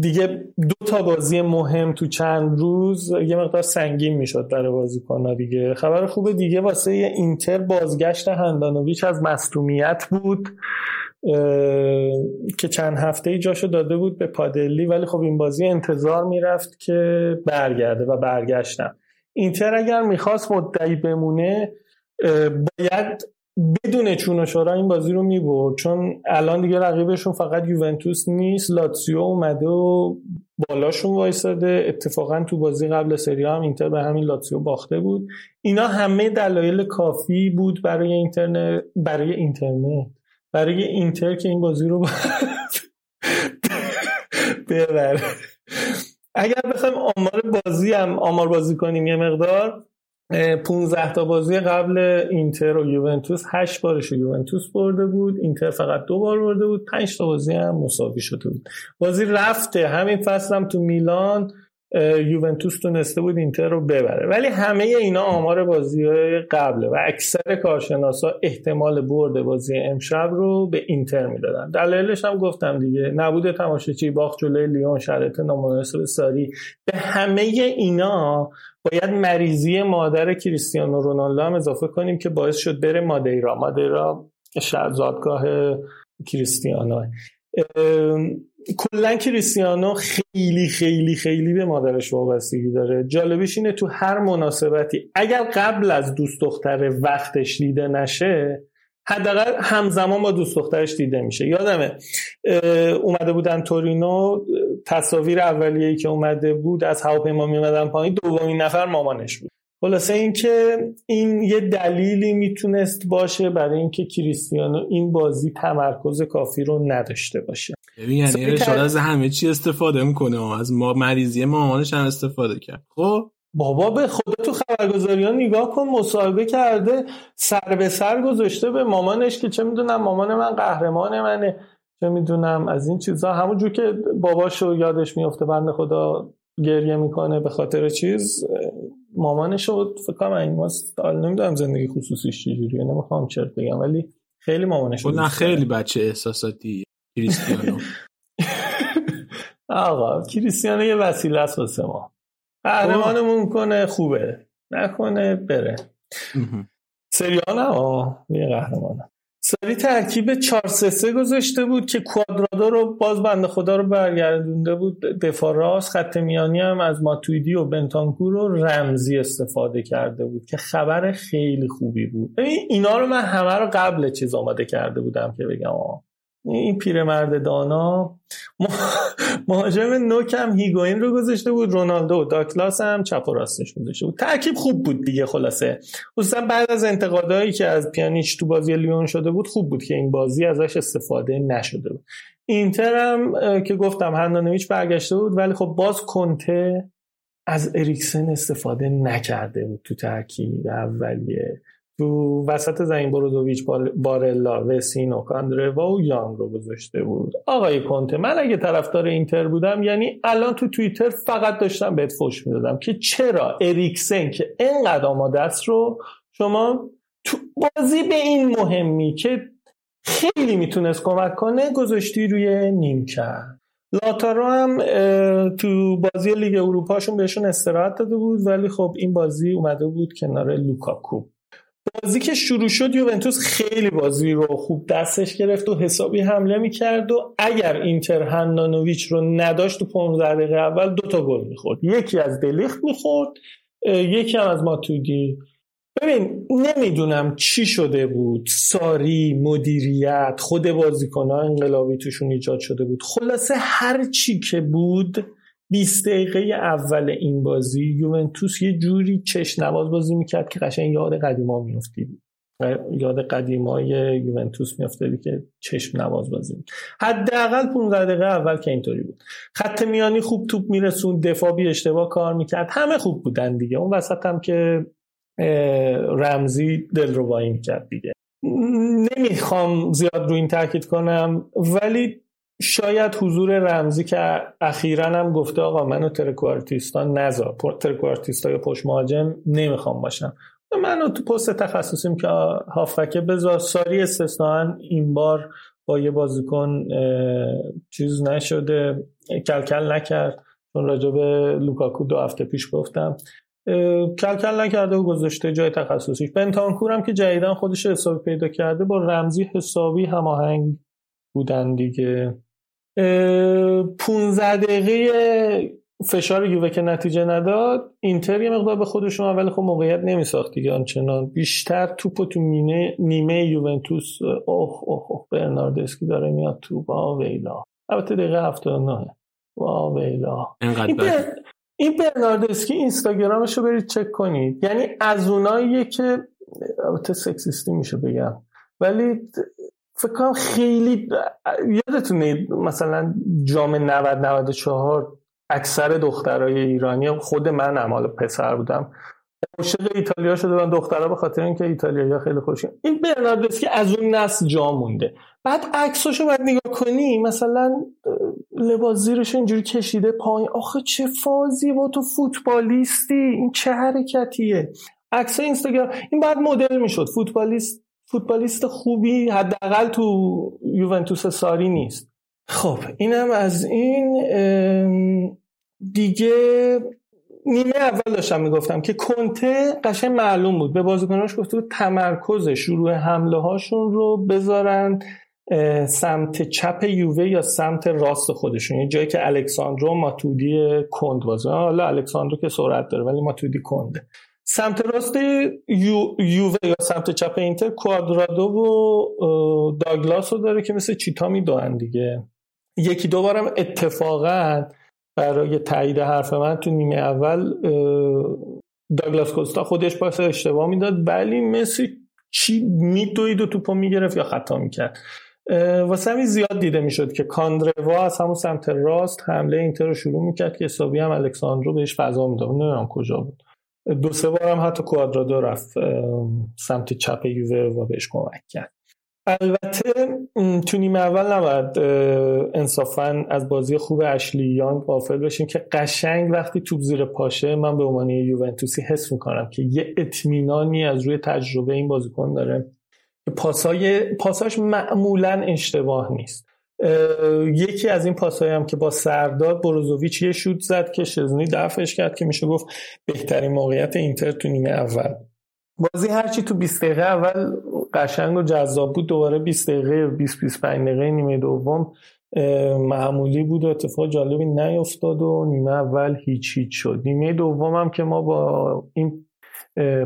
دیگه دو تا بازی مهم تو چند روز یه مقدار سنگین می‌شد برای بازیکن‌ها دیگه. خبر خوب دیگه واسه اینتر بازگشت هندانویچ از مصدومیت بود که چند هفته ای جاشو داده بود به پادلی ولی خب این بازی انتظار می‌رفت که برگرده و برگشتم اینتر اگر می‌خواست مدعی بمونه باید بدون چون و شورا این بازی رو می‌برد. چون الان دیگه رقیبشون فقط یوونتوس نیست لاتسیو اومده و بالاشون وایساده. اتفاقا تو بازی قبل سری هم اینتر به همین لاتسیو باخته بود. اینا همه دلایل کافی بود برای اینترنت برای اینترنت برای اینتر که این بازی رو ببره. اگر بخوایم آمار بازی هم آمار بازی کنیم یه مقدار 15 تا بازی قبل اینتر و یوونتوس 8 بارش یوونتوس برده بود. اینتر فقط دو بار برده بود. 5 تا بازی هم مساوی شده بود. بازی رفته. همین فصل هم تو میلان یوونتوس تونسته بود اینتر رو ببره. ولی همه اینا آمار بازی های قبله و اکثر کارشناسا احتمال برد بازی امشب رو به اینتر می‌دادن. دلیلش هم گفتم دیگه. نبود تماشاچی باخت جلوی لیون شرط نامناسب ساری. به همه اینا باید مریضی مادر کریستیانو رونالدو هم اضافه کنیم که باعث شد بره مادیرا. مادیرا زادگاه کریستیانو. کلا کریستیانو خیلی خیلی خیلی به مادرش وابستگی داره. جالبش اینه تو هر مناسبتی اگر قبل از دوست دختر وقتش دیده نشه حداقل همزمان با دوست دخترش دیده میشه. یادمه اومده بودن تورینو تصاویر اولیه‌ای که اومده بود از هواپیما میومدن پایین دومین نفر مامانش بود. خلاصه اینکه این یه دلیلی می‌تونست باشه برای اینکه کریستیانو این بازی تمرکز کافی رو نداشته باشه. ببین یعنی رشاد از همه چی استفاده می‌کنه از ما مریضی مامانش هم استفاده کرد. خب؟ بابا به خدا تو خبرگزاری ها نگاه کن مصاحبه کرده سر به سر گذاشته به مامانش که چه می‌دونم مامان من قهرمان منه. چه می‌دونم از این چیزا. همونجور که باباشو یادش میفته بنده خدا گریه می‌کنه به خاطر چیز مامانش رو فکر کنم این ماست نمی‌دونم زندگی خصوصیش چجوریه نمی‌خوام چرت بگم ولی خیلی مامانش نه خیلی بچه احساساتی. کریستیانو. آقا کریستیانو یه وسیله است واسه ما. قهرمانمون کنه خوبه. نکنه بره. سریال یه قهرمانه. سری ترکیب 4 3 گذاشته بود که کوادرادو رو باز بنده خدا رو برگردونده بود دفاع راست خط میانی هم از ماتویدی و بنتانکور رو رمزی استفاده کرده بود که خبر خیلی خوبی بود اینا رو من همه رو قبل چیز آماده کرده بودم که بگم آه. این پیرمرد دانا مهاجم نوک هم هیگوین رو گذاشته بود رونالدو داکلاس هم چپ و راستش گذاشته بود. ترکیب خوب بود دیگه خلاصه. خصوصا بعد از انتقادهایی که از پیانیچ تو بازی لیون شده بود خوب بود که این بازی ازش استفاده نشده بود. اینتر هم که گفتم هندانویچ برگشته بود ولی خب باز کنته از اریکسن استفاده نکرده بود تو ترکیب اولیه. تو وسط زمین برودوویچ بارلا وسینو کاندروا و یانگ رو گذاشته بود. آقای کنته من اگه طرفدار اینتر بودم یعنی الان تو توییتر فقط داشتم بهت فوش می‌دادم که چرا اریکسن که اینقدر آماده است رو شما تو بازی به این مهمی که خیلی می‌تونست کمک کنه گذاشتی روی نیمکت لاتارو هم تو بازی لیگ اروپاشون بهشون استراحت داده بود ولی خب این بازی اومده بود کنار لوکاکو. بازی که شروع شد یوونتوس خیلی بازی رو خوب دستش گرفت و حسابی حمله می‌کرد و اگر اینتر هندانویچ رو نداشت تو 15 دقیقه اول دو تا گل می‌خورد. یکی از دلیخت می‌خورد یکی هم از ماتودی. ببین نمی‌دونم چی شده بود. ساری مدیریت خود بازیکنها انقلابی توشون ایجاد شده بود. خلاصه هر چی که بود 20 دقیقه اول این بازی یوونتوس یه جوری چش نواز بازی می‌کرد که قشنگ یاد قدیما میافتید. یاد قدیمای یوونتوس میافتادی که چشم نواز بازی حداقل 15 دقیقه اول که اینطوری بود. خط میانی خوب توپ میرسون دفاع بی اشتباه کار می‌کرد. همه خوب بودن دیگه. اون وسط هم که رمزی دل رو می‌کرد دیگه. نمی‌خوام زیاد رو این تاکید کنم ولی شاید حضور رمزی که اخیرا هم گفته آقا منو ترکوارتیستا نذار ترکوارتیستا یا پشت مهاجم نمی‌خوام باشم. منو تو پست تخصصیم که هافکه بذار. ساری استثنان این بار با یه بازیکن چیز نشده کلکل نکرد. چون راجع به لوکاکو دو هفته پیش گفتم. کلکل نکرده و گذاشته جای تخصصیش. بنتانکور هم که جدیدن خودش حسابی پیدا کرده با رمزی حسابی هماهنگ بودن دیگه. 15 دقیقه فشار یووه که نتیجه نداد اینتر یه مقدار به خودشون ولی خب موقعیت نمیساخت دیگه آنچنان. بیشتر توپو تو نیمه, نیمه یوونتوس اوه اوه اوه برناردسکی داره میاد تو با ویلا. البته دقیقه 79 وا ویلا. این, بر... این برناردسکی اینستاگرامش رو برید چک کنید. یعنی از اوناییه که البته سکسیستی میشه بگم. ولی فکر کنم خیلی یادتونه مثلا جام 90 94 اکثر دخترای ایرانی خود منم حالا پسر بودم عاشق ایتالیا شده من دخترها به خاطر اینکه ایتالیایی خیلی خوشین این برناردسکی از اون نسل جا مونده. بعد عکساشو باید نگاه کنی مثلا لباس زیرش اینجوری کشیده پایین. آخه چه فازی با تو فوتبالیستی؟ این چه حرکتیه؟ عکس اینستاگرام این بعد مدل می‌شد. فوتبالیست فوتبالیست خوبی حداقل تو یوونتوس ساری نیست. خب اینم از این دیگه نیمه اول داشتم می‌گفتم که کنته قشنگ معلوم بود. به بازیکناش گفته بود تمرکز شروع حمله هاشون رو بذارن سمت چپ یووه یا سمت راست خودشون. یه جایی که الکساندرو ماتودی کند بازه حالا الکساندرو که سرعت داره ولی ماتودی کنده. سمت راست یو، یووه یا سمت چپ اینتر کوادرادو و داگلاس رو داره که مثل چیتا میدوهن دیگه. یکی دو بارم اتفاقا برای تایید حرف من تو نیمه اول داگلاس کوستا خودش پاس اشتباه می‌داد ولی مثل چی میدوید و توپو می‌گرفت یا خطا می‌کرد. واسه همین زیاد دیده می‌شد که کاندروا از همون سمت راست حمله اینتر رو شروع می‌کرد که حسابی هم الکساندرو بهش فضا می‌داد. نمی‌دونم کجا بود. دو سه بار هم حتی کوادرادو رفت سمت چپ یووه و بهش کمک کرد. البته تو نیمه اول نباید انصافا از بازی خوب اشلی یانگ غافل بشیم که قشنگ وقتی توپ زیر پاشه من به عنوان یوونتوسی حس می‌کنم که یه اطمینانی از روی تجربه این بازیکن داره که پاسای پاساش معمولا اشتباه نیست. یکی از این پاسایی هم که با سرداد بروزوویچ یه شوت زد که شزنی دفعش کرد که میشه گفت بهترین موقعیت اینتر تو نیمه اول. بازی هرچی تو 20 دقیقه اول قشنگ و جذاب بود. دوباره 20 دقیقه 20 25 دقیقه نیمه دوم معمولی بود و اتفاق جالبی نیفتاد و نیمه اول هیچ هیچ شد. نیمه دوم هم که ما با این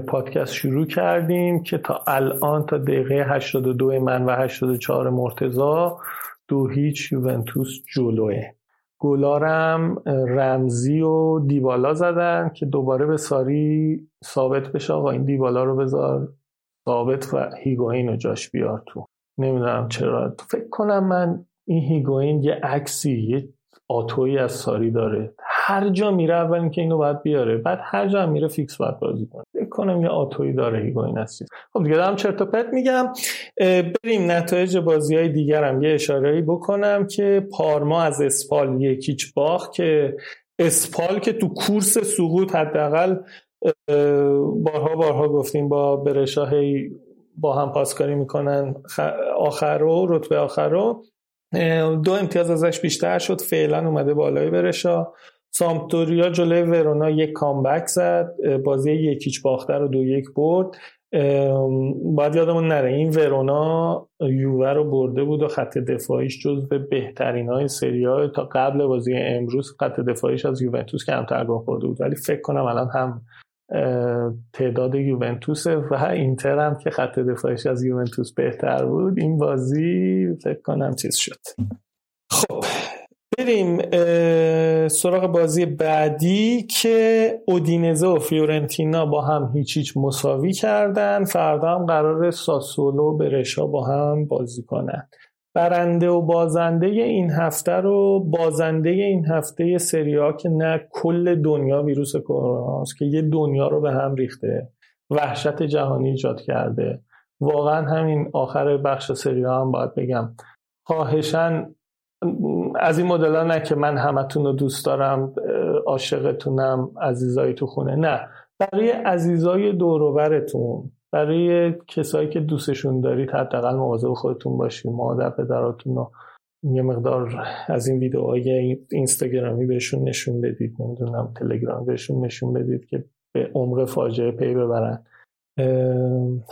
پادکست شروع کردیم که تا الان تا دقیقه 82 من و 84 مرتضی دو هیچ یوونتوس جلوه. گلارم رمزی و دیبالا زدن که دوباره به ساری ثابت بشه. آقا این دیبالا رو بذار ثابت و هیگوین رو جاش بیار تو. نمی‌دونم چرا. تو فکر کنم من این هیگوین یه عکسی یه آتویی از ساری داره. هر جا میره اول اینکه اینو باید بیاره. بعد هر جا میره فیکس باید بازی کنه. فکر کنم یه آتویی داره هیگوین هستی خب دیگه دارم چرت و پرت میگم. بریم نتایج بازی های دیگرم. یه اشارهی بکنم که پارما از اسپال یکیچ باخ که اسپال که تو کورس سقوط حداقل بارها بارها گفتیم با برشاهی با هم پاسکاری می‌کنن. آخر رو رتبه آخر رو دو امتیاز ازش بیشتر شد. فعلا اومده بالای برشا سامپدوریا جلوی ورونا یک کامبک زد. بازی یکیچ باخته رو دو یک برد. باید یادمون نره این ورونا یووه رو برده بود و خط دفاعیش جز به بهترین های سری های تا قبل بازی امروز خط دفاعیش از یوونتوس کمتر گل خورده بود. ولی فکر کنم الان هم تعداد یوونتوس و اینتر هم که خط دفاعش از یوونتوس بهتر بود این بازی فکر کنم چیز شد. خب بریم سراغ بازی بعدی که اودینزه و فیورنتینا با هم هیچ هیچ مساوی کردن. فردا هم قرار ساسولو و برشا با هم بازی کنن. برنده و بازنده این هفته رو بازنده این هفته سریا که نه کل دنیا ویروس کرونا که یه دنیا رو به هم ریخته وحشت جهانی ایجاد کرده. واقعا همین آخر بخش سریا هم باید بگم. خواهشن از این مدل نه که من همتون رو دوست دارم عاشقتونم عزیزایی تو خونه نه. برای عزیزای دوروبرتون برای کسایی که دوستشون دارید حداقل مواظب خودتون باشید. مادر پدراتون رو یه مقدار از این ویدیوهای اینستاگرامی بهشون نشون بدید. نمی‌دونم تلگرام بهشون نشون بدید که به عمق فاجعه پی ببرن.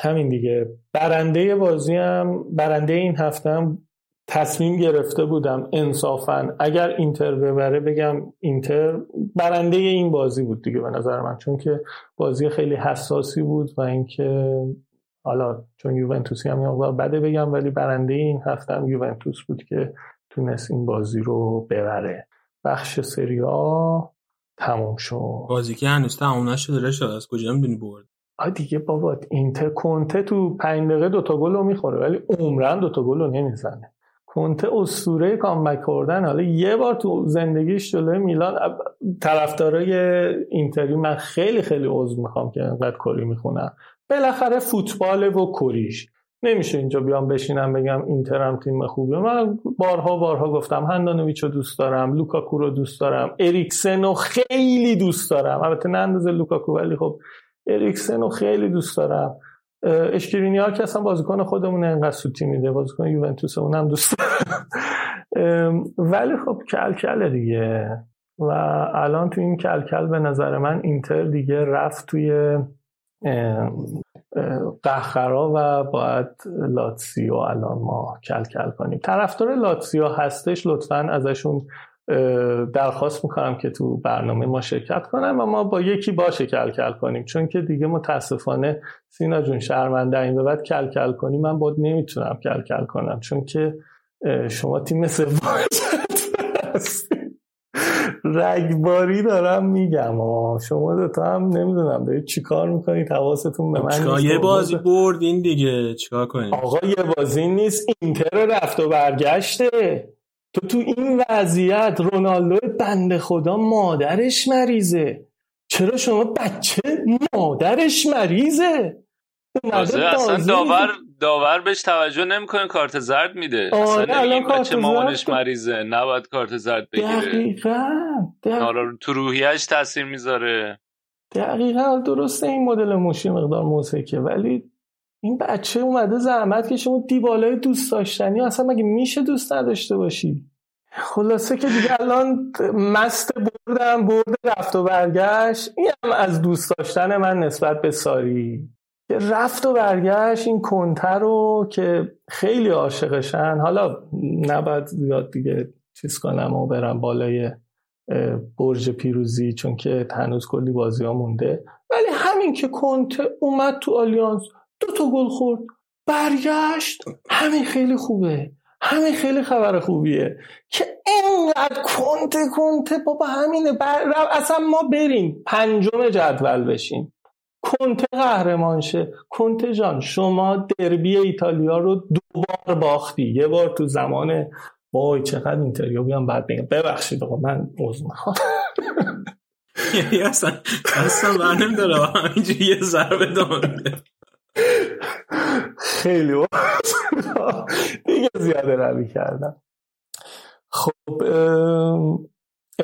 همین دیگه. برنده بازی هم برنده این هفته هم تصمیم گرفته بودم انصافا اگر اینتر ببره بگم اینتر برنده این بازی بود دیگه به نظر من چون که بازی خیلی حساسی بود و اینکه حالا چون یوونتوسی هم یه بده بگم ولی برنده این هفته هم یوونتوس بود که تونست این بازی رو ببره. بخش سریا تموم شد. بازی که هنوز تموم نشده رشاد از کجا می‌دونی برد؟ آ دیگه بابا اینتر کنته تو پنج دقیقه دوتا گل رو می‌خوره ولی عمراً دوتا گل رو نمی‌زنه. کنته اسطوره کامبک کردن حالا یه بار تو زندگیش جلوی میلان طرفدارای اینتری من خیلی خیلی عذر می‌خوام که انقدر کری می‌خونم. بالاخره فوتبال و کریش نمیشه اینجا بیام بشینم بگم اینترم تیم خوبه من بارها بارها گفتم هاندانوویچ رو دوست دارم لوکاکو رو دوست دارم اریکسن رو خیلی دوست دارم. البته نه اندازه لوکاکو ولی خب اریکسن رو خیلی دوست دارم. اشکرینیار که اصلا بازیکن خودمون انقدر سوتی میده. بازیکن یوونتوس اونم دوست ولی خب کلکل دیگه. و الان تو این کلکل به نظر من اینتر دیگه رفت توی قهقرا و باید لاتسیو الان ما کلکل کنیم. طرفدار لاتسیو هستش لطفا ازشون درخواست می‌کنم که تو برنامه ما شرکت کنم و ما با یکی باشه کلکل کنیم. چون که دیگه متاسفانه سینا جون شرمنده این به بعد کلکل کنی من باید نمی‌تونم کلکل کنم. چون که شما تیم سوم رگباری دارم میگم آه. شما دوتا هم نمی‌دونم دارید چیکار می‌کنید؟ حواستون به من یه بازی بردین دیگه چیکار کنید آقا یه بازی نیست. اینتر رفت و برگشته. تو تو این وضعیت رونالدو بنده خدا مادرش مریضه. چرا شما بچه مادرش مریضه؟ اصلا داور داور بهش توجه نمی‌کنه کارت زرد میده. آره اصلا الان کارت بچه مامانش مریضه نباید کارت زرد بگیره. دقیقا آره تو روحیش تاثیر می‌ذاره. دقیقا درسته این مدل موشی مقدار موسیقی ولی این بچه اومده زحمت که شما دیبالای دوست داشتنی. اصلا مگه میشه دوست نداشته باشی؟ خلاصه که دیگه الان مست بردم برد رفت و برگشت. این هم از دوست داشتن من نسبت به ساری. رفت و برگشت این کنتر رو که خیلی عاشقشن. حالا نباید زیاد دیگه چیز کنم و برم بالای برج پیروزی چون که هنوز کلی بازی ها مونده. ولی همین که کنته اومد تو آلیانس دو تا گل خورد. برگشت. همین خیلی خوبه. همین خیلی خبر خوبیه که اینقدر کنته کنته بابا همینه. بر... اصلا ما بریم. پنجم جدول بشیم. کنته قهرمان شه. کنته جان شما دربی ایتالیا رو دوبار باختی. یه بار تو زمان وای چقدر اینتریو بیام بعد بگم ببخشید آقا من می‌خوام. یعنی اصلا اصلا برنم داره همینجوری یه ضربه دانده خیلی دیگه زیاده روی کردم خب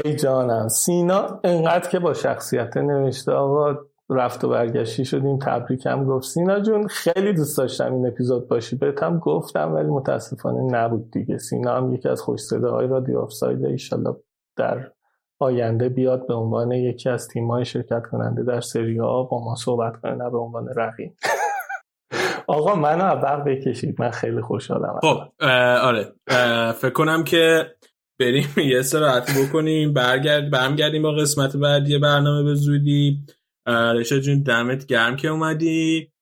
ای جانم سینا انقدر که با شخصیت نوشته آقا رفت و برگشتی شدیم تبریک هم گفت. سینا جون خیلی دوست داشتم این اپیزود باشی. بهت هم گفتم ولی متاسفانه نبود دیگه. سینا هم یکی از خوش صده های رادیو آفساید. ایشالله در آینده بیاد به عنوان یکی از تیم‌های شرکت کننده در سری ها با ما صحبت کنه نه به عنوان رقیب. آقا منو عبر بکشید من خیلی خوشحالم خب آره فکر کنم که بریم یه سراحتی بکنیم برگرد برمیگردیم با قسمت بعدی برنامه به زودی. رشا جون دمت گرم که اومدی.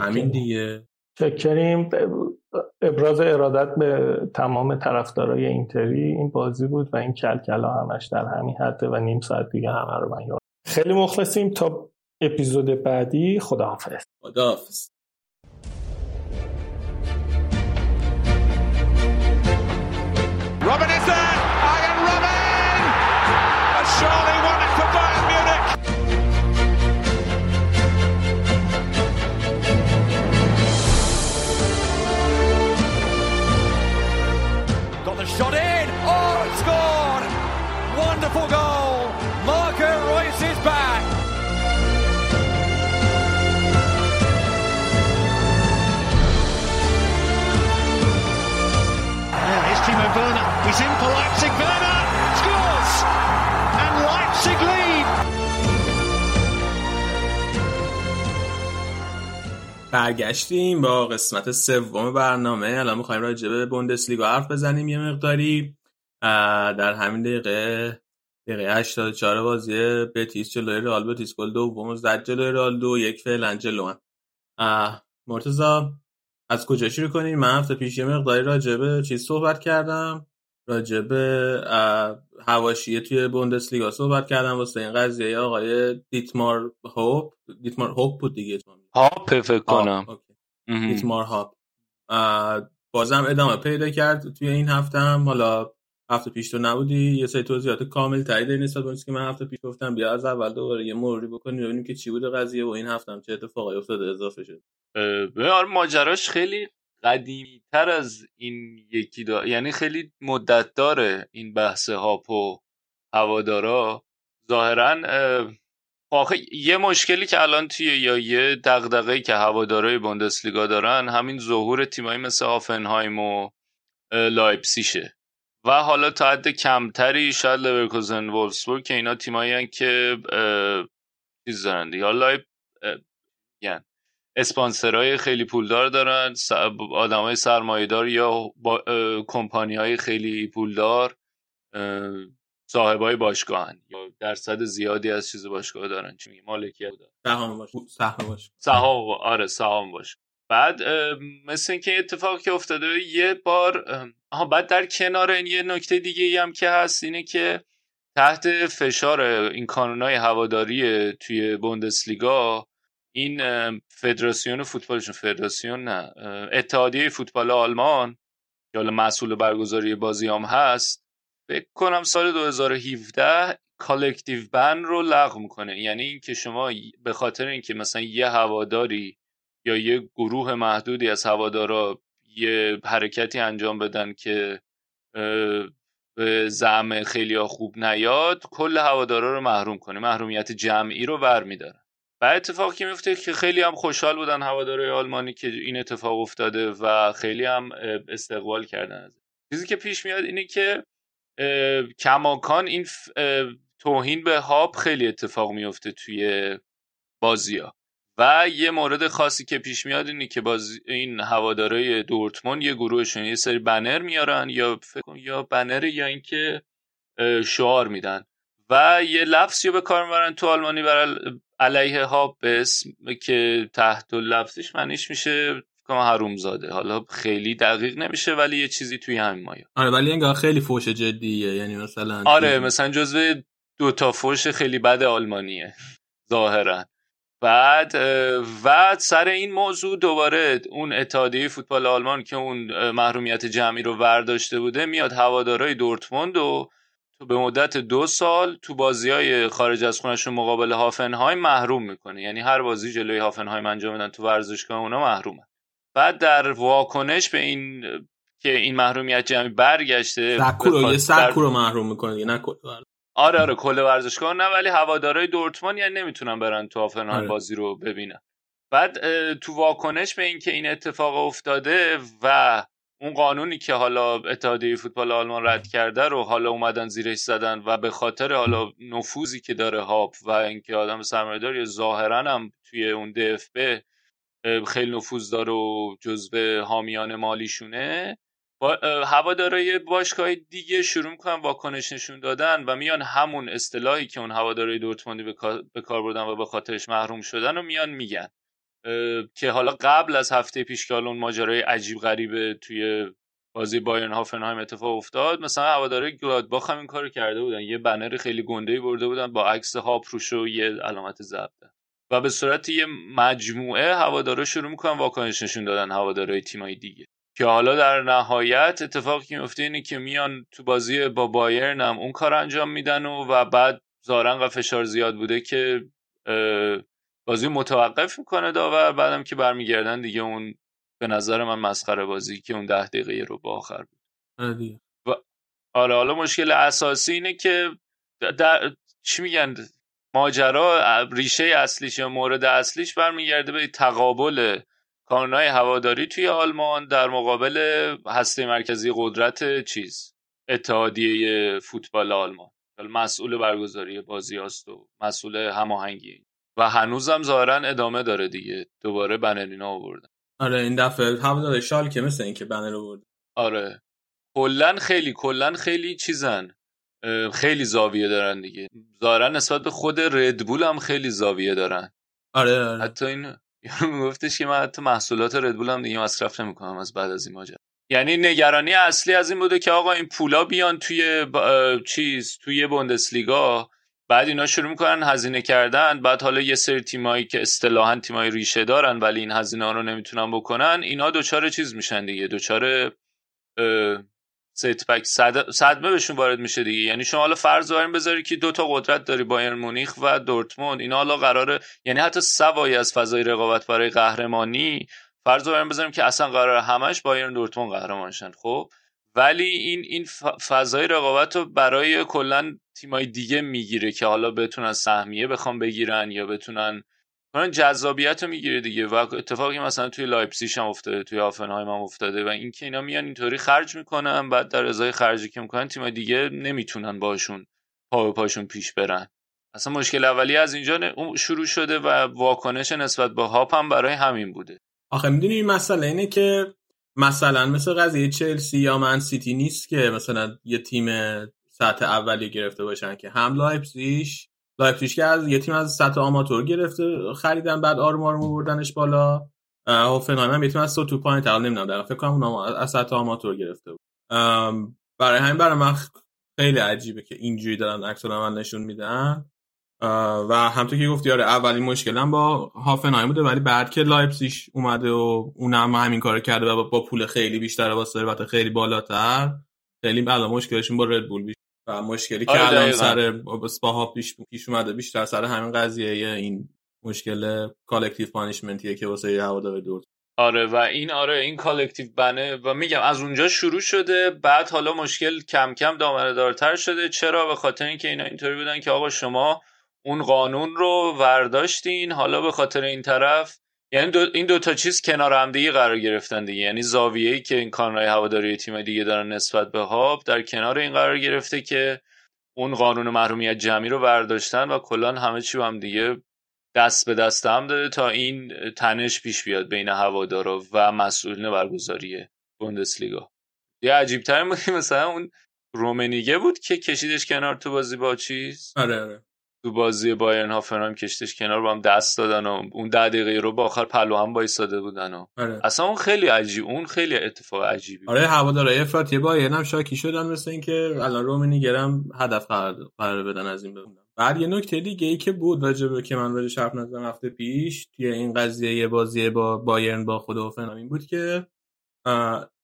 همین دیگه. چکریم ابراز ارادت به تمام طرفدارای اینتری این بازی بود و این کلکلا همش در همین حده و نیم ساعت دیگه همه رو من یاد خیلی مخلصیم تا اپیزود بعدی خداحافظ. خداحافظ. برگشتیم با قسمت سوم برنامه. الان می‌خوایم راجع به بوندسلیگا حرف بزنیم یه مقداری. در همین دقیقه دقیقه 84 بازی بتیس جلوی رئال بتیس گل دوم زد جلوی رئال دو یک فعلا جلو مرتضی از کجا شروع کنیم؟ من هفته پیش یه مقداری راجع به چیز صحبت کردم. راجع به هواشیه توی بوندسلیگا صحبت کردم واسه این قضیه. آقای دیتمار هوپ دیتمار هوپ بود دیگه. هاپ فکر کنم. دیتمار هاپ. بازم ادامه پیدا کرد توی این هفته هم. حالا هفته پیش تو نبودی. یه سری توضیحات کامل داری نسبت به که من هفته پیش گفتم. بیا از اول دوباره یه مروری بکنیم ببینیم که چی بوده قضیه و این هفته هم چه اتفاقی افتاده اضافه شد به ماجراش خیلی قدیمی تر از این یکی دا یعنی خیلی مدت داره این بحث هاپ و هوادارا. ظاهرا آخه یه مشکلی که الان توی یا یه دغدغه‌ای که هوادارای بوندسلیگا دارن همین ظهور تیمایی مثل هافنهایم و لایپسیشه و حالا تا حد کمتری شاید لورکوزن وولفسبورگ که اینا تیمایی که چیز دارن دیگه. یعنی اسپانسرهای خیلی پولدار دارن آدمای سرمایهدار یا کمپانی های خیلی پولدار صاحبای باشگاهن. یا درصد زیادی از چیز باشگاه دارن. چی مالکیت دارن. سهام باش سهام باش. سهام آره سهام باش. بعد مثل اینکه اتفاقی که افتاده یه بار آها بعد در کنار این یه نکته دیگه ای هم که هست اینه که تحت فشار این کانونای هواداری توی بوندسلیگا این فدراسیون فوتبالشون فدراسیون نه اتحادیه فوتبال آلمان که حالا مسئول برگزاری بازی هم هست فکر کنم سال 2017 collective ban رو لغو می‌کنه. یعنی اینکه شما به خاطر اینکه مثلا یه هواداری یا یه گروه محدودی از هوادارا یه حرکتی انجام بدن که به زعم خیلی خوب نیاد کل هوادارا رو محروم کنه محرومیت جمعی رو ور میدارن و اتفاقی که میفته که خیلی هم خوشحال بودن هوادارهای آلمانی که این اتفاق افتاده و خیلی هم استقبال کردن چیزی که پیش میاد اینه که کماکان این توهین به هاب خیلی اتفاق میفته توی بازی ها و یه مورد خاصی که پیش میاد اینه که باز این هوادارای دورتموند یه گروهشون یه سری بنر میارن یا فکر یا بنر یا اینکه شعار میدن. و یه لفظی به کار می‌برن تو آلمانی برای علیه ها به اسم که تحت لفظش معنیش میشه که حروم زاده حالا خیلی دقیق نمیشه ولی یه چیزی توی همین مایه. آره ولی انگار خیلی فوش جدیه. یعنی مثلا آره مثلا جزو دو تا فوش خیلی بد آلمانیه ظاهرا. بعد و سر این موضوع دوباره اون اتحادیه فوتبال آلمان که اون محرومیت جمعی رو ورداشته بوده میاد هوادارای دورتموند و تو به مدت دو سال تو بازی های خارج از خونشون مقابل هافنهایم محروم می‌کنه یعنی هر بازی جلوی هافنهایم انجام میدن تو ورزشگاه اونا محرومه بعد در واکنش به این که این محرومیت جمعی برگشته سکو رو یه سکو رو محروم می‌کنه دیگه نه آره آره کل ورزشگاه نه ولی هوادارهای دورتموند یعنی نمی‌تونن برن تو هافنهایم آره. بازی رو ببینن. بعد تو واکنش به اینکه این اتفاق افتاده و اون قانونی که حالا اتحادیه فوتبال آلمان رد کرده رو حالا اومدن زیرش زدن و به خاطر حالا نفوذی که داره هاپ و اینکه آدم سرمایه‌دار ظاهرا هم توی اون دفبه خیلی نفوذ داره و جزو حامیان مالیشونه. با هوادارای باشگاه دیگه شروع می‌کنن واکنش نشون دادن و میان همون اصطلاحی که اون هوادارای دورتموندی به کار بردن و به خاطرش محروم شدن و میان میگن. که حالا قبل از هفته پیش که اون ماجرای عجیب غریبه توی بازی بایرن هافنهایم اتفاق افتاد مثلا هوادارهای گلادباخ هم این کارو کرده بودن. یه بنر خیلی گنده برده بودن با عکس هاپ روش و یه علامت ضبط. و به صورت یه مجموعه هوادارا شروع می‌کنن واکنش نشون دادن هوادارهای تیمای دیگه. که حالا در نهایت اتفاقی که میفته اینه که میان تو بازی با بایرن هم اون کار انجام میدن و, و بعد زارن و فشار زیاد بوده که بازی متوقف می‌کنه داور بعدم که برمیگردن دیگه اون به نظر من مسخره بازی که اون ده دقیقه رو با آخر بود. و آره حالا مشکل اساسی اینه که در چی میگن؟ ماجرا ریشه اصلیش یا مورد اصلیش برمیگرده به تقابل کانونهای هواداری توی آلمان در مقابل هسته مرکزی قدرت چیز اتحادیه فوتبال آلمان. مسئول برگزاری بازی هست و مسئول هماهنگی. و هنوزم ظاهرا ادامه داره دیگه. دوباره بنرینا آوردن. آره این دفعه هوادار شال که مثل اینکه بنر رو برد آره. کلا خیلی کلا خیلی چیزن. خیلی زاویه دارن دیگه. ظاهرا نسبت به خود ردبول هم خیلی زاویه دارن. آره, آره. حتی این گفتش که من حتی محصولات ردبول هم دیگه مصرف نمی‌کنم از بعد از این ماجرا. یعنی نگرانی اصلی از این بوده که آقا این پولا بیان توی چیز توی بوندسلیگا بعد اینا شروع می‌کنن هزینه کردن. بعد حالا یه سری تیمایی که اصطلاحا تیمای ریشه دارن ولی این هزینه ها رو نمی‌تونن بکنن اینا دوچار چیز میشن دیگه. دوچار ست صد... صدمه بهشون وارد میشه دیگه. یعنی شما حالا فرض دارین بذاری که دو تا قدرت داری بایرن مونیخ و دورتموند. اینا حالا قراره یعنی حتی سوای از فضای رقابت برای قهرمانی فرض داریم بذاریم که اصلا قراره همش بایرن دورتموند قهرمان شن. خب؟ ولی این این فضای رقابت رو برای کلا تیمای دیگه می‌گیره که حالا بتونن سهمیه بخوام بگیرن یا بتونن کنن جذابیت رو می‌گیره دیگه. و اتفاقی مثلا توی لایپزیش هم افتاده توی هوفنهایم هم افتاده و اینکه اینا میان اینطوری خرج می‌کنن بعد در ازای خرجی که می‌کنن تیمای دیگه نمی‌تونن باشون پا به پاشون پیش برن. اصلا مشکل اولی از اینجا شروع شده و واکنش نسبت به هاپ هم برای همین بوده. آخه می‌دونی این مسئله اینه که مثلا مثل قضیه چلسی یا من‌سیتی نیست که مثلا یه تیم سطح اولی گرفته باشن که هم لایپزیش لایپزیگ که از یه تیم از سطح آماتور گرفته خریدن بعد آروم آروم بردنش بالا. هوفنهایم هم یه تیم از سطح پایین تقریبا نمی‌دونم در فکر کنم از سطح آماتور گرفته بود. برای همین برای من خیلی عجیبه که اینجوری دارن عکس العمل نشون میدن. و همونطور که گفتی آره اولین مشکلم با هوفنهایم بوده ولی بعد که لایپزیش اومده و اونم همین کارو کرده و با پول خیلی بیشتر و ثروت خیلی بالاتر خیلی الان مشکلشون با ردبول بیشتر و مشکلی آره که الان سر با پیش پیش اومده بیشتر سر همین قضیه این مشکل collective punishment یه که واسه هوادار دور آره و این آره این collective ban ه و میگم از اونجا شروع شده بعد حالا مشکل کم کم دامنه دارتر شده. چرا؟ به خاطر اینکه اینا اینطوری بودن که آقا شما اون قانون رو ورداشتین. حالا به خاطر این طرف یعنی دو این دو تا چیز کنار هم دیگه قرار گرفتن دیگه. یعنی زاویه‌ای که این کانالای هواداری تیم دیگه دارن نسبت به هاب در کنار این قرار گرفته که اون قانون محرومیت جمعی رو برداشتن و کلا همه چی هم دیگه دست به دست هم داده تا این تنش پیش بیاد بین هوادارا و مسئولین برگزاری بوندسلیگا. یه عجیب تر مثلا اون رومنیگه بود که کشیدش کنار تو بازی با چیز؟ آره آره. تو بازی بایرن هافنهایم کشتش کنار با هم دست دادن و اون ده دقیقه رو با آخر پلو هم وایساده بودن و آره. اصلا اون خیلی عجیب اون خیلی اتفاق عجیبی آره هوادارهای افراطی بایرن هم شاکی شدن مثل اینکه الان رومنی گرم هدف قرار بدن از این بمونن بعد یه نکته دیگه ای که بود راجبه که من راجع حرف نزدم هفته پیش توی این قضیه یه بازی با بایرن با خود هافنهایم این بود که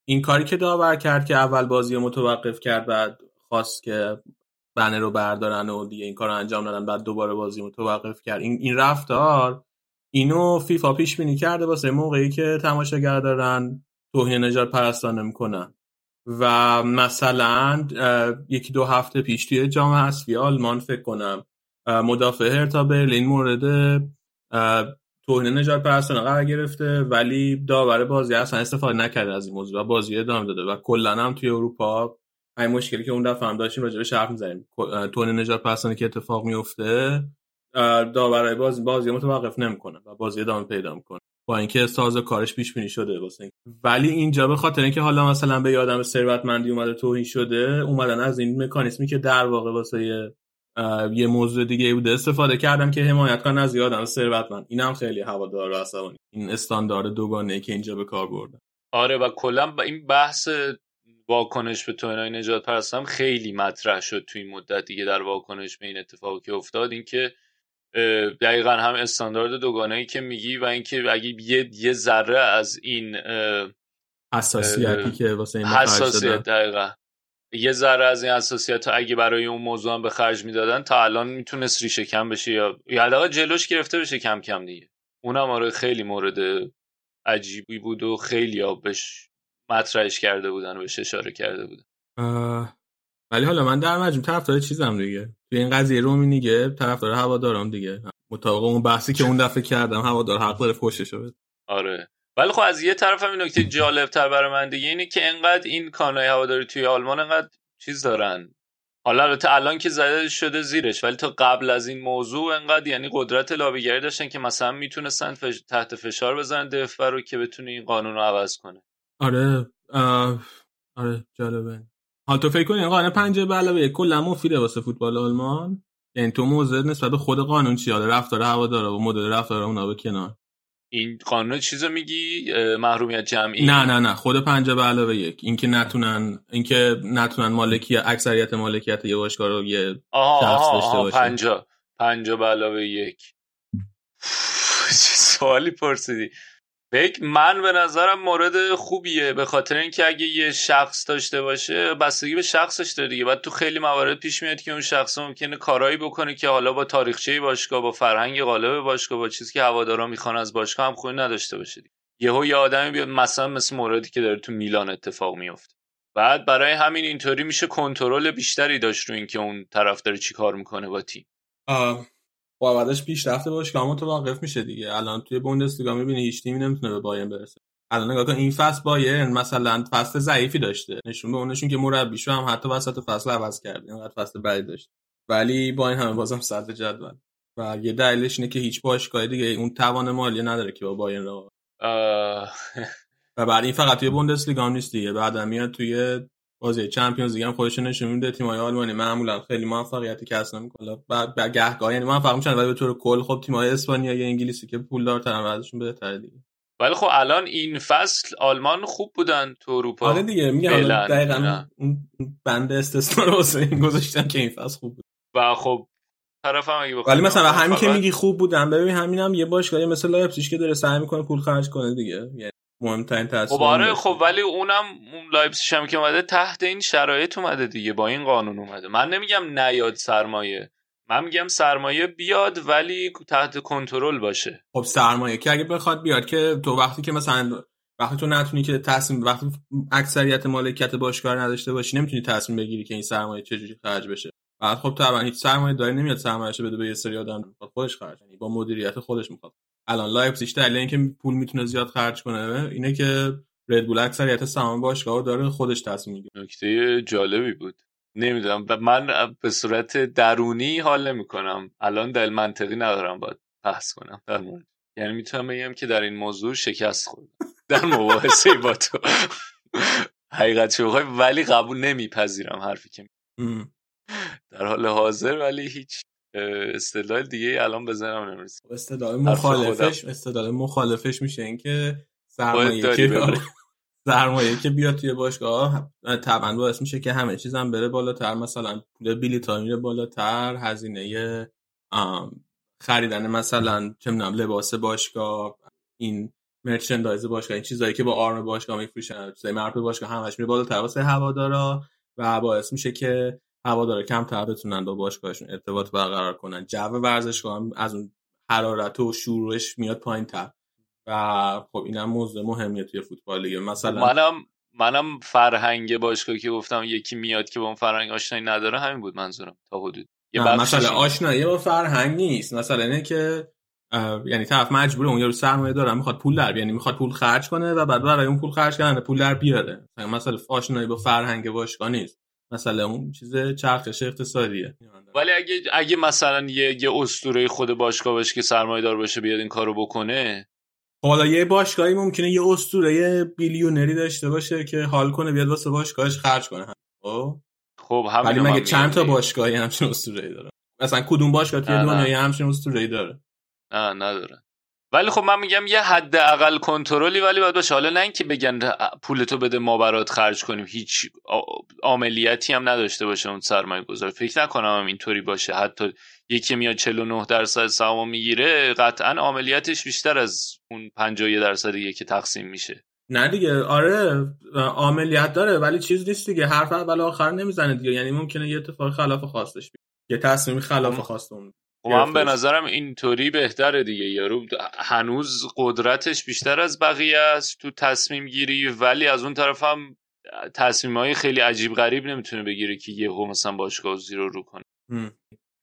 این کاری که داور کرد که اول بازی متوقف کرد بعد خواست که بنه رو بردارن و دیگه این کار انجام دادن بعد دوباره بازی متوقف کرد. این, این رفتار اینو فیفا پیش بینی کرده واسه موقعی که تماشاگر دارن توهین نجات پرستانه می‌کنن و مثلا یکی دو هفته پیش توی جام حذفی آلمان فکر کنم مدافع هرتا برلین مورد توهین نجات پرستانه قرار گرفته ولی داور بازی اصلا استفاده نکرده از این موضوع و بازی ادامه داده و کلا هم توی اروپا همین مشکلی که اون دفعه هم داشتیم راجع به حرف می‌زنیم. تون نجات پرستانه که اتفاق میفته داورای بازی بازی متوقف نمی‌کنه و بازی ادامه پیدا می‌کنه. با اینکه ساز کارش پیش بینی شده واسه ولی اینجا به خاطر اینکه حالا مثلا به یادم ثروتمندی اومده توهین شده اومدن از این مکانیزمی که در واقع واسه یه موضوع دیگه بوده استفاده کردم که حمایت کنن از یادم ثروتمند. اینم خیلی هوادار و عصبانی. این استاندارد دوگانه که اینجا به کار بردن آره و کلا این بحث واکنش به توهینای نجات پرستم خیلی مطرح شد توی این مدت دیگه در واکنش به این اتفاقی که افتاد. اینکه دقیقا هم استاندارد دوگانه ای که میگی و اینکه اگه یه یه ذره از این حساسیتی که واسه این حساسیت دقیقا. یه ذره از این حساسیت اگه برای اون موضوع هم به خرج می‌دادن تا الان می‌تونست ریشه کم بشه یا یا جلوش گرفته بشه کم کم دیگه. اونم آره خیلی مورد عجیبی بود و خیلی آبش مطرحش کرده بودن و بهش اشاره کرده بودن. ولی حالا من در مجموع طرفدار چیزم دیگه. توی این قضیه رومی طرف داره هوادارم دیگه. مطابق اون بحثی که اون دفعه کردم هوادار حق داره فوشش بده. آره. ولی خب از یه طرف هم این نکته جالب تر برای من دیگه اینه که انقدر این کانای هواداری توی آلمان انقدر چیز دارن. حالا البته الان که زده شده زیرش ولی تا قبل از این موضوع انقدر یعنی قدرت لابیگری داشتن که مثلا می‌تونستن فش... تحت فشار بزنن دفبر رو که بتونه این قانون رو عوض کنه. آره. آره جالبه. حال تو فکر کنی قانون پنجه به علاوه یک کلا مفیده واسه فوتبال آلمان. یعنی تو موضع نسبت به خود قانون چی؟ حالا رفتار هوادارا و مدل رفتار اونا به کنار. این قانون چیزو میگی؟ محرومیت جمعی؟ نه نه نه. خود پنجه به علاوه یک. اینکه نتونن اینکه نتونن مالکی اکثریت مالکیت یه باشگاه رو یه شخص داشته باشه پنجا پنجا به علاوه یک. چه سوالی پرسیدی. فکر من به نظرم مورد خوبیه به خاطر اینکه اگه یه شخص داشته باشه بستگی به شخصش داره دیگه. بعد تو خیلی موارد پیش میاد که اون شخص ممکنه کارایی بکنه که حالا با تاریخچه باشگاه با فرهنگ غالب باشگاه با چیزی که هوادارا می‌خوان از باشگاه هم خوبی نداشته باشه یهو یه آدمی بیاد مثلا مثل موردی که داره تو میلان اتفاق میفته بعد برای همین اینطوری میشه کنترل بیشتری داشت رو اینکه اون طرف داره چی کار می‌کنه با تیم. با بعدش پیشرفت باشگاه متوقف میشه دیگه. الان توی بوندسلیگا می‌بینی هیچ تیمی نمی‌تونه به بایرن برسه. الان نگاه کن این فصل بایرن مثلا فصل ضعیفی داشته. نشون به اونشون که مربیشو هم حتی وسط فصل عوض کرد اینقدر فصل بدی داشت. ولی با این همه بازم صدر جدول. و یه دلیلش اینه که هیچ باشگاه دیگه اون توان مالی نداره که با بایرن رو و بعد این فقط توی بوندسلیگا نیست دیگه. بعد میاد توی بازی چمپیونز لیگ هم خودش نشون میده. تیم‌های آلمانی معمولا خیلی موفقیتی کسب نمی‌کنه بعد گهگاه یعنی موفق میشن ولی به طور کل خب تیم‌های اسپانیا یا انگلیسی که پولدارترن ازشون بهتره دیگه. ولی خب الان این فصل آلمان خوب بودن تو اروپا. آره دیگه میگم دقیقاً اون بند استثنا رو این گذاشتن که این فصل خوب بود. و خب طرف هم ولی مثلا همین که میگی خوب بودن ببین همینم یه باشگاهی مثل لایپزیگ که داره سعی می‌کنه پول خرج کنه دیگه. یعنی مهمترین تاثیر خب آره خب ولی اونم اون لایپزیگ هم که اومده تحت این شرایط اومده دیگه با این قانون اومده. من نمیگم نیاد سرمایه. من میگم سرمایه بیاد ولی تحت کنترل باشه. خب سرمایه که اگه بخواد بیاد که تو وقتی که مثلا وقتی تو نتونی که تصمیم وقتی اکثریت مالکیت باشگاه نداشته باشی نمی‌تونی تصمیم بگیری که این سرمایه چجوری خرج بشه. بعد خب طبعا هیچ سرمایه داری نمیاد سرمایه‌شو بده به یه سری آدم. خودش خرج یعنی با مدیریت خودش می‌خواد. الان لایپزیگ دلیل اینکه پول می‌تونه زیاد خرج کنه اینه که ردبول اکثریت سهام باشگاه داره خودش تصمیم می‌گیره. نکته جالبی بود. نمی‌دونم من به صورت درونی حال نمی‌کنم. الان دلیل منطقی ندارم باید بحث کنم. در مورد یعنی می‌تونم بگم که در این موضوع شکست خوردم. در مباحثه با تو. حقیقت چه ولی قبول نمیپذیرم حرفی که در حال حاضر ولی هیچ استدلال دیگه الان بزنم نمی‌رسه. استدلال مخالفش استدلال مخالفش میشه اینکه سرمایه که سرمایه که بیاد توی باشگاه طبعا باعث میشه که همه چیزم بره بالاتر. مثلا پول بلیط میره بالاتر هزینه خریدن مثلا چه می‌دونم لباس باشگاه این مرچندایز باشگاه این چیزایی که با آرم باشگاه میفروشن چیزای مربوط باشگاه همش میره بالاتر واسه هوادارا و باعث میشه که هوادارا کمتر بتونن با باشگاهشون ارتباط برقرار کنن. جو ورزشگاه هم از اون حرارت و شورش میاد پایین تر و خب اینم موضوع مهمیه توی فوتبال دیگه. مثلا منم منم فرهنگ باشگاه که گفتم یکی میاد که با اون فرهنگ آشنایی نداره همین بود منظورم تا حدود. یه مثلا آشنایی با فرهنگ نیست. مثلا اینه که یعنی طرف مجبوره اون یارو سرمایه داره می‌خواد پول در یعنی می‌خواد پول خرج کنه و بعد برای اون پول خرج کردن پول در بیاره. مثلا آشنایی با فرهنگ باشگاه نیست. مثلا اون چیز چرخش اقتصادیه. ولی اگه اگه مثلا یه یه اسطوره خود باشگاه باشه که سرمایه دار باشه بیاد این کارو بکنه. حالا یه باشگاهی ممکنه یه اسطوره بیلیونری داشته باشه که حال کنه بیاد واسه باشگاهش خرج کنه. خب؟ خب همین ولی مگه چند تا باشگاهی همچین اسطوره‌ای داره؟ مثلا کدوم باشگاه توی دنیا همچین اسطوره‌ای داره؟ نه نداره. ولی خب من میگم یه حد اقل کنترلی ولی باید باشه. حالا نه اینکه بگن پولتو بده ما برات خرج کنیم. هیچ عملیاتی هم نداشته باشه اون سرمایه گذار. فکر نکنم هم اینطوری باشه. حتی یکی میاد 49 درصد سهام می‌گیره قطعا عملیاتش بیشتر از اون 51 درصدیه که تقسیم میشه. نه دیگه. آره عملیات داره ولی چیز نیست دیگه. حرف اول آخر نمی‌زنه دیگه. یعنی ممکنه یه اتفاق خلاف خواستش بیاد یه تصمیم خلاف خواست اون خب من به نظرم اینطوری بهتره دیگه. یارو هنوز قدرتش بیشتر از بقیه است تو تصمیم گیری ولی از اون طرف هم تصمیم های خیلی عجیب غریب نمی‌تونه بگیره که یهو مثلا باشگاه زیرو رو کنه.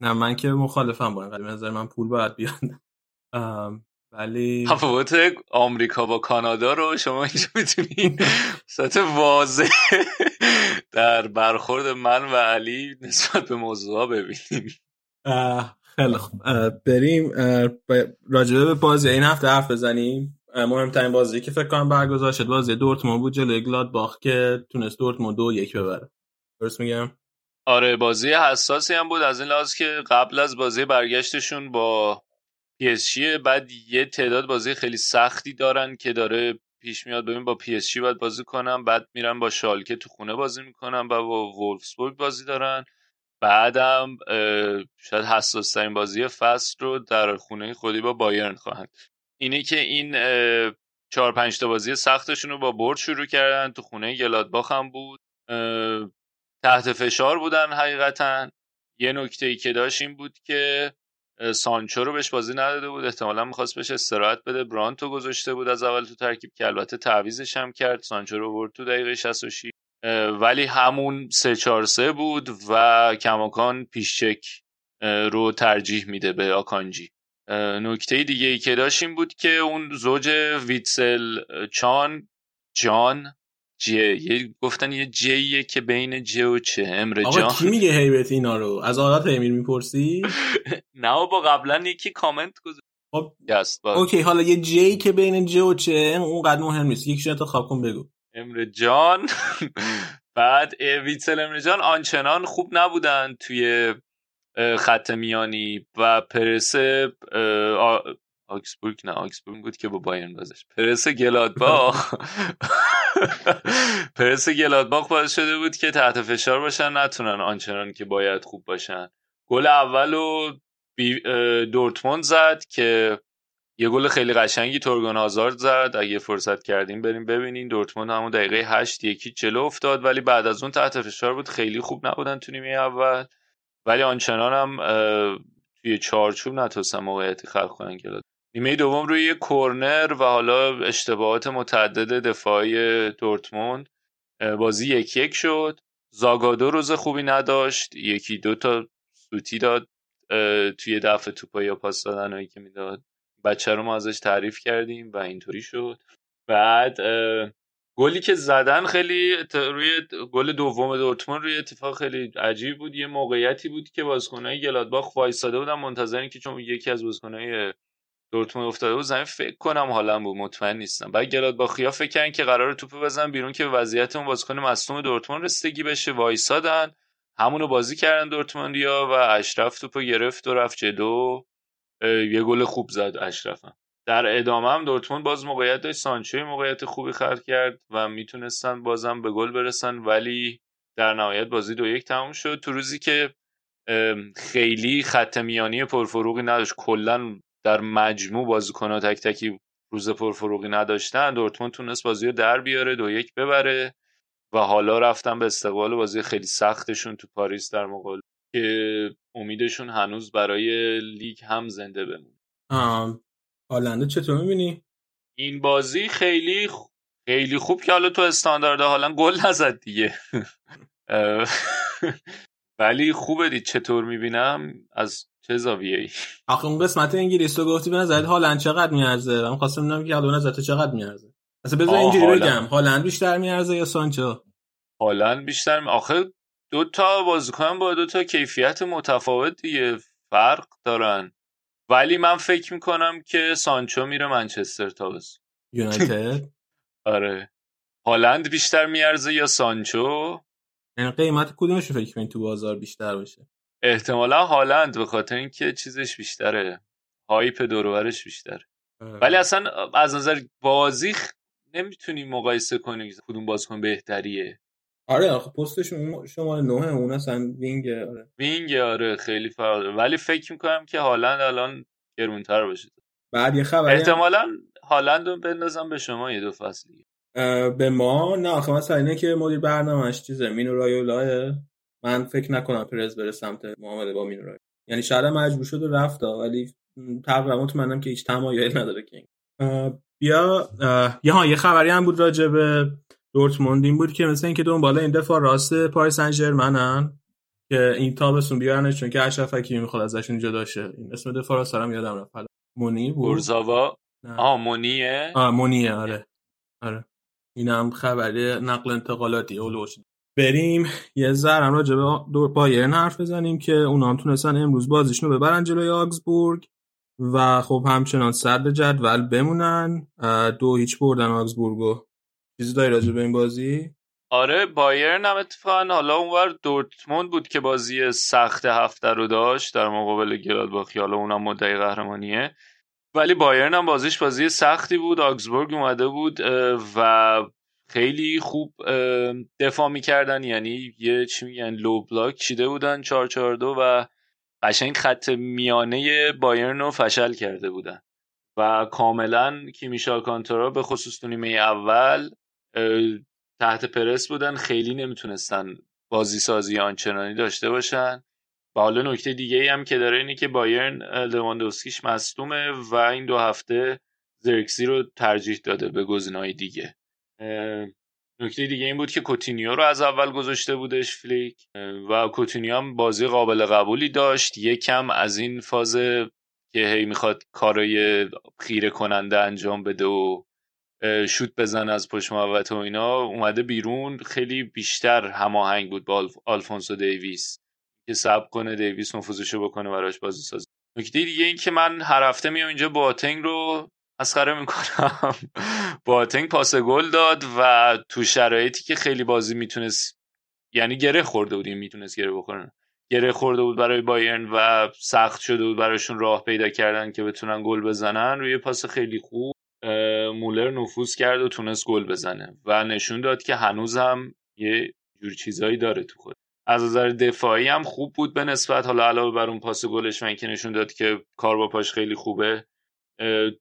نه من که مخالفم با این نظر من پول باید بیاد. ولی تفاوت آمریکا با کانادا رو شما اینجا می‌تونی صورت واضح در برخورد من و علی نسبت به موضوع ببینیم. خیلی خوب. بریم راجبه به بازی این هفته حرف بزنیم. مهمترین بازی که فکر کنم برگزار شد بازی دورتموند بود جلوی گلادباخ که تونست دورتموند دو یک ببره. درست میگم؟ آره بازی حساسی هم بود. از این لحاظ که قبل از بازی برگشتشون با پی‌اس‌جی بعد یه تعداد بازی خیلی سختی دارن که داره پیش میاد. ببین با پی‌اس‌جی باید بازی کنن بعد میرن با شالکه تو خونه بازی می‌کنن و با وولفسبورگ بازی دارن. بعدم شاید حساس ترین بازی فصل رو در خونه خودی با بایرن خواهند. اینه که این چهار پنج تا بازی سختشون رو با برد شروع کردن. تو خونه گلادباخ هم بود. تحت فشار بودن حقیقتا. یه نکته ای که داشت این بود که سانچو رو بهش بازی نداده بود. احتمالا می‌خواست بهش استراحت بده. برانتو گذاشته بود از اول تو ترکیب که البته تعویزش هم کرد. سانچو رو برد تو دقیقه 66 اه، ولی همون 3 4 3 بود و کماکان پیشچک رو ترجیح میده به آکانجی. نکته دیگه ای که داشت این بود که اون زوج ویتسل چان جان جه یه گفتن یه جیه که بین جه و چه امر آقا جان. کی میگه هیبت اینا رو؟ از آقات امیر می‌پرسی؟ نه با قبلا یکی کامنت گذاشت. خب اوکی حالا یه جی که بین جه و چه اونقدر مهم نیست. یکیشون انتخاب کن بگو. امر جان. بعد ویتسل امر جان آنچنان خوب نبودن توی خط میانی و پرس اه، آ- آکسبورگ نه آکسبورگ بود که با بایرن بازش. پرس گلادباخ. پرس گلادباخ باعث شده بود که تحت فشار باشن نتونن آنچنان که باید خوب باشن. گل اول رو بی- دورتموند زد که یه گل خیلی قشنگی تورگان آزارد زد. اگه فرصت کردیم بریم ببینین. دورتموند همون دقیقه هشت یکی جلو افتاد. ولی بعد از اون تحت فشار بود. خیلی خوب نبودن تو نیمه اول. ولی آنچنان هم توی چارچوب نتونستن موقعیتی خلق کنن که نیمه دوم روی یه کورنر و حالا اشتباهات متعدد دفاعی دورتموند. بازی یک یک شد. زاگادو روز خوبی نداشت. یکی دو تا سوتی داد توی دفع توپا یا پاس دادنهایی که می‌داد. بچه رو ما ازش تعریف کردیم و اینطوری شد. بعد گلی که زدن خیلی روی گل دوم دورتموند روی اتفاق خیلی عجیب بود. یه موقعیتی بود که بازیکنای گلادباخ وایساده بودن. منتظرین که چون یکی از بازیکنای دورتموند افتاده بود زمین فکر کنم حالا بود. مطمئن نیستم. بعد گلادباخیا فکر کردن که قرار توپ بزنن بیرون که وضعیت اون بازیکن مصدوم دورتموند رسیدگی بشه. وایسادن همونو بازی کردن دورتموندیا و اشرف توپو گرفت و رفت جلو. یه گل خوب زد اشرفم. در ادامه هم دورتموند باز موقعیت داشت. سانچوی موقعیت خوبی خلق کرد و می‌تونستن بازم به گل برسن ولی در نهایت بازی دو یک تموم شد. تو روزی که خیلی خط میانی پرفروغی نداشت کلا در مجموع بازیکن‌ها تک تکی روز پرفروغی نداشتن دورتموند تونست بازی رو در بیاره دو یک ببره و حالا رفتن به استقبال بازی خیلی سختشون تو پاریس در مقابل. که امیدشون هنوز برای لیگ هم زنده بمونه. آم، هالنده چطور می‌بینی؟ این بازی خیلی خ- خیلی خوب که حالا تو استاندارد حالا گل نزد دیگه. ولی خوبه دید چطور می‌بینم؟ از چه زاویه ای آخه اون قسمت انگلیس رو گفتی به نظرت هالند چقدر میارزه؟ من خواستم ببینم که الان نظرت چقدر میارزه. اصلا بذار اینجوری هالند. بگم هالند بیشتر میارزه یا سانچو؟ حالا بیشتر می- آخه دو تا بازیکن با دو تا کیفیت متفاوت دیگه فرق دارن. ولی من فکر می‌کنم که سانچو میره منچستر تا بس. یونایتد؟ آره. هالند بیشتر میارزه یا سانچو؟ یعنی قیمت کدومش فکر کنی تو بازار بیشتر باشه؟ احتمالا هالند به خاطر اینکه چیزش بیشتره. هایپ دورورش بیشتره. ولی اصلا از نظر بازی نمی‌تونی مقایسه کنی کدوم بازیکن بهتریه. آره آخه پستش شماره نهه اون اصلا wing آره. wing آره خیلی فرق. ولی فکر می‌کنم که هالند الان گرونتر باشه. بعد یه خبری هم- احتمالا هالند رو بندازم به شما یه دو فصل به ما؟ نه آخه مثلا اینه که مدیر برنامهش چیزه مینو رایولاه من فکر نکنم پرز بره سمت معامله با مینو رایولا یعنی شاید مجبور شد و رفت ولی تقریبا مطمئنم که هیچ تمایلی نداره که. بیا یه ها یه خبری هم بود راجع به دورتموند این بود که مثل اینکه دنبال این دفاع راست پاریس سن ژرمنن که این تابستون بیارنش چون که اشرف حکیمی می‌خواد ازشون جدا شه این اسم دفاع راست هم یادم رفت. مونی بود؟ گورزاوا آه مونیه. آه مونیه آره. آره. اینم خبری نقل انتقالاتی اولوش بریم. یه ذرم راجع به دور بایرن حرف بزنیم که اونا هم تونستن امروز بازیشون رو ببرن جلوی آگزبورگ و خب همچنان صدر جدول بمونن. دو هیچ بردن آگزبورگو. چیزی داری راجع به این بازی؟ آره بایرن هم اتفاقا حالا اونور دورتموند بود که بازی سخت هفته رو داشت در مقابل گلادباخی. حالا اونم مدعی قهرمانیه. ولی بایرن هم بازیش بازی سختی بود. آگزبورگ اومده بود و خیلی خوب دفاع می‌کردن. یعنی یه چی میگن لو بلاک چیده بودن 442 و قشنگ خط میانه بایرن رو فشل کرده بودن. و کاملا کیمیشا کانتورا به خصوص نیمه اول تحت پرس بودن خیلی نمی‌تونستن بازی سازی آنچنانی داشته باشن. و حالا نکته دیگه هم که داره اینه که بایرن لواندوسکیش مصدومه و این دو هفته زیرکزی رو ترجیح داده به گزینه‌های دیگه. نکته دیگه این بود که کوتینیو رو از اول گذاشته بودش فلیک و کوتینیو هم بازی قابل قبولی داشت. یکم از این فاز که هی می‌خواد کارای خیره کننده انجام بده و شوت بزن از پشت محوطه و اینا اومده بیرون خیلی بیشتر هماهنگ بود با آلفونسو دیویس. که سب کنه دیویس نفوذشو بکنه براش بازی سازی نکته دیگه این که من هر هفته میام اینجا باتنگ رو مسخره می‌کنم. باتنگ پاس گل داد و تو شرایطی که خیلی بازی می‌تونست یعنی گره خورده بود این می‌تونست گره بخوره گره خورده بود برای بایرن و سخت شده بود براشون راه پیدا کردن که بتونن گل بزنن. روی پاس خیلی خوب. مولر نفوذ کرد و تونست گل بزنه و نشون داد که هنوزم یه جور چیزایی داره تو خود. از نظر دفاعی هم خوب بود به نسبت حالا علاوه بر اون پاس گلش من که نشون داد که کار با پاش خیلی خوبه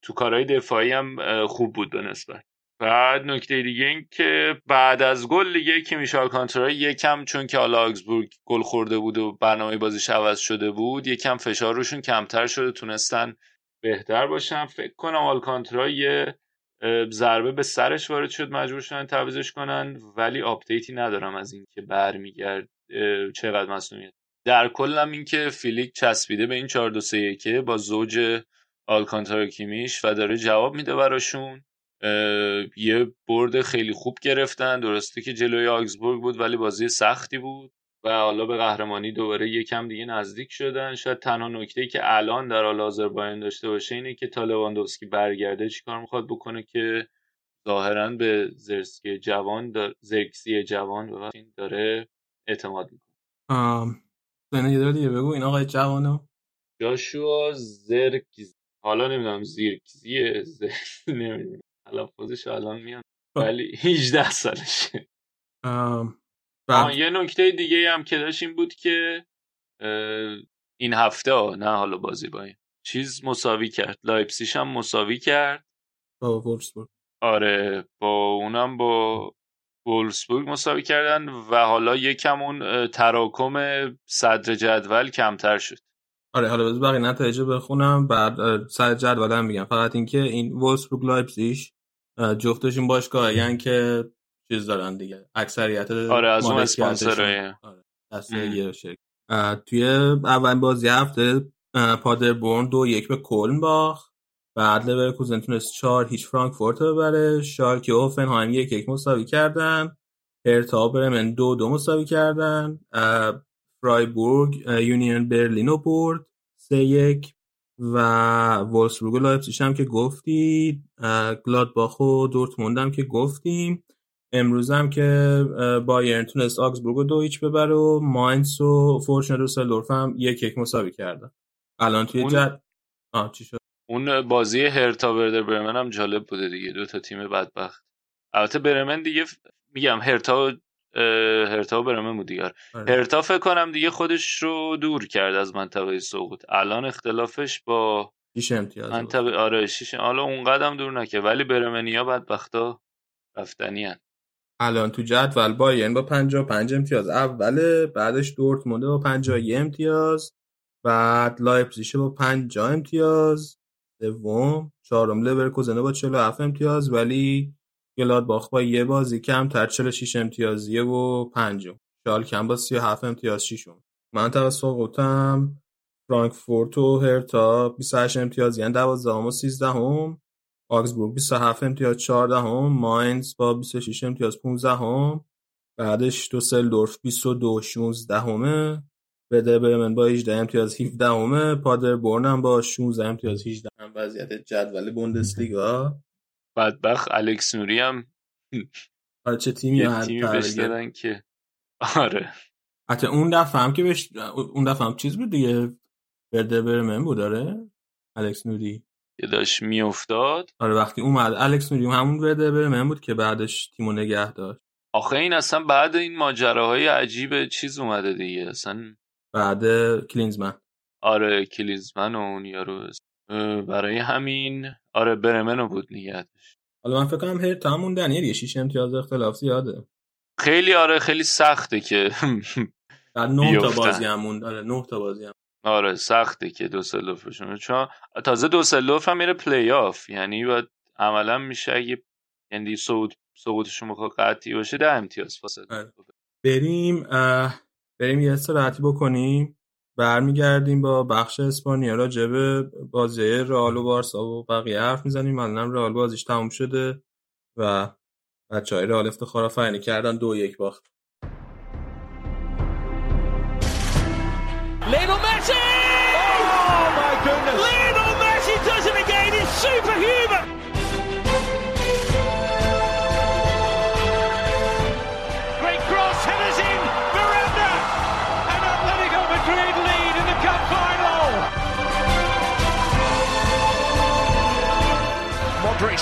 تو کارهای دفاعی هم خوب بود به نسبت. بعد نکته دیگه این که بعد از گل دیگه که میشال کانترا یکم چون که حالا آگزبورگ گل خورده بود و برنامه بازیش عوض شده بود یکم فشار روشون کمتر شده تونستن بهتر باشن فکر کنم آلکانترا یه ضربه به سرش وارد شد مجبور شدن تعویضش کنن ولی update ی ندارم از اینکه برمیگرده چقدر مسئولیت در کل هم این که فلیک چسبیده به این 4 2 3 1 با زوج آلکانتارا کیمیش و داره جواب میده براشون. یه برد خیلی خوب گرفتن. درسته که جلوی آگسبورگ بود ولی بازی سختی بود. و حالا به قهرمانی دوباره یکم دیگه نزدیک شدن. شاید تنها نکته که الان در حال حاضر باید داشته باشه اینه که تا لواندوفسکی برگرده چیکار می‌خواد بکنه که ظاهرا به زرسکی جوان دار... زرکسی جوان داره اعتماد می‌کنه. یه دیگه بگو. این آقای جوانو. جاشوا زرکز حالا نمی‌دونم زیرکزیه زر... نمی‌دونم. تلفظش الان میاد. ولی 18 سالشه. آه یه نکته دیگه هم که داشت این بود که این هفته ها نه حالا بازی با این چیز مساوی کرد. لایپسیش هم مساوی کرد. با وولفسبورگ. آره با اونم با وولفسبورگ مساوی کردن و حالا یکم اون تراکم صدر جدول کمتر شد. آره حالا بذار بقیه نتایج بخونم. بعد صدر جدول هم میگم. فقط اینکه این وولفسبورگ لایپزیگ جفتشون باشگاه یعنی که چیز دارن دیگه. اکثریت آره از اون اسپانسرای. آره. توی اول بازی هفته پادربورن دو یک به کلن باخت. بعد لورکوزن تونست چهار هیچ فرانکفورت ببره. شالکه و هوفنهایم یک یک مساوی کردن. هرتا برمن دو دو مساوی کردن. فرایبورگ یونیون برلینو برد. سه یک و وولفسبورگ و لایپزیگ هم که گفتی گلادباخ و دورتموند هم که گفتیم. امروز هم که بایرن تونست آگزبورگ رو دو هیچ ببره و ماینس و فورشن روسلدورف هم یک یک مساوی کردن. الان توی اون... جد آه چی شد؟ اون بازی هرتا وردر برمن هم جالب بوده دیگه دو تا تیم بدبخت. البته برمن دیگه میگم هرتا هرتا برمن بود دیگه. هرتا فکر کنم دیگه خودش رو دور کرد از منطقه سقوط. الان اختلافش با شیش امتیاز منطقه آره شیش حالا اون قدم دور نکرد ولی برمنیا بدبختا رفتنی‌ان. الان تو جدول بایرن با 55 امتیاز. اوله بعدش دورتموند با 51 امتیاز. بعد لایپزیگ با 50 امتیاز. سوم چهارم لورکوزن با 47 امتیاز. ولی گلادباخ با یه بازی کمتر 46 امتیازیه و پنجم. شالکه با 37 امتیاز ششم. منطقه سقوطم فرانکفورت و هرتا 28 امتیازی یعنی 12 و 13 هم آگزبورگ 27 امتیاز 14 هم ماینز با 26 امتیاز 15 هم بعدش دوسلدورف 22 16 همه بده برمن با 18 امتیاز 17 همه پادر بورن با 16 امتیاز 18 هم وضعیت جدول بوندسلیگا. بدبخ الکس نوری هم. آره چه تیمی یه تیمی که. آره. حتی اون دفعه هم که بهش اون دفعه هم چیز بود دیگه. برده برمن بود داره الکس نوری. داشت میافتاد. آره وقتی اومد الکس نوری همون برده برمن بود که بعدش تیمو نگه داشت. آخه این اصلا بعد این ماجراهای عجیب چیز اومده دیگه. اصلا بعد کلینزمن. آره کلیزمن و اون یارو. برای همین. آره برمنو بود نگهدش حالا من فکر کنم هرت هم موندن. یه 6 امتیاز اختلاف زیاده. خیلی آره خیلی سخته که بعد 9 تا. بازی هم موند. آره 9 تا بازی هم آره سخته که دوسلدورفشون چون تازه دوسلدورف هم میره پلی آف یعنی باید عملا میشه اگه یعنی صعود صعودشون بخواد قطعی باشه ده امتیاز فاصله. آره. بریم بریم یه استراحتی بکنیم. برمیگردیم با بخش اسپانیا. راجع به بازی رئال و بارسا و بقیه حرف می‌زنیم. الان رئال بازیش تموم شده و بچه های رئال افتخار آفرینی کردن. دو یک باخت.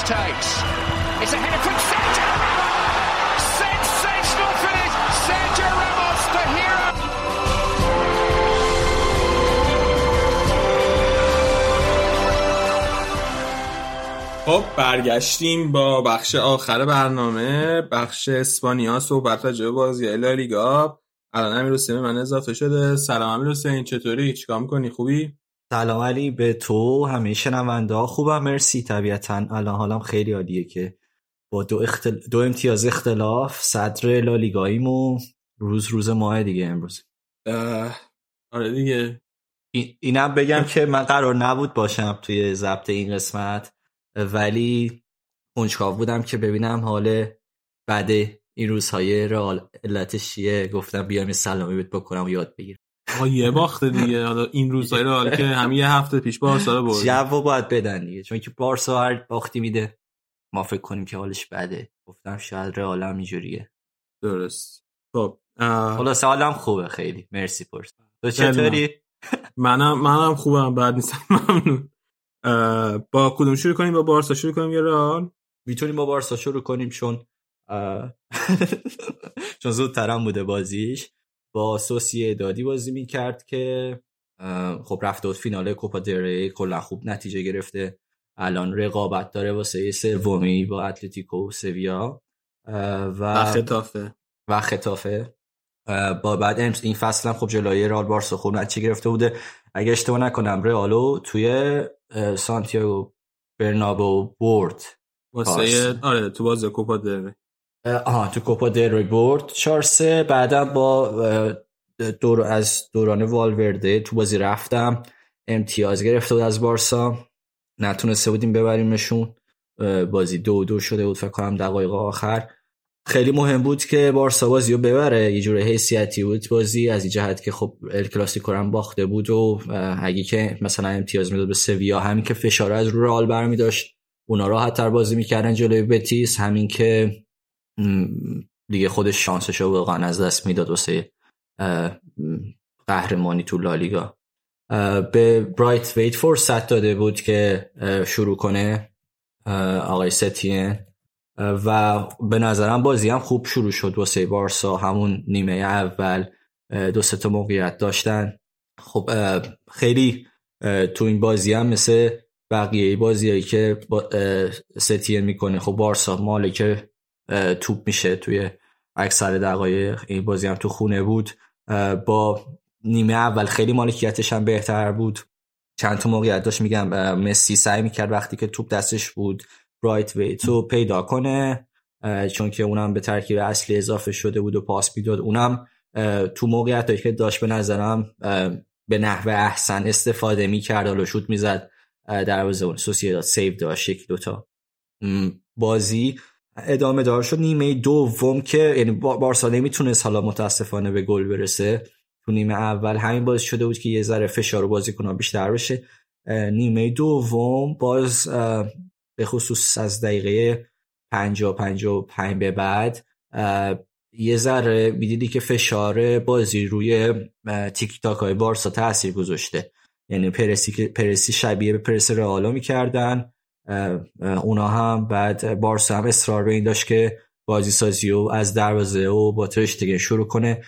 Takes. It's a header from Sergio Ramos. Sensational finish. Sergio Ramos, the hero. خب برگشتیم با بخش آخر برنامه بخش اسپانیا صحبت راجع به بازی لالیگا الان امیر حسین من اضافه شده سلام امیر حسین چطوری چیکار می‌کنی خوبی سلام علی به تو همه شنونده ها. خوبم مرسی. طبیعتا الان حالم خیلی عالیه که با دو, اختل... دو امتیاز اختلاف صدر لالیگاییم و روز روز ماه دیگه امروز. آره دیگه. این... اینم بگم که من قرار نبود باشم توی ضبط این قسمت ولی کنجکاو بودم که ببینم حال بعد این روزهای رئال علتش چیه. گفتم بیام یه سلامی بهت بکنم و یاد بگیرم. آقا یه باخته دیگه. حالا این روزهای رو حالا که همین یه هفته پیش بارسا رو برد. جو باید بدن دیگه. چون که بارسا هر باختی میده. ما فکر کنیم که حالش بده. گفتم شاید رئال هم اینجوریه. درست. خب اه، خلاص حالم خوبه خیلی. مرسی پرس تو چطوری؟ منم منم خوبم. بعد نیستم. ممنون. با کدوم شروع کنیم؟ با بارسا شروع کنیم یا رئال؟ می‌تونیم با بارسا شروع کنیم چون چون زودترم بوده بازیش. با سوسیه دادی بازی می‌کرد که خب رفته بود فینال کوپا دره کلا خوب نتیجه گرفته. الان رقابت داره واسه سومی با اتلتیکو و سویا و خطافه. و خطافه. با بعد امس این فصل هم خب جلوی رئال بارسا خوب نتیجه گرفته بوده. اگه اشتباه نکنم رئالو توی سانتیاگو برنابو برد. واسه آره تو بازی کوپا دره آها تو کوپا دل برد 4 3 بعدم با دور از دوران والورده تو بازی رفتم امتیاز گرفته بود از بارسا نتونسته بودیم ببریمشون بازی دو دو شده بود فکر کنم دقایق آخر. خیلی مهم بود که بارسا بازی رو ببره یه جور حیثیتی بود بازی از این جهت که خب ال کلاسیکو هم باخته بود و اگه که مثلا امتیاز می‌داد به سویا همین که فشار از رو رئال برمی داشت اونا راحت تر بازی می‌کردن جلوی بتیس همین که دیگه خودش شانسش رو واقعا از دست می‌داد واسه قهرمانی تو لالیگا. به برایت ویت فرصت داده بود که شروع کنه آقای ستین. و به نظرم بازی هم خوب شروع شد واسه بارسا. همون نیمه اول دو تا موقعیت داشتن. خب خیلی تو این بازی هم مثل بقیه بازیایی که با اه، ستین می‌کنه. خب بارسا مالک توپ میشه توی اکثر دقایق. این بازی هم تو خونه بود. با نیمه اول خیلی مالکیتش هم بهتر بود. چند تا موقعیت داشت میگم. مسی سعی می‌کرد وقتی که توپ دستش بود برایت ویت رو پیدا کنه. چون که اونم به ترکیب اصلی اضافه شده بود و پاس می‌داد. اونم تو موقعیت که داشت به نظرم به نحو احسن استفاده می‌کرد. حالا شوت می‌زد. اون سوسیداد سیو داشت. یک دوتا. بازی ادامه دار شد. نیمه دوم که یعنی بارسا نمی‌تونست حالا متاسفانه به گل برسه. تو نیمه اول همین باعث شده بود که یه ذره فشار کنه بیشتر بشه. نیمه دوم باز به خصوص از دقیقه 50 55 به بعد یه ذره می‌دیدی که فشار بازی روی تیک تاک های بارسا تاثیر گذاشته. یعنی پرسی پرسی شبیه به پرس رئالا می‌کردن. اونا هم. بعد بارسا هم اصرار به این داشت که بازی سازی و از دروازه و با ترشتگن شروع کنه.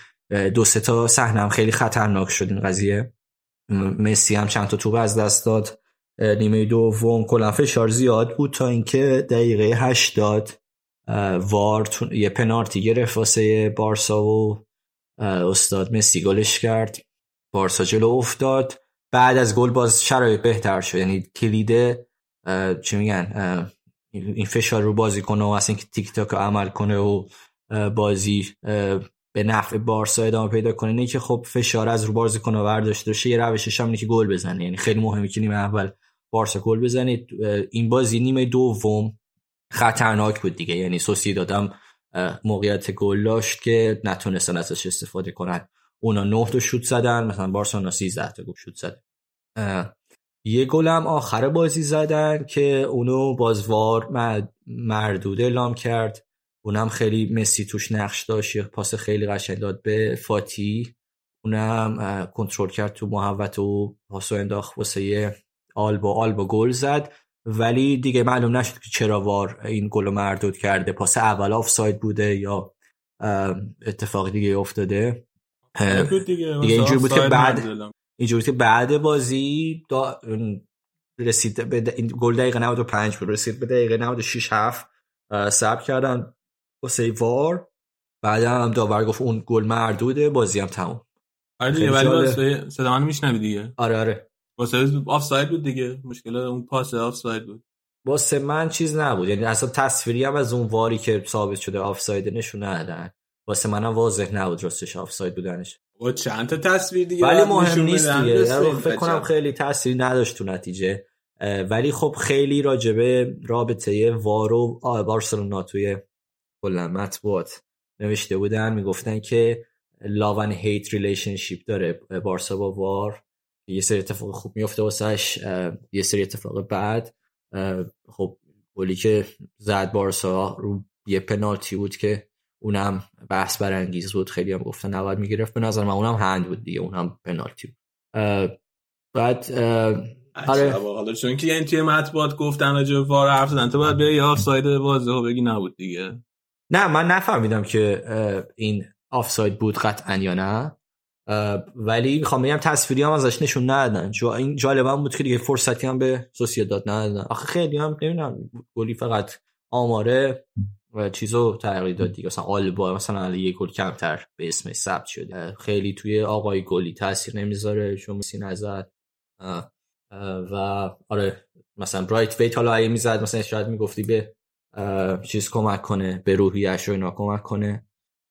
دو سه تا صحنه هم خیلی خطرناک شد این قضیه. مسی هم چند تا توپ از دست داد. نیمه دوم کلا فشار زیاد بود تا اینکه دقیقه 80 وار یه پنارتی گرفت واسه بارسا و استاد مسی گلش کرد. بارسا جلو افتاد. بعد از گل باز شرایط بهتر شد. یعنی کلیده چی میگن این فشار رو بازی کنه و اصلا که تیک تاک عمل کنه و بازی به نفع بارسا ادامه پیدا کنه. نه که خب فشار از رو بازی کنه برداشته باشه یه روشش هم که گل بزنه. یعنی خیلی مهمه که نیمه اول بارسا گل بزنه. این بازی نیمه دوم خطرناک بود دیگه. یعنی سوسی دادم موقعیت گل داشت که نتونستن ازش استفاده کنن. اونا 9 تا شوت زدن. مثلا بارسلونا 13 تا شوت زد یه گل هم آخر بازی زدن که اونو بازوار مردود اعلام کرد. اونم خیلی مسی توش نقش داشت پاس خیلی قشنگ داد به فاتی. اونم کنترل کرد تو محوت و پاسو انداخت واسه آلبا. آلبا گل زد. ولی دیگه معلوم نشد که چرا وار این گل مردود کرده. پاس اول آف ساید بوده یا اتفاق دیگه افتاده. دیگه, اینجوری بود که بعد اینجوری که بعد بازی دا رسید به این گل دقیقه 95 بود. رسید به دقیقه 96 7 صبر کردن واسه وار. بعد هم داور گفت اون گل مردوده بازی هم تموم. آره دیگه ولی واسه صدا میشنوی دیگه. آره آره. واسه آفساید بود دیگه. مشکل اون پاس آفساید بود. واسه من چیز نبود. یعنی اصلا تصویری هم از اون واری که ثابت شده آفساید نشون ندادن. واسه منم واضح نبود راستش آفساید بودنش. با چند تا تصویر دیگه ولی مهم نیست دیگه. فکر کنم خیلی تاثیری نداشت تو نتیجه. ولی خب خیلی راجبه رابطه وار و بارسلونا توی کلا مطبوعات نوشته بودن. می‌گفتن که love and hate relationship داره بارسا با وار. یه سری اتفاق خوب میفته واسش یه سری اتفاق بعد خب گلی که زد بارسا رو یه پنالتی بود که اونم بحث برانگیز بود خیلی هم گفتن نباید می‌گرفت. به نظر من اونم هند بود دیگه اونم پنالتی بود. بعد آره. حالا چون که این توی مطبوعات گفتن راجع وار حرف زدن تو باید بیا آفساید واضحه بگی نبود دیگه. نه من نفهمیدم که این آفساید بود قطعا یا نه. ولی می‌خوام بگم تصویری هم ازش نشون ندادن. جو این جالبا بود که دیگه فرصتی هم به داد ندادن. آخه خیلی هم نمی‌دونم گلی فقط آماره. چیزو تغییر داد دیگه. مثلا آلبا مثلا یه گل کمتر به اسم ثبت شده. خیلی توی آقای گلی تاثیر نمی‌ذاره چون میسی نزد و آره مثلا برایت ویت حالا اگه می‌زد مثلا شاید می‌گفتی به چیز کمک کنه به روحیش و اینا کمک کنه.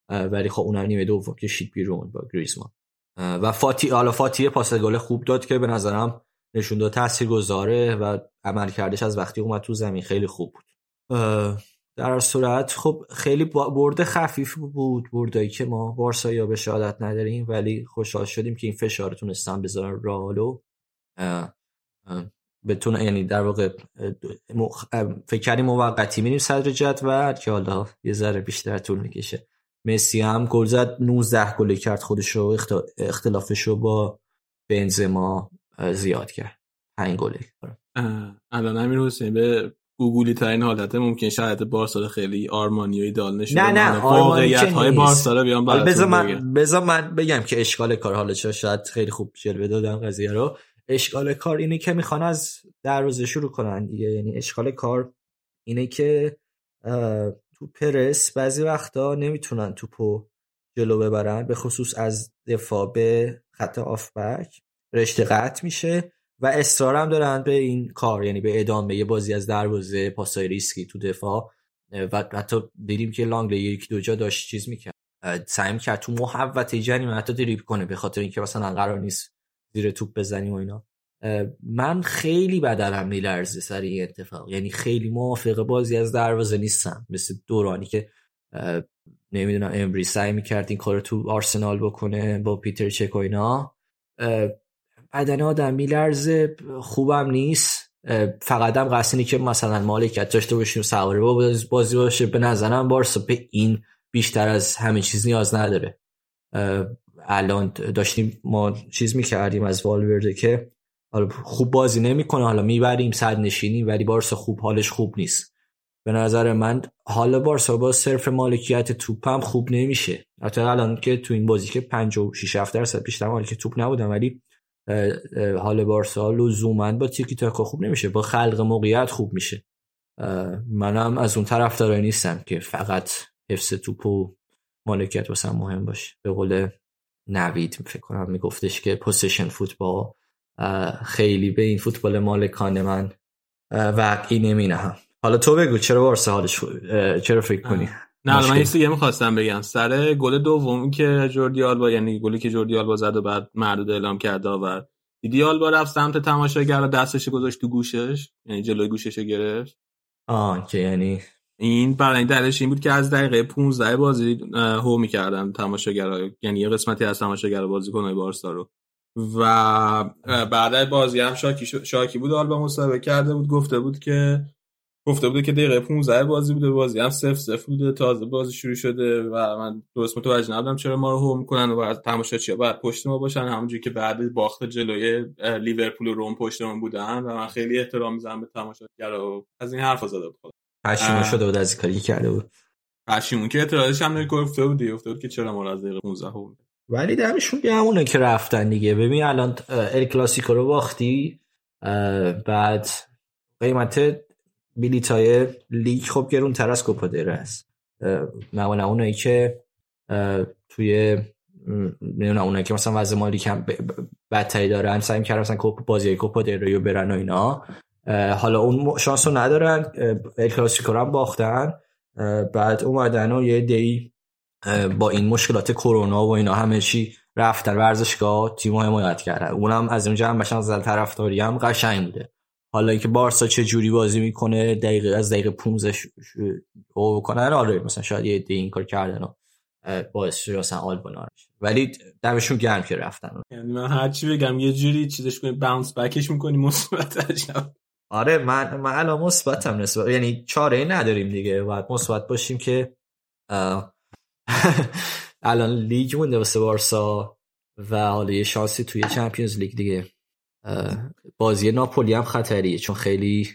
ولی خب اونم نیمه دوم کشید بیرون با گریزمان. و فاتی حالا فاتی پاس گل خوب داد که به نظرم نشون داد تاثیر گذاره و عمل کردش از وقتی اومد تو زمین خیلی خوب بود. در صورت خب خیلی برده خفیف بود بردایی که ما بارسا یا به شهادت نداریم ولی خوشحال شدیم که این فشار تونستن بذارن رالو بتونه یعنی در واقع فکر کردیم موقتی میریم صدر جدول که حالا یه ذره بیشتر طول می‌کشه. مسی هم گل زد 19 گل کرد خودش رو اختلافش رو با بنزما زیاد کرد. 5 گل. الان امیر حسین به گوگلی تا این حالت ممکن شاید بارسا خیلی آرمانی و دال نشون نه نه واقعیت های بارسا بیان بذار من بذار من بگم که اشکال کار حالا چرا شاید خیلی خوب جلوه دادم قضیه رو. اشکال کار اینه که می‌خوان از دروازه شروع کنن دیگه. یعنی اشکال کار اینه که تو پرس بعضی وقتا نمی‌تونن توپو جلو ببرن به خصوص از دفاع به خط آفبک. رشته قطع میشه. و اصرار هم دارن به این کار یعنی به ادامه یه بازی از دروازه پاسای ریسکی تو دفاع. و حتی دیدیم که لانگلی یک دو جا داشت چیز می‌کرد. سعی می‌کرد تو محوطه جریمه حتی دریب کنه به خاطر اینکه مثلا قرار نیست زیر توپ بزنیم و اینا. من خیلی بدنم میلرزه سر این اتفاق. یعنی خیلی موافق بازی از دروازه نیستم. مثل دورانی که نمی‌دونم امبری سعی می‌کرد این کار تو آرسنال بکنه با پیتر چک و اینا. بدن آدم میلرزه خوبم نیست. فقط هم قصدی که مثلا مالکیت داشته باشیم سواره با بازی باشه. به نظرم بارسا به این بیشتر از همه چیز نیاز نداره. الان داشتیم ما چیز می‌کردیم از والورده که حالا خوب بازی نمی‌کنه. حالا می‌بریم صد نشینی ولی بارسا خوب حالش خوب نیست. به نظر من حالا بارسا با صرف مالکیت توپ خوب نمیشه. حتی الان که تو این بازی که 56 7 درصد بیشتر مالکیت توپ نبودم ولی حال بارسا لزوما با تیکی تاکا خوب نمیشه با خلق موقعیت خوب میشه. منم از اون طرف دارای نیستم که فقط حفظ توپ و مالکیت واسه مهم باشه. به قول نوید فکر کنم میگفتش که possession football خیلی به این فوتبال مالکانه من وقعی نمی نهم حالا تو بگو چرا بارسا حالش چرا فکر کنی؟ نه من یه می‌خواستم بگم. سر گل دوم که جوردی آلبا یعنی گلی که جوردی آلبا زد و بعد مردود اعلام کرد داور. دیدی آلبا رفت سمت تماشاگر و دستش گذاشت تو گوشش؟ یعنی جلوی گوشش گرفت. آه که یعنی این برای این دلش این بود که از دقیقه 15 بازی هو می‌کردن تماشاگر یعنی یه قسمتی از تماشاگر بازیکن‌های بارسا رو. و بعد بازی هم شاکی, شاکی بود. آلبا مصاحبه کرده بود. گفته بود که گفته بوده که دقیقه 15 بازی بوده بازی هم 0 0 بوده. تازه بازی شروع شده و من درست متوجه نبودم چرا ما رو هوم می‌کنن و بعد تماشاچی بعد پشت ما باشن همونجوری که بعد باخت جلوی لیورپول و روم پشت ما بودن و من خیلی احترام می‌ذارم به تماشاگرا و از این حرفا زده بود. پشیمون شده بود از کاری کرده بود. پشیمون که اعتراضش هم گفته بود گفته بود که چرا ما از دقیقه 15 هوم ولی دمشون همونه که رفتن دیگه. ببین الان ال کلاسیکو رو باختی بعد قیمت بلیت های لیگ خب گرون تر از کوپا است. معمولا اونایی که توی نمی‌دونم اونایی که مثلا وضع مالی کم بدتری دارن سعی می‌کردن مثلا کوپا بازی کوپا رو برن و اینا. حالا اون شانس رو ندارن ال کلاسیکو رو هم باختن. بعد اومدن و یه دی با این مشکلات کرونا و اینا همه چی رفتن ورزشگاه تیم حمایت کردن. اونم از اونجا هم بشن از طرفداری هم قشنگ بوده. حالا اینکه بارسا چه جوری بازی می‌کنه دقیقه از دقیقه 15 او کنن آره مثلا شاید یه این کار کردن و باعث شده مثلا آلبا ولی دمشون گرم که رفتن. یعنی من هر چی بگم یه جوری چیزش کنی باونس بکش می‌کنی مثبت عجب. آره من من الان مثبتم نسبت یعنی چاره نداریم دیگه. باید مثبت باشیم که الان لیگ مونده واسه بارسا و حالا یه شانسی توی چمپیونز لیگ دیگه. بازی ناپولی هم خطریه چون خیلی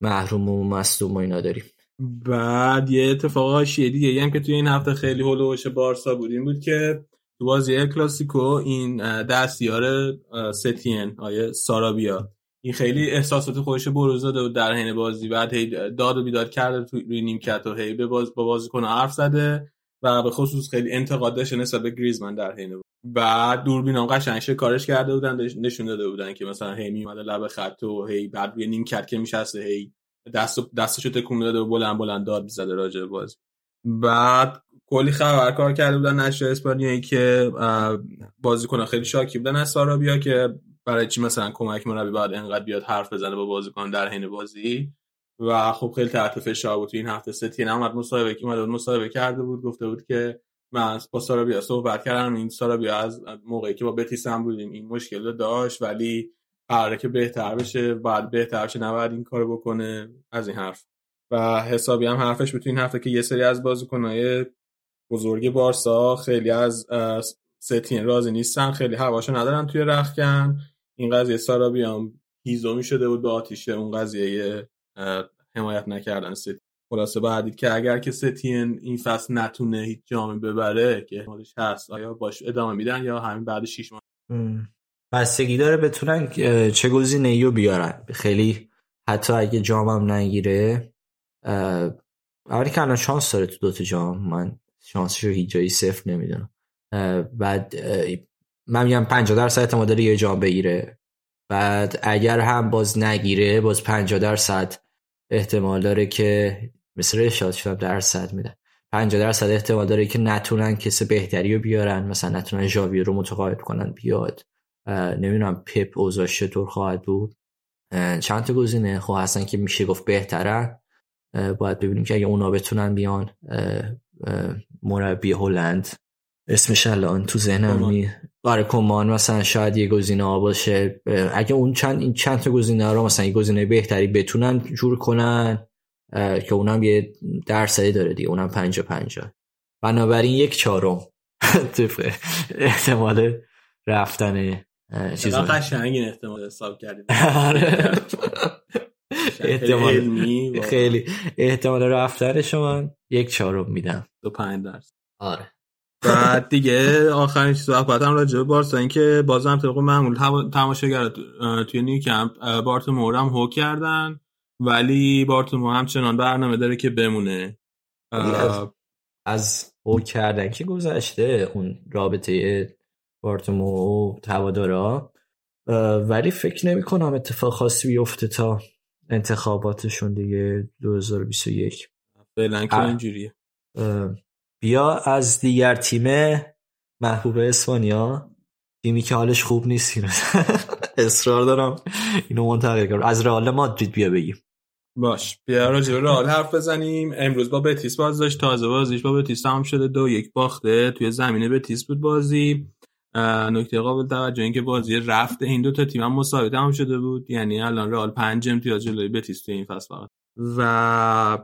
محروم و مصدوم و اینا داریم. بعد یه اتفاق هاشیه دیگه هم که توی این هفته خیلی هلوش بارسا بودیم بود که تو بازی کلاسیکو این دستیار ستین آیه سارابیا این خیلی احساسات خودش بروز داده و در حین بازی. بعد هی داد و بیداد کرده تو روی نیمکت و هی به باز با بازیکن حرف زده. و به خصوص خیلی انتقاد داشته نسبت به گریزمن در حین بعد دوربین هم قشنگ کارش کرده بودن نشون داده بودن که مثلا هی میومده لب خط و هی بعد روی نیم کرد که میشسته هی دست دستشو تکون می‌داده و بلند بلند داد می‌زده راجع به بازی. بعد کلی خبر کار کرده بودن نشر اسپانیایی که بازیکن خیلی شاکی بودن از سارابیا که برای چی مثلا کمک مربی بعد انقدر بیاد حرف بزنه با بازیکن در حین بازی؟ و خب خیلی تحت فشار بود این هفته. ستین اومد مصاحبه که اومد مصاحبه کرده بود گفته بود که من با سارابیا صحبت کردم. این سارابیا از موقعی که با بتیس هم بودیم این مشکل رو داشت ولی قراره که بهتر بشه. بعد بهتر بشه نباید این کارو بکنه. از این حرف. و حسابی هم حرفش بود این هفته که یه سری از بازیکنهای بزرگ بارسا خیلی از ستین راضی نیستن خیلی هواشو ندارن توی رخکن. این قضیه سارابیا هم هیزومی شده بود به آتیشه. اون قضیه حمایت نکردن ستین خلاصه بعدید که اگر که ستین این فصل نتونه هیچ جامی ببره که حالش هست آیا باش ادامه میدن یا همین بعد 6 ماه؟ بستگی داره بتونن چه گزینه‌ای رو بیارن. خیلی حتی اگه جامم نگیره اولی که الان شانس داره تو دوتا جام. من شانسش رو هیچ جایی صفر نمی‌دونم. بعد من میگم 50 درصد احتمال داره یه جام بگیره. بعد اگر هم باز نگیره باز 50 درصد احتمال داره که مثل رشاد شدم درصد میدن. 50 درصد احتمال داره که نتونن کسی بهتری رو بیارن. مثلا نتونن ژاوی رو متقاعد کنن. بیاد. نمی‌دونم پپ اوضاعش چطور خواهد بود. چند تا گزینه؟ خب هستن که میشه گفت بهترن. باید ببینیم که اگه اونا بتونن بیان. مربی هلند. اسمش الان تو ذهنم آره کمان مثلا شاید یه گزینه ها باشه. اگه اون چند این چند تا گزینه رو مثلا یه گزینه بهتری بتونن جور کنن که اونم یه درصدی داره دیگه اونم پنجا پنجا. بنابراین یک چهارم. طبق احتمال رفتن چیز قشنگ این احتمال حساب کردید آره. احتمال خیلی. احتمال رفتن شما یک چهارم میدم. دو پنج درصد. آره. بعد دیگه آخرین چیز صحبتم راجع به بارسا این که بازم طبق معمول تماشاگر توی نیوکمپ بارتومو هم هو کردن ولی بارتومو همچنان برنامه داره که بمونه. از, از هو کردن که گذشته اون رابطه بارتومو و هوادارا. ولی فکر نمی کنم اتفاق خاصی بیفته تا انتخاباتشون دیگه 2021 فعلا که اینجوریه. بیا از دیگر تیم محبوب اسپانیا؟ تیمی که حالش خوب نیست اصرار دارم اینو منتقل کنم. از رئال مادرید بیا بگیم. باش. بیا راجع به رئال حرف بزنیم. امروز با بتیس باز داشت. تازه بازیش با بتیس تمام شده. دو یک باخته. توی زمینه بتیس بود بازی. نکته قابل توجه این که بازی رفت این دو تا تیم هم مساوی تمام شده بود. یعنی الان رئال 5 امتیاز جلوی بتیس توی این فصل فقط. و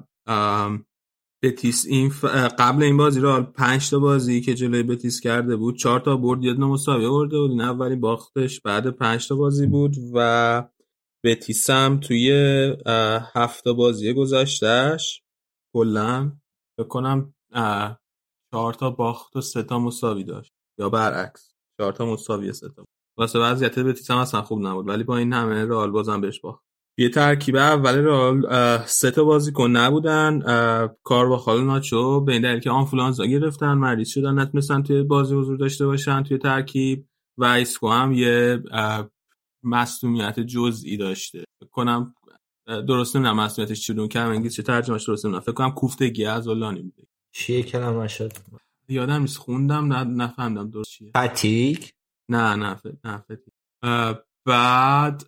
بتیس این ف... قبل این بازی رئال 5 تا بازی که جلوی بتیس کرده بود 4 تا برد یه دونه مساوی برده بود. این اولین باختش بعد 5 تا بازی بود و بتیس هم توی هفت بازی گذشتهش کلا فکر کنم 4 تا باخت و 3 تا مساوی داشت. یا برعکس چهار تا مساوی سه تا. واسه وضعیت بتیس هم اصلا خوب نبود ولی با این همه رئال بازم بهش باخت. یه ترکیب اول رئال سه تا بازیکن نبودن کار با خال ناچو به این دلیل که آنفولانزا گرفتن مریض شدن نتونستن توی بازی حضور داشته باشن توی ترکیب و ایسکو هم یه مصدومیت جزئی داشته. کنم درست نمی‌دونم مصدومیتش چی بود کلمه انگلیسی چه ترجمهش درست نمی‌دونم. فکر کنم کوفتگی عضلانی بوده چیه کلمه شد یادم نیست خوندم نه نفهمیدم درست چیه. fatigue؟ نه نه نه بعد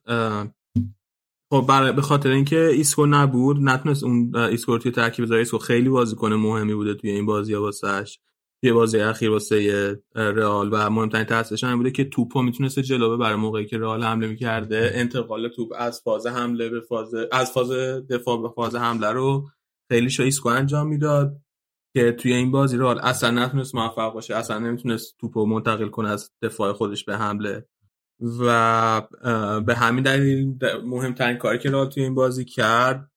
خب برای به خاطر اینکه ایسکو نبود نتونست اون ایسکو توی ترکیب بذاره. ایسکو خیلی بازیکن مهمی بوده توی این بازی واسش. توی بازی اخیر واسه رئال و مهمترین تاثیرش هم بوده که توپو می‌تونسته جلو برای موقعی که رئال حمله می‌کرده انتقال توپ از فاز حمله به فاز از فاز دفاع به فاز حمله رو خیلی شو ایسکو انجام می‌داد که توی این بازی رئال اصلا نتونست موفق باشه. اصلا نمی‌تونست توپو منتقل کنه از دفاع خودش به حمله. و به همین دلیل مهمترین کاری که رئال توی این بازی کرد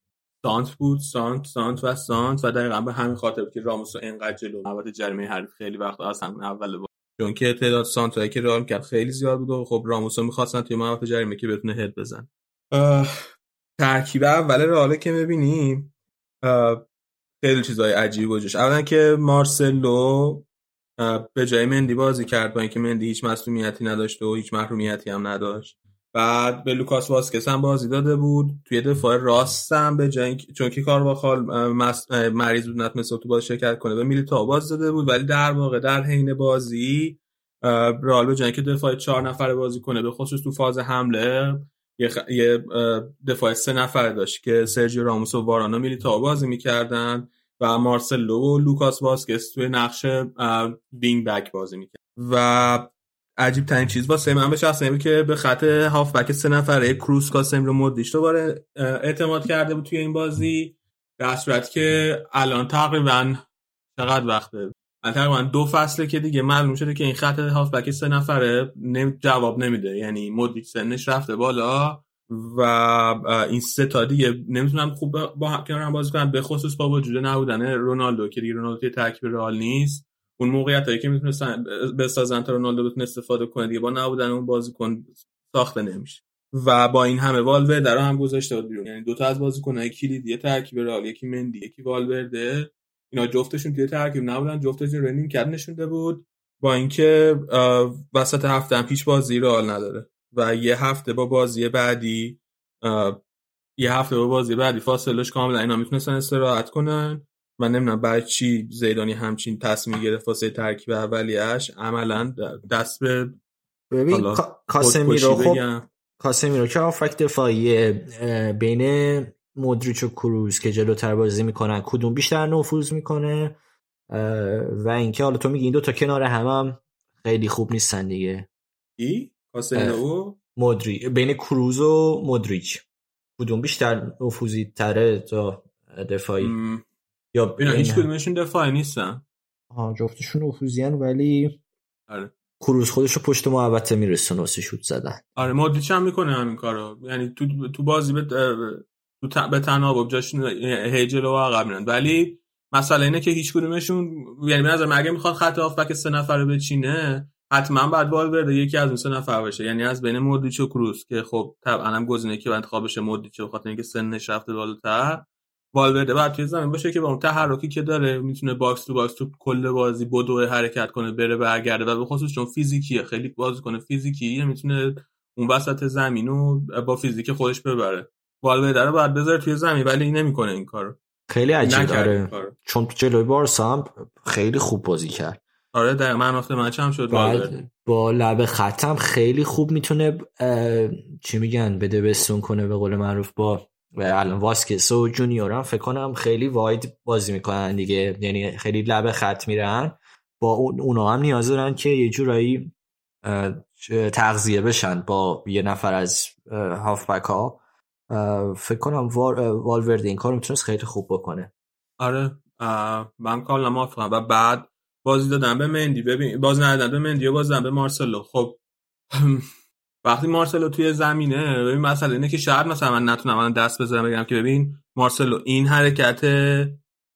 سانتر بود. سانتر سانتر و سانتر و دقیقا به همین خاطر بود که راموس رو انقدر جلو محوط جریمه حریف خیلی وقت از همون اول بود چون که تعداد سانت که رئال کرد خیلی زیاد بود و خب راموس رو می‌خواستن توی محوط جریمه که بتونه هد بزن ترکیب اول رئال که می‌بینیم خیلی چیزای عجیبی گذاشت اولا که مارسلو به جای مندی بازی کرد با اینکه مندی هیچ مسئولیتی نداشت و هیچ محرومیتی هم نداشت. بعد به لوکاس واسکس هم بازی داده بود. توی دفاع راست هم به جای چون که کار با خال مریض بود نتونست تو باز شرکت کنه به میلیتائو بازی داده بود. ولی در واقع در حین بازی رئال به جای که دفاع چهار نفره بازی کنه به خصوص تو فاز حمله یه. یه دفاع سه نفر داشت که سرجیو راموس و واران و میلیتائو بازی می‌کردن. و مارسلو و لوکاس واسکس توی نقش wing back بازی می‌کرد. و عجیب ترین چیز واسه من به شخص که به خط هاف بک سه نفره کروس کاسمیرو مودریچ دوباره اعتماد کرده بود توی این بازی. در صورت که الان تقریبا چقدر وقته تقریبا دو فصله که دیگه معلوم شده که این خط هاف بک سه نفره جواب نمیده. یعنی مدیش سنش رفته بالا. و این سه تا دیگه نمی‌تونم خوب با هم کنار هم بازی کنن. به خصوص با وجود نبودن رونالدو که دیگه رونالدو توی ترکیب رئال نیست. اون موقعیت هایی که می‌تونستن بسازن تا رونالدو بتونه استفاده کنه دیگه. با نبودن اون بازیکن ساخته نمیشه. و با این همه والورده در هم گذاشته بود بیرون. یعنی دو تا از بازیکن‌های کلیدی ترکیب رئال یکی مندی یکی والورده. اینا جفتشون توی ترکیب نبودن. جفتشون رنینگ کرد نشونده بود. با اینکه وسط هفته هم پیش بازی رئال نداره. و یه هفته با بازی بعدی یه هفته با بازی بعدی فاصلش کاملا اینا می‌تونستن استراحت کنن و نمی‌دونم برای چی زیدانی همچین تصمیم گرفت واسه ترکیب اولیش عملا دست به ببین کاسمیرو خب بگم. کاسمیرو که آفک دفاعی بین مودریچ و کروز که جلوتر بازی می‌کنن کدوم بیشتر نفوذ می‌کنه؟ و اینکه حالا تو میگی این دو تا کنار هم, هم خیلی خوب نیستن دیگه. ای؟ کاسمیرو مودری بین کروز و مودریچ کدوم بیشتر نفوذی تره تا دفاعی؟ م، یا اینا هیچ کدومشون دفاعی نیستن. آها، جفتشون نفوذیان ولی آره. کروز خودشو پشت محوطه میرسونه واسه شوت زدن. آره مودریچ هم می‌کنه همین کارو. یعنی تو تو بازی به تو ت- به تناوب جاش هیجل و عقب میرن. ولی مسئله اینه که هیچ کدومشون یعنی به نظر من اگه می‌خواد خط هافبک سه نفره بچینه حتما بعد والورده یکی از اون سه نفر باشه. یعنی از بین مودریچ و کروس که خب طبعا هم گزینه که انتخاب بشه مودریچ به خاطر اینکه سنش رفته بالاتر. والورده بعد توی زمین باشه که با اون تحرکی که داره می‌تونه box to box تو کل بازی بدو حرکت کنه بره برگرده. و به خصوص چون فیزیکیه خیلی بازیکن فیزیکیه می‌تونه اون وسط زمین رو با فیزیک خودش ببره. والورده رو باید بذاره توی زمین ولی این نمی‌کنه این کارو. خیلی عجیب. نکرد این داره کارو. چون تو جلوی بارسا هم خیلی خوب بازی کرد. آره در man of the match هم شد بعد با لب ختم خیلی خوب می‌تونه اه، چی میگن بده بستون کنه به قول معروف با و الان واسکس و جونیور هم فکر کنم خیلی واید بازی می‌کنن دیگه. یعنی خیلی لب خط میرن. با اون اونا هم نیاز دارن که یه جورایی تغذیه بشن با یه نفر از هافبک ها فکر کنم وال والورد این کار می‌تونست خیلی خوب بکنه. آره من کاملا موافقم. و بعد بازی دادن به مندی. ببین بازی ندادن به مندی و بازی دادن به مارسلو. خب وقتی مارسلو توی زمینه ببین مسئله اینه که شاید مثلا من نتونم الان دست بذارم بگم که ببین مارسلو این حرکت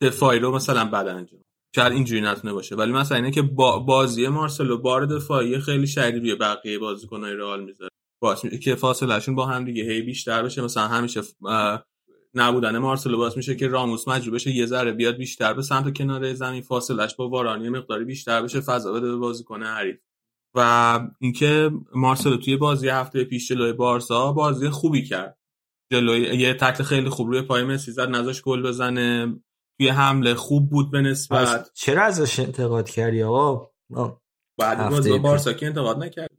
دفاعی رو مثلا بد انجام. شاید اینجوری نتونه باشه. ولی مثلا اینه که با بازی مارسلو بار دفاعی خیلی شدید روی بقیه بازیکن‌های رئال می‌ذاره. باعث که فاصلهشون با هم دیگه هی بیشتر بشه. مثلا همیشه نبودن. مارسلو باعث میشه که راموس مجبور بشه یه ذره بیاد بیشتر به سمت کنار زمین فاصلش با وارانی مقداری بیشتر بشه فضا بده به بازیکن حریف. و اینکه مارسلو توی بازی هفته پیش جلوی بارسا بازی خوبی کرد. جلوی یه تکل خیلی خوب روی پای مسی زد نذاش گل بزنه. توی حمله خوب بود به نسبت. چرا ازش انتقاد کردی آقا. بعد بازی با. بارسا که انتقاد نکرد؟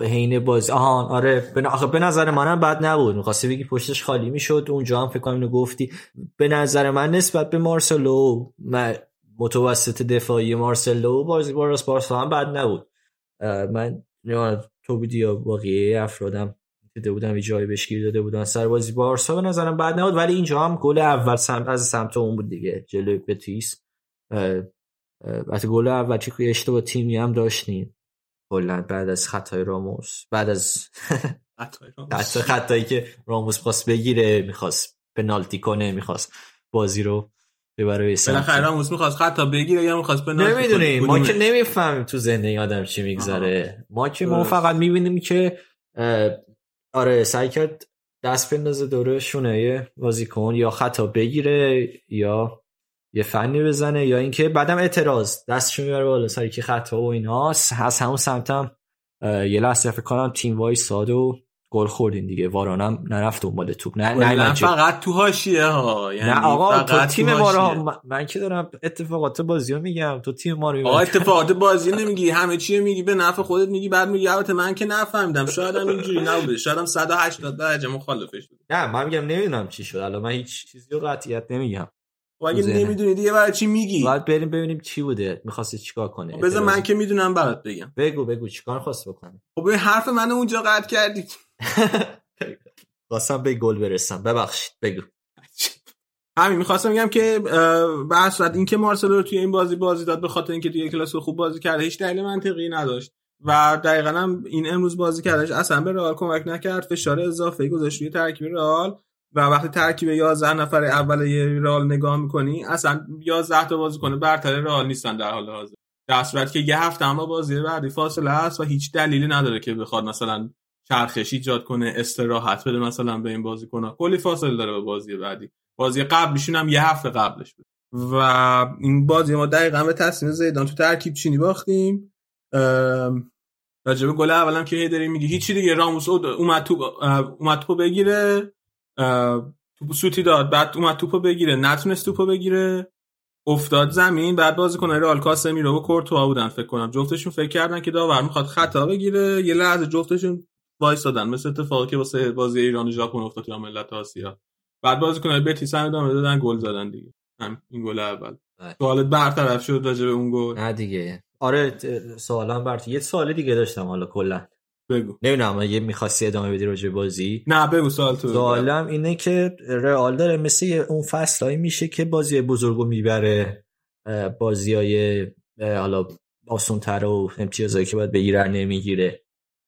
حین بازی. آها آره به, نظر منم بد نبود. می‌خواستی بگی پشتش خالی می‌شد اونجا هم فکر کنم اینو گفتی. به نظر من نسبت به مارسلو متوسط دفاعی مارسلو بازی با راس بارسا هم بد نبود. من تو بودی یا بقیه افرادم دیده بودم یه جایی بهش داده بودن. سر بازی بارسا به نظرم بد نبود ولی اینجا هم گل اول سمت از سمت اون بود دیگه جلوی بتیس. البته گل اول که اشتباه تیمی هم داشتیم. کلا بعد از خطای راموس بعد از خطای. حتی خطایی که راموس خواست بگیره می‌خواست پنالتی کنه می‌خواست بازی رو ببره به سمت. بالاخره راموس می‌خواست خطا بگیره یا می‌خواست پنالتی؟ نمی‌دونیم ما؟ که نمی‌فهمیم تو ذهن آدم چی میگذره ما که ما. فقط می‌بینیم که آره سعی کرد دست بندازه دوره شونه بازیکن یا خطا بگیره یا یه فنی بزنه یا اینکه بعدم اعتراض. دستشو می‌بره بالا سری که خطا و اینا. از همون سمتم یه لحظه فکر کنم تیم وای ساد و گل خوردین دیگه. وارانم نرفت دنبال توپ. نه نه نه فقط تو حاشیه ها. یعنی نه آقا تو تیم ما. رو من- من که دارم اتفاقات بازی رو میگم. تو تیم ما رو آقا. اتفاقات بازی نمیگی. همه چی میگی به نفع خودت میگی بعد میگی البته من که نفهمیدم. شاید هم اینجوری نبوده. شاید هم 180 درجه مخالفش بود. نه من میگم نمی‌دونم چی شد. الان من هیچ چیزی رو قطعیت نمیگم. و اگه. نمی‌دونی دیگه برای چی میگی؟ باید بریم ببینیم چی بوده. می‌خواستی چیکار کنه خب بذار من که می‌دونم برات بگم. بگو بگو. چیکار خواست بکنی؟ خب به حرف من اونجا قطع کردی. خواستم به گل برسم. ببخشید. بگو. همین می‌خواستم بگم که به هر صورت اینکه مارسلو رو توی این بازی بازی داد به خاطر اینکه توی کلاس خوب بازی کرده هیچ دلیل منطقی نداشت. و دقیقا هم این امروز بازی کردش اصلا به رئال کمک نکرد. فشار اضافه گذاشت روی ترکیب رئال. و وقتی ترکیب 11 نفر اول رئال نگاه می‌کنی اصلا 11 تا بازیکن برتر رئال نیستن در حال حاضر. در صورتی که یه هفته اما بازی بعدی فاصله هست و هیچ دلیلی نداره که بخواد مثلا چرخش ایجاد کنه استراحت بده مثلا به این بازیکن‌ها کلی فاصله داره به بازی بعدی. بازی قبلیشون هم یه هفته قبلش بود. و این بازی ما دقیقا به تصمیم زیدان تو ترکیب چینی باختیم. ام، راجب گل اولم که هی میگی هیچی دیگه. راموس او- اومد تو اومد توپو بگیره. سوتی داد بعد اومد توپو بگیره. نتونست توپو بگیره. افتاد زمین بعد بازیکن رئال کاسمیرو و کورتوا بودن فکر کنم. جفتشون فکر کردن که داور می‌خواد خطا بگیره. یه لحظه جفتشون وایسادن مثل اتفاقی که واسه بازی ایران و ژاپن افتاد تو ملت آسیا. بعد بازیکن بتیس هم ادامه دادن گل زدن دیگه. هم این گل اول. سوالت برطرف شد راجع به اون گل. نه دیگه. آره سوالم برات یه سوال دیگه داشتم حالا کلا. بگو. نمی‌دونم اگه می‌خواستی ادامه بدی راجع بازی؟ نه بگو سوال تو. سوالم اینه که رئال داره مثل اون فصلایی میشه که بازی بزرگو می‌بره بازی های حالا آسونتر و امتیازهایی که باید بگیره نمی‌گیره.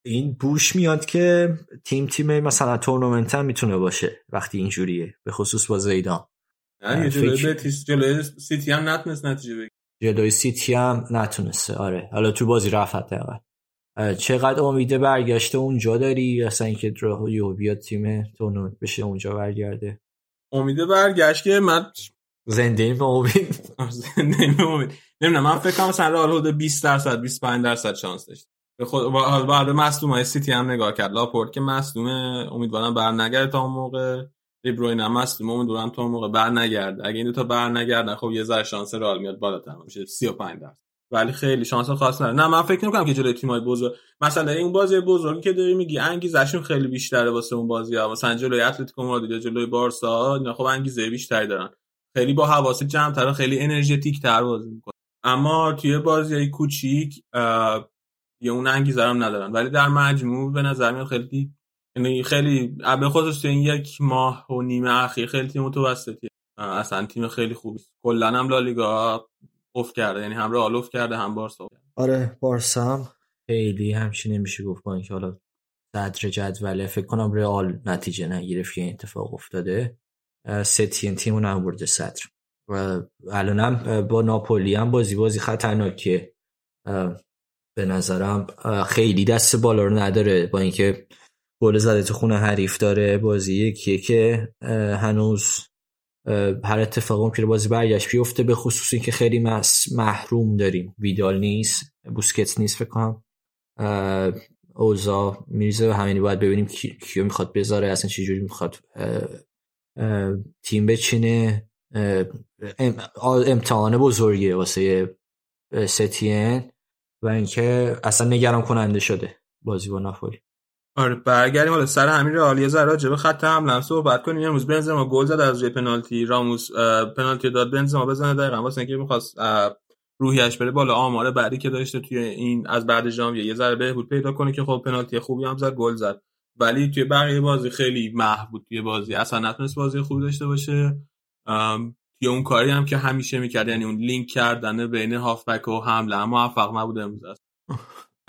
این بوش میاد که تیم تیم مثلا تورنمنت هم می‌تونه باشه وقتی اینجوریه به خصوص با زیدان. نه جلوی سیتی هم نتونست نتیجه بگیره. جلوی سیتی هم نتونسته. آره حالا تو بازی رفت حداقل. چقدر امیده برگشته اونجا داری؟ اصلا اینکه یهو بیاد تیم تورنمنت بشه اونجا برگرده. امیده برگشت که من زنده این امید. زنده این امید. نمی‌دونم من فکر کنم مثلا رئال حدود 20 درصد 25 درصد شانس داشت. به خود بعد مصدوم های سیتی هم نگاه کرد. لاپورت که مصدومه امیدوارم بر نگرده تا اون موقع. دیبروین هم مصدومه امیدوارم تا اون موقع بر نگرده اگه این دو تا بر نگردن خب یه ذره شانس رئال میاد بالاتر. میشه 35 درصد. ولی خیلی شانس خاص نداره. نه من فکر نمی‌کنم که جلوی تیمای بزرگ مثلا این بازی بزرگی که داری میگی انگیزشون خیلی بیشتره واسه اون بازی ها. مثلا جلوی اتلتیکو مادرید یا جلوی بارسا اینا خب انگیزه بیشتری دارن. خیلی با حواس جمع تر خیلی انرژتیک تر بازی می‌کنن. اما توی بازی کوچیک یه اون انگیزه هم ندارن. ولی در مجموع به نظر میاد خیلی یعنی خیلی به خصوص این یک ماه و نیمه اخیر خیلی تیم متوسطیه. اصلا تیم خیلی خوبی. کلا هم لالیگا افت کرده یعنی هم رئال افت کرده هم بارسا آره بارسا هم. خیلی همچین نمیشه گفت با اینکه حالا صدر جدوله. فکر کنم رئال نتیجه نگرفت که اتفاق افتاده. ستین تیم نبرده صدر. و الانم با ناپولی هم بازی بازی خطرناکیه. به نظرم خیلی دست بالا رو نداره با اینکه گل زده تو خونه حریف داره. بازی یکیه که هنوز هر اتفاق ممکنه بازی برگشت. بیفته به خصوص اینکه خیلی محروم داریم. ویدال نیست بوسکتس نیست فکر کنم. اوزا میرزه و همینی باید ببینیم کیو می‌خواد بذاره اصلا چه جوری می‌خواد تیم بچینه. امتحان بزرگیه واسه ستین و اینکه اصلا نگران کننده شده بازی با ناپولی. آره برگردیم حالا سر همین رئال. یه ذره راجع به خط حمله صحبت کنیم. امروز بنزما گل زد از روی پنالتی. راموس پنالتی داد. بنزما بزنه دقیقاً واسه اینکه می‌خواست روحیش بره بالا. آمار بعدی که داشته توی این از بعد ژانویه. یه ذره بهبود پیدا کنه که خب پنالتی خوبی هم زد گل زد. ولی توی بقیه بازی خیلی محو توی بازی. اصلا نتونست بازی خوبی داشته باشه. توی اون کاری هم که همیشه می‌کرد. یعنی اون لینک کردن بین هافبک و حمله موفق نبود امروز.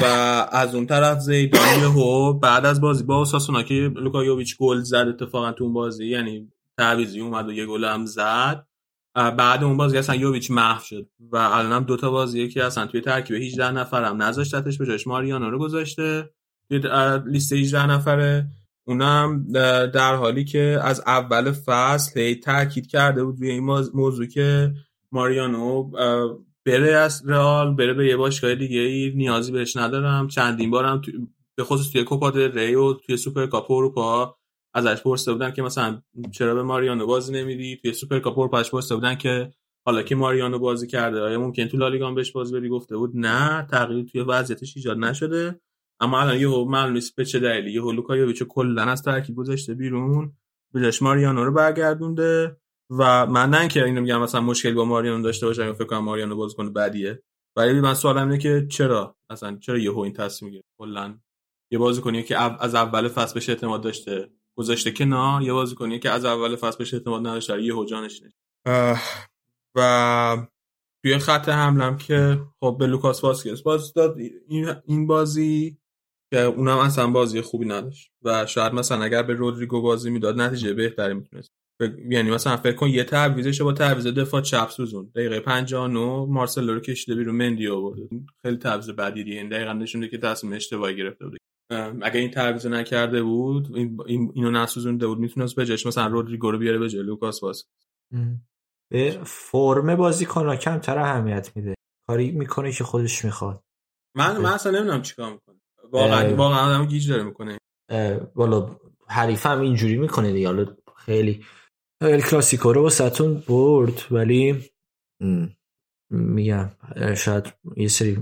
و از اون طرف زیدان هم بعد از بازی با اوساسونا که لوکا یوویچ گل زد اتفاقا تو اون بازی. یعنی تعویضی اومد و یه گل هم زد. بعد اون بازی اصلا یوویچ محو شد و الان هم دوتا بازیه که اصلا توی ترکیب 18 نفرم نذاشتتش به جاش ماریانو رو گذاشته. توی لیست 18 نفره. اونم در حالی که از اول فصل هی تاکید کرده بود روی این موضوع که ماریانو بره از رئال بره به یه باشگاه دیگه ای نیازی بهش ندارم. چندین بارم تو... به خصوص توی کوپا دل ری و توی سوپر کاپ اروپا ازش پرسیده بودن که مثلا چرا به ماریانو بازی نمیدی؟ توی سوپر کاپ اروپا پرسیده بودن که حالا که ماریانو بازی کرده؟ آیا ممکن تو لالیگا بهش بازی بدی؟ گفته بود نه تغییری توی وضعیتش ایجاد نشده. اما الان یه معلوم نیست به چه دلیلی. یه لوکا یوویچ کلا از ترکیب گذاشته بیرون. بجاش ماریانو رو برگردونده. و من نه اینکه اینو میگم مثلا مشکل با ماریانو داشته باشم یا فکر کنم ماریانو بازیکن بدیه. ولی من سوالم اینه که چرا؟ اصلا چرا یهو این تصمیم می‌گیره؟ کلا یه بازیکنی که از اول فصل بهش اعتماد داشته گذاشته کنار یه بازیکنی که از اول فصل بهش اعتماد نداشته یهو جانش و توی خط حملم که خب به لوکاس واسکس بازی داد این بازی که اونم اصلا بازی خوبی نداشت. و شاید مثلا اگر به رودریگو بازی می‌داد نتیجه بهتری می‌تونست. یعنی مثلا فکر کن یه تعویضش با تعویض دفاع چپ سوزون دقیقه 59 مارسلو رو کشیده بیرون مندی آورد خیلی تعویض بدی دیگه این دقیقاً نشون که تصمیم اشتباهی گرفته بود اگه این تعویض نکرده بود این اینو نسوزونده بود. می‌تونست به جاش مثلا رودریگو رو بیاره به جای لوکاس به فرم بازیکن کمتر اهمیت میده. کاری می‌کنه که خودش می‌خواد. من من اصلا نمی‌دونم چیکار می‌کنه. واقعا واقعا آدم گیج داره می‌کنه. والا حریف هم اینجوری می‌کنه دیگه. حالا خیلی ال کلاسیکو رو واسهتون برد ولی میگم شاید یه سری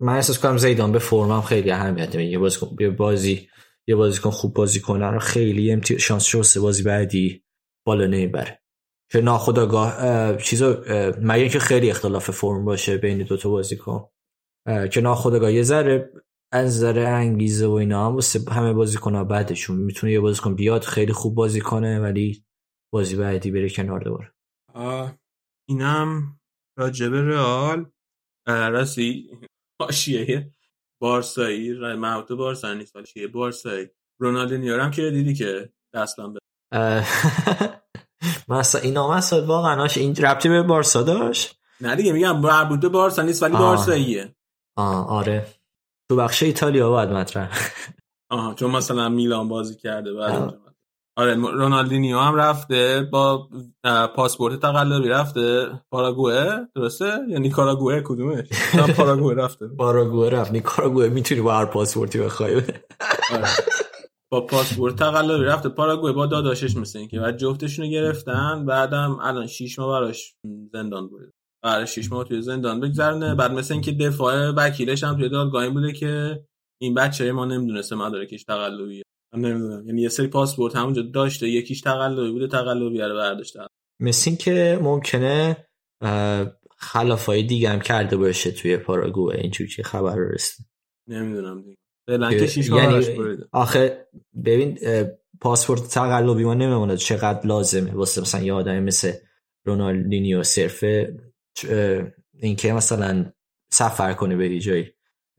من احساس کنم زیدان به فرمم خیلی اهمیت میده. یه بازیکن یه بازی یه بازیکن خوب بازی کنن رو خیلی امتی... شانس شسته بازی بعدی بالا نمی‌بره. که ناخداگاه اه، چیزا مگه اینکه خیلی اختلاف فرم باشه بین دوتا بازیکن. اه، که ناخداگاه یه ذره از نظر انگیزه و اینا هم واسه همه بازیکن‌ها بعدشون. می‌تونه یه بازیکن بیاد خیلی خوب بازی کنه ولی بازی بعدی بره کنار دوباره. اینم راجب رئال. راستی؟ حاشیه بارسایی. مربوط بارسا نیست حاشیه بارسایی. رونالدینیو رو هم که دیدی که دستم به مثلا اینا مثلا واقعا این ربطی به بارسا داشت؟ نه دیگه میگم مربوط به بارسا نیست ولی. بارساییه. آه آره. تو بخش ایتالیا باید مطرح. آها چون مثلا میلان بازی کرده بعد. آره رونالدینیو هم رفته با پاسپورت تقلبی رفته پاراگوئه درسته؟ یا نیکاراگوئه؟ کدومش؟ نه پاراگوئه رفته. باراگوه رفت. نیکاراگوه می‌تونی با هر پاسپورتی بخوای. آره. با پاسپورت تقلبی رفته. پاراگوئه با داداشش مثل اینکه. بعد جفتشون رو گرفتن. بعدم الان شیش ماه براش زندان بوده. آره شیش ماه توی زندان بگذرنه بعد مثل اینکه دفاع وکیلش هم توی دادگاه این بوده که این بچه ما نمی‌دونسته مدارکش تقلبیه. من نمی‌دونم. یعنی یه سری پاسپورت همونجا داشته یکیش تقلبی بوده تقلبی رو برداشته. مثل که ممکنه خلافای دیگه هم کرده باشه توی پاراگوه اینجور که خبر رو رسید نمی‌دونم دیگه. یعنی آخه ببین پاسپورت تقلبی ما نمیمونه. چقدر لازمه؟ واسه مثلا یه آدمی مثل رونالدینیو صرفه اه، اینکه مثلا سفر کنه بری جایی.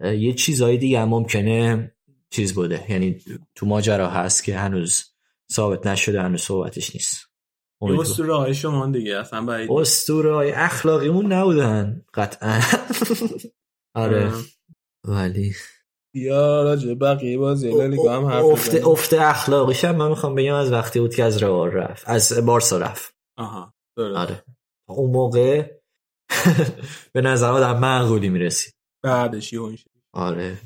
یه چیزهای دیگه هم ممکنه چیز بوده. یعنی تو ماجرا هست که هنوز ثابت نشده هنوز صحبتش نیست. اسطوره های شما دیگه اصلا بعید اسطوره های اخلاقیمون نبودن قطعا. آره. ولی. یا راجع بقیه بازی هم افت. افت اخلاقیش هم من می‌خوام بگم از وقتی بود که از روال رفت از بارسا رفت. آها. آره. اون موقع به نظر آدم معقولی می‌رسید. بعدش یه اونش آره.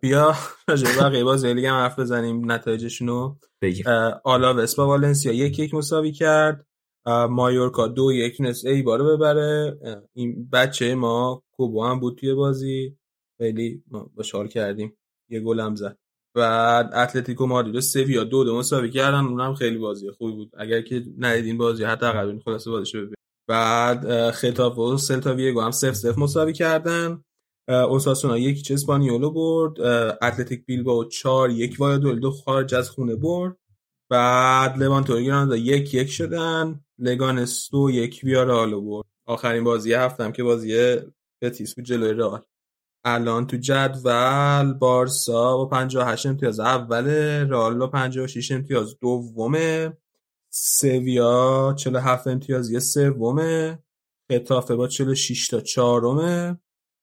بیا راجع به بقیه بازی لیگ هم حرف بزنیم نتایجشونو بگیم. اه، آلاوس با والنسیا یک یک مساوی کرد. مایورکا دو یک تونست ای بارو ببره. این بچه ما کوبو هم بود توی بازی. خیلی ما باشار کردیم. یه گل هم زد. بعد اتلتیکو مادرید و سویا دو دو مساوی کردن. اونم خیلی بازی خوبی بود. اگر که ندیدین بازی حداقل ببینید خلاصه بازیشو ببینید. بعد ختافه و سلتا ویگو هم صفر صفر مساوی کردن. اوساسونا یک اسپانیولو برد اتلتیک بیلبائو چهار یک وایادولید خارج از خونه برد. بعد لوانتو گرانادا یک یک شدن لگانس دو یک ویارالو برد. آخرین بازی هفتم که بازی بتیس بود جلوی رئال. الان تو جدول بارسا با 58 امتیاز اول رئال با 56 امتیاز دومه. سویا 47 امتیاز یه سومه. خطافه با 46 تا چهارمه.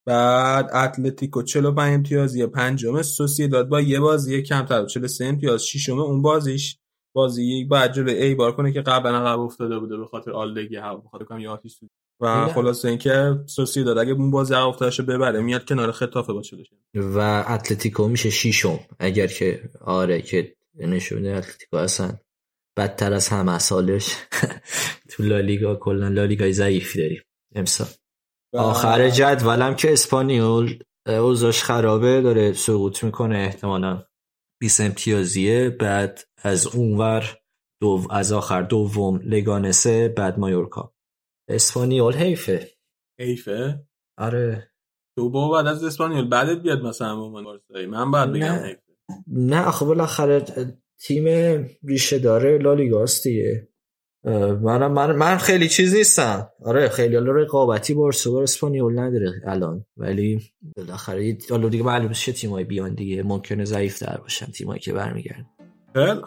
بعد اتلتیکو 45 امتیاز یه پنجمه سوسیداد با یه بازی کمتر 43 امتیاز ششمه اون بازیش. بازی یک بعد جلوی ای بار کنه که قبلا عقب افتاده بوده به خاطر آلدگی هوا به خاطر کم سوزی. و. خلاصه اینکه سوسیداد اگه اون بازی عقب افتادهشو ببره میاد کنار خطافه با 46 و اتلتیکو میشه شیشم اگر که آره که نشونه اتلتیکو اصلا بدتر از همه سالش. تو لالیگا کلا لالیگای ضعیفی داریم امسال. آخر جدولم که اسپانیول اه، اوضاعش خرابه داره سقوط می‌کنه احتمالا. 20 امتیازیه بعد از اونور دو از آخر دوم لگانسه بعد مایورکا. اسپانیول حیفه. حیفه؟ آره. تو با بعد از اسپانیول. بعدت بیاد مثلا با من بارسایی. من بعد بگم نه. حیفه. نه آخه بالاخره تیم ریشه داره لالیگاست دیگه. من, من, من خیلی چیز نیستم. آره خیلی حالا رقابتی بارسا با اسپانیول نداره الان. ولی بالاخره حالا دیگه معلومه چه تیمایی بیان دیگه. ممکنه ضعیف تر باشن تیمایی که برمیگردن. خیلی.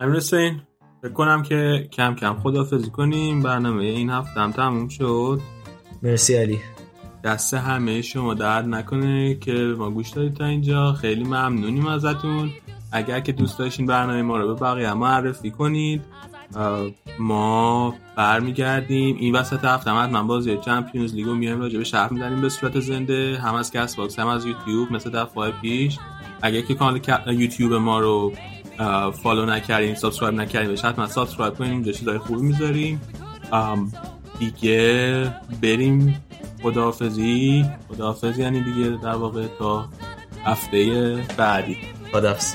امیر حسین فکر کنم که کم کم خدافظی کنیم. برنامه این هفته هم تموم شد. مرسی علی. دست همه شما درد نکنه که به ما گوش دادید تا اینجا. خیلی ممنونیم ازتون. اگر که دوست داشتین برنامه ما رو به بقیه معرفی کنید. ما برمیگردیم. این وسط هفته هم حتما بازی Champions League رو میایم راجع به شرح میدیم به صورت زنده. هم از کست باکس هم از یوتیوب مثل دفعه پیش. اگر که کانال یوتیوب ما رو follow نکردین subscribe نکردین بهش حتما subscribe کنین. اونجا چیزای خوبی می‌ذاریم. دیگه بریم. خداحافظی. خداحافظ یعنی دیگه در واقع تا هفته بعدی. خدافظ